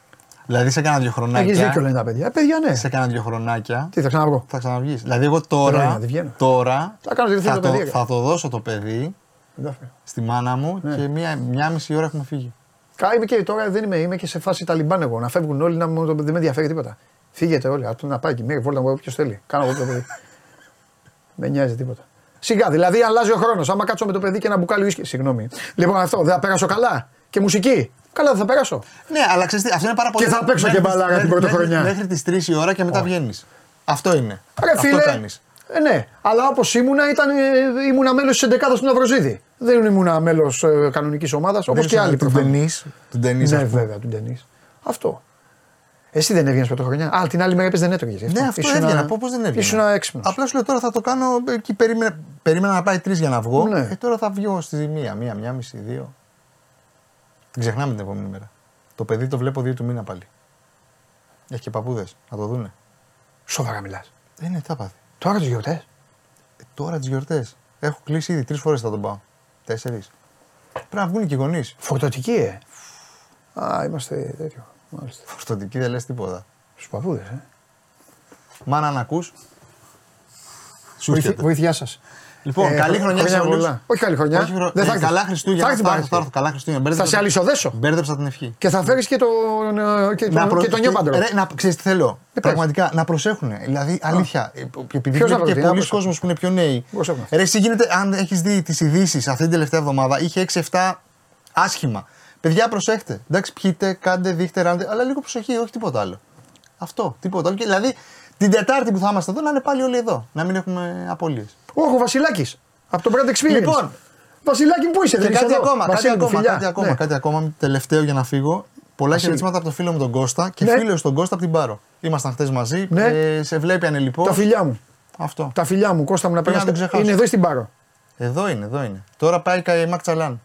Δηλαδή σε κάνα δύο Έχεις χρονάκια. δίκιο λένε τα παιδιά. Ε, παιδιά, ναι. Σε κάνα δύο χρονάκια. Τι θα ξαναβγώ. Θα ξαναβγείς. Δηλαδή, εγώ Χρόνια, τώρα, δεν βγαίνω. τώρα Θα κάνω τι θέλει θα, το το, παιδί. θα το δώσω το παιδί Εντάξει. στη μάνα μου Ναι. και μία, μία μισή ώρα έχουμε φύγει. Κα, είμαι και τώρα δεν είμαι, είμαι και σε φάση Ταλιμπάν εγώ. Να φεύγουν όλοι, να μου, δεν με ενδιαφέρει τίποτα. Φύγετε όλοι. Αυτό να πάει και μία βόλτα μου ποιο θέλει. Κάνω εγώ το παιδί. Με νοιάζει τίποτα. Σιγά, δηλαδή αλλάζει ο χρόνος. Άμα κάτσω με το παιδί και ένα μπουκάλι ουίσκι. Συγγνώμη. Λοιπόν, αυτό δεν θα περάσω καλά; Και μουσική; Καλά, δεν θα περάσω. Ναι, αλλά ξέρεις αυτό είναι πάρα πολύ. Και θα παίξω μέχρι και τις- μπαλάρα την μέχρι- πρωτοχρονιά. Μέχρι, τις 3 η ώρα και μετά βγαίνεις. Αυτό είναι. Ρε αυτό φίλε. κάνεις. Ε, ναι, αλλά όπως ήμουνα, ήταν, ε, ήμουνα μέλος της 11 του Ναυροζίδη. Δεν ήμουνα μέλος ε, κανονικής ομάδας όπως και άλλοι Του προφανώς. ταινί. Του ταινί. Ναι, βέβαια, του Ντενή. Αυτό. Εσύ δεν έβγαινες πρωτοχρονιά. Α, την άλλη μέρα είπες δεν έτρωγες. Ναι, αυτό έβγαινα. Πώ δεν έβγαινα. Ήσουν έξυπνος. Απλά σου λέω τώρα θα το κάνω. Εκεί περίμενα, περίμενα να πάει τρεις για να βγω. Ναι. Ε, τώρα θα βγω στη μία, μία, μία μισή, δύο. Την ξεχνάμε την επόμενη μέρα. Το παιδί το βλέπω δύο του μήνα πάλι. Έχει και παππούδες. Να το δούνε. Σοβαρά μιλάς. Ε, ναι, τι θα πάθει. Τώρα του γιορτές; Ε, τώρα τις γιορτές. Έχω κλείσει ήδη τρεις φορές θα τον πάω. Τέσσερις. Πρέπει να βγουν και οι γονείς. Φορτωτική, ε. Α, είμαστε τέτοιο. Μάλιστα. Φορτωτική δεν λες τίποτα. Στους παππούδες, ε. Μάνα να ακούς. Σου Βοηθ- έρχεται. Βοήθειά σας. Λοιπόν, καλή χρονιά σε όλους. Όχι καλή χρονιά. Όχι, χρο- Δεν ε, θα έρθει. καλά Χριστούγεννα. Θα έρθει θα πάλι. έρθω, θα έρθω, καλά Χριστούγεννα. Θα Μπέρδεψα- σε αλυσοδέσω. Μπέρδεψα την ευχή. Και θα φέρεις και τον, ε, και Να τον, προ- και τον νιόπαντρο. Ρε, να ξέρεις τι θέλω; πες. Πραγματικά να προσέχουν. Δηλαδή, αλήθεια. ε, Επειδή Ποιος να βλέπει και προσέχει, να πολλοί προσέχουν. κόσμος που είναι πιο νέοι. Προσέχουν. Ρε, εσύ γίνεται, αν έχεις δει τις ειδήσεις αυτή την τελευταία εβδομάδα, είχε 6-7 άσχημα. Παιδιά, προσέχτε. Εντάξει, πιείτε, κάντε, δείχτε, ράντε, αλλά λίγο προσοχή, όχι τίποτα άλλο. Αυτό, τίποτα άλλο. Και, δηλαδή, την Τετάρτη που θα είμαστε εδώ, να είναι πάλι όλοι εδώ. Να μην έχουμε απώλειες. Όχι, ο Βασιλάκης. Από το Brand Experience. Λοιπόν. Βασιλάκη, πού είσαι, Και δεν είσαι κάτι εδώ; ακόμα, κάτι Βασίλη μου, ακόμα, φιλιά. κάτι ακόμα, Ναι. κάτι ακόμα, τελευταίο για να φύγω. Πολλά Βασίλη. χαιρετίσματα από το φίλο μου τον Κώστα και Ναι. φίλος στον Κώστα από την Πάρο. Ήμασταν χθες μαζί. Ναι. Ε, σε βλέπει ανελειπώ. Τα φιλιά μου. Αυτό. Τα φιλιά μου, Κώστα μου να Πήγα να περάσει. τον ξεχάσω. Είναι εδώ ή στην Πάρο; Εδώ είναι, εδώ είναι. Τώρα πάει Καϊμάκ Τσαλάν.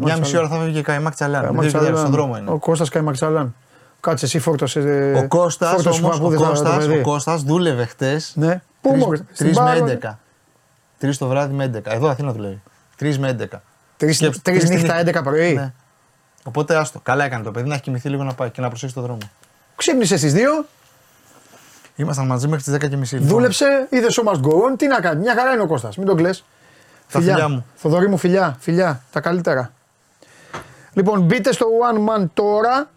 Μια μισή ώρα θα φύγει Καϊμάκ Τσαλάν. Ε, Δύο Μαξαλάν. χιλιάδες στον δρόμο είναι. Ο Κώστας Κάι Μαξαλάν. Κάτσε, εσύ φόρτωσε. Ο Κώστας φόρτωσε όμως, ο παππούδες το Κώστας, παιδί. ο Κώστας δούλευε χτες Ναι. Πού μου, 3 με 11. 3 το βράδυ με 11. Εδώ Αθήνα δουλεύει. 3 με 11. Τρει Σκέψου, τρεις τρεις τη νύχτα, νύχτα. 11 πρωί. Ναι. Οπότε άστο. Καλά έκανε το παιδί να έχει κοιμηθεί λίγο να πάει και να προσέξει το δρόμο. Ξύπνησες στι 2, Ήμασταν μαζί μέχρι τις 10.30. λοιπόν. δούλεψε, είδες show must go on. Τι να κάνει, μια χαρά είναι ο Κώστας, μην τον κλε. Τα φιλιά μου. Θοδωρή μου, φιλιά, φιλιά, τα καλύτερα. Λοιπόν, μπείτε στο One Man τώρα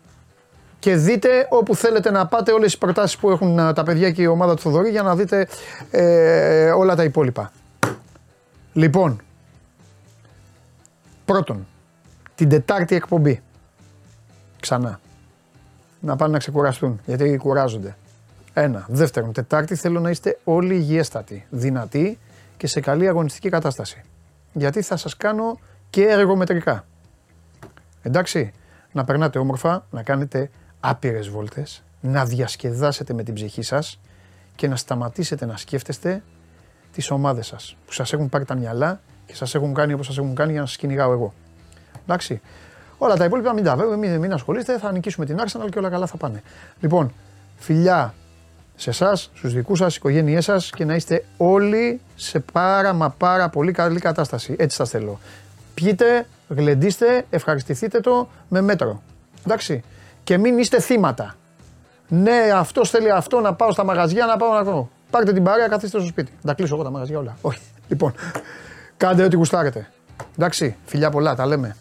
και δείτε όπου θέλετε να πάτε όλες τις προτάσεις που έχουν α, τα παιδιά και η ομάδα του Θοδωρή για να δείτε ε, όλα τα υπόλοιπα. Λοιπόν, πρώτον, την Τετάρτη εκπομπή. Ξανά. Να πάνε να ξεκουραστούν, γιατί κουράζονται. Ένα. Δεύτερον, Τετάρτη θέλω να είστε όλοι υγιέστατοι, δυνατοί και σε καλή αγωνιστική κατάσταση. Γιατί θα σας κάνω και εργομετρικά. Εντάξει, να περνάτε όμορφα, να κάνετε άπειρες βόλτες, να διασκεδάσετε με την ψυχή σας και να σταματήσετε να σκέφτεστε τις ομάδες σας που σας έχουν πάρει τα μυαλά και σας έχουν κάνει όπως σας έχουν κάνει για να σας κυνηγάω εγώ. Εντάξει. Όλα τα υπόλοιπα μην τα βέβαια, μην, μην ασχολείστε, θα νικήσουμε την Arsenal και όλα καλά θα πάνε. Λοιπόν, φιλιά σε εσάς, στους δικούς σας, οικογένειές σας και να είστε όλοι σε πάρα μα πάρα πολύ καλή κατάσταση. Έτσι σας θέλω. Πιείτε, γλεντήστε, ευχαριστηθείτε το με μέτρο. Εντάξει. Και μην είστε θύματα. Ναι, αυτός θέλει αυτό να πάω στα μαγαζιά, να πάω να κάνω. Πάρτε την παρέα, καθίστε στο σπίτι. Να τα κλείσω εγώ τα μαγαζιά όλα. Όχι. Λοιπόν, κάντε ό,τι γουστάρετε. Εντάξει, φιλιά πολλά, τα λέμε.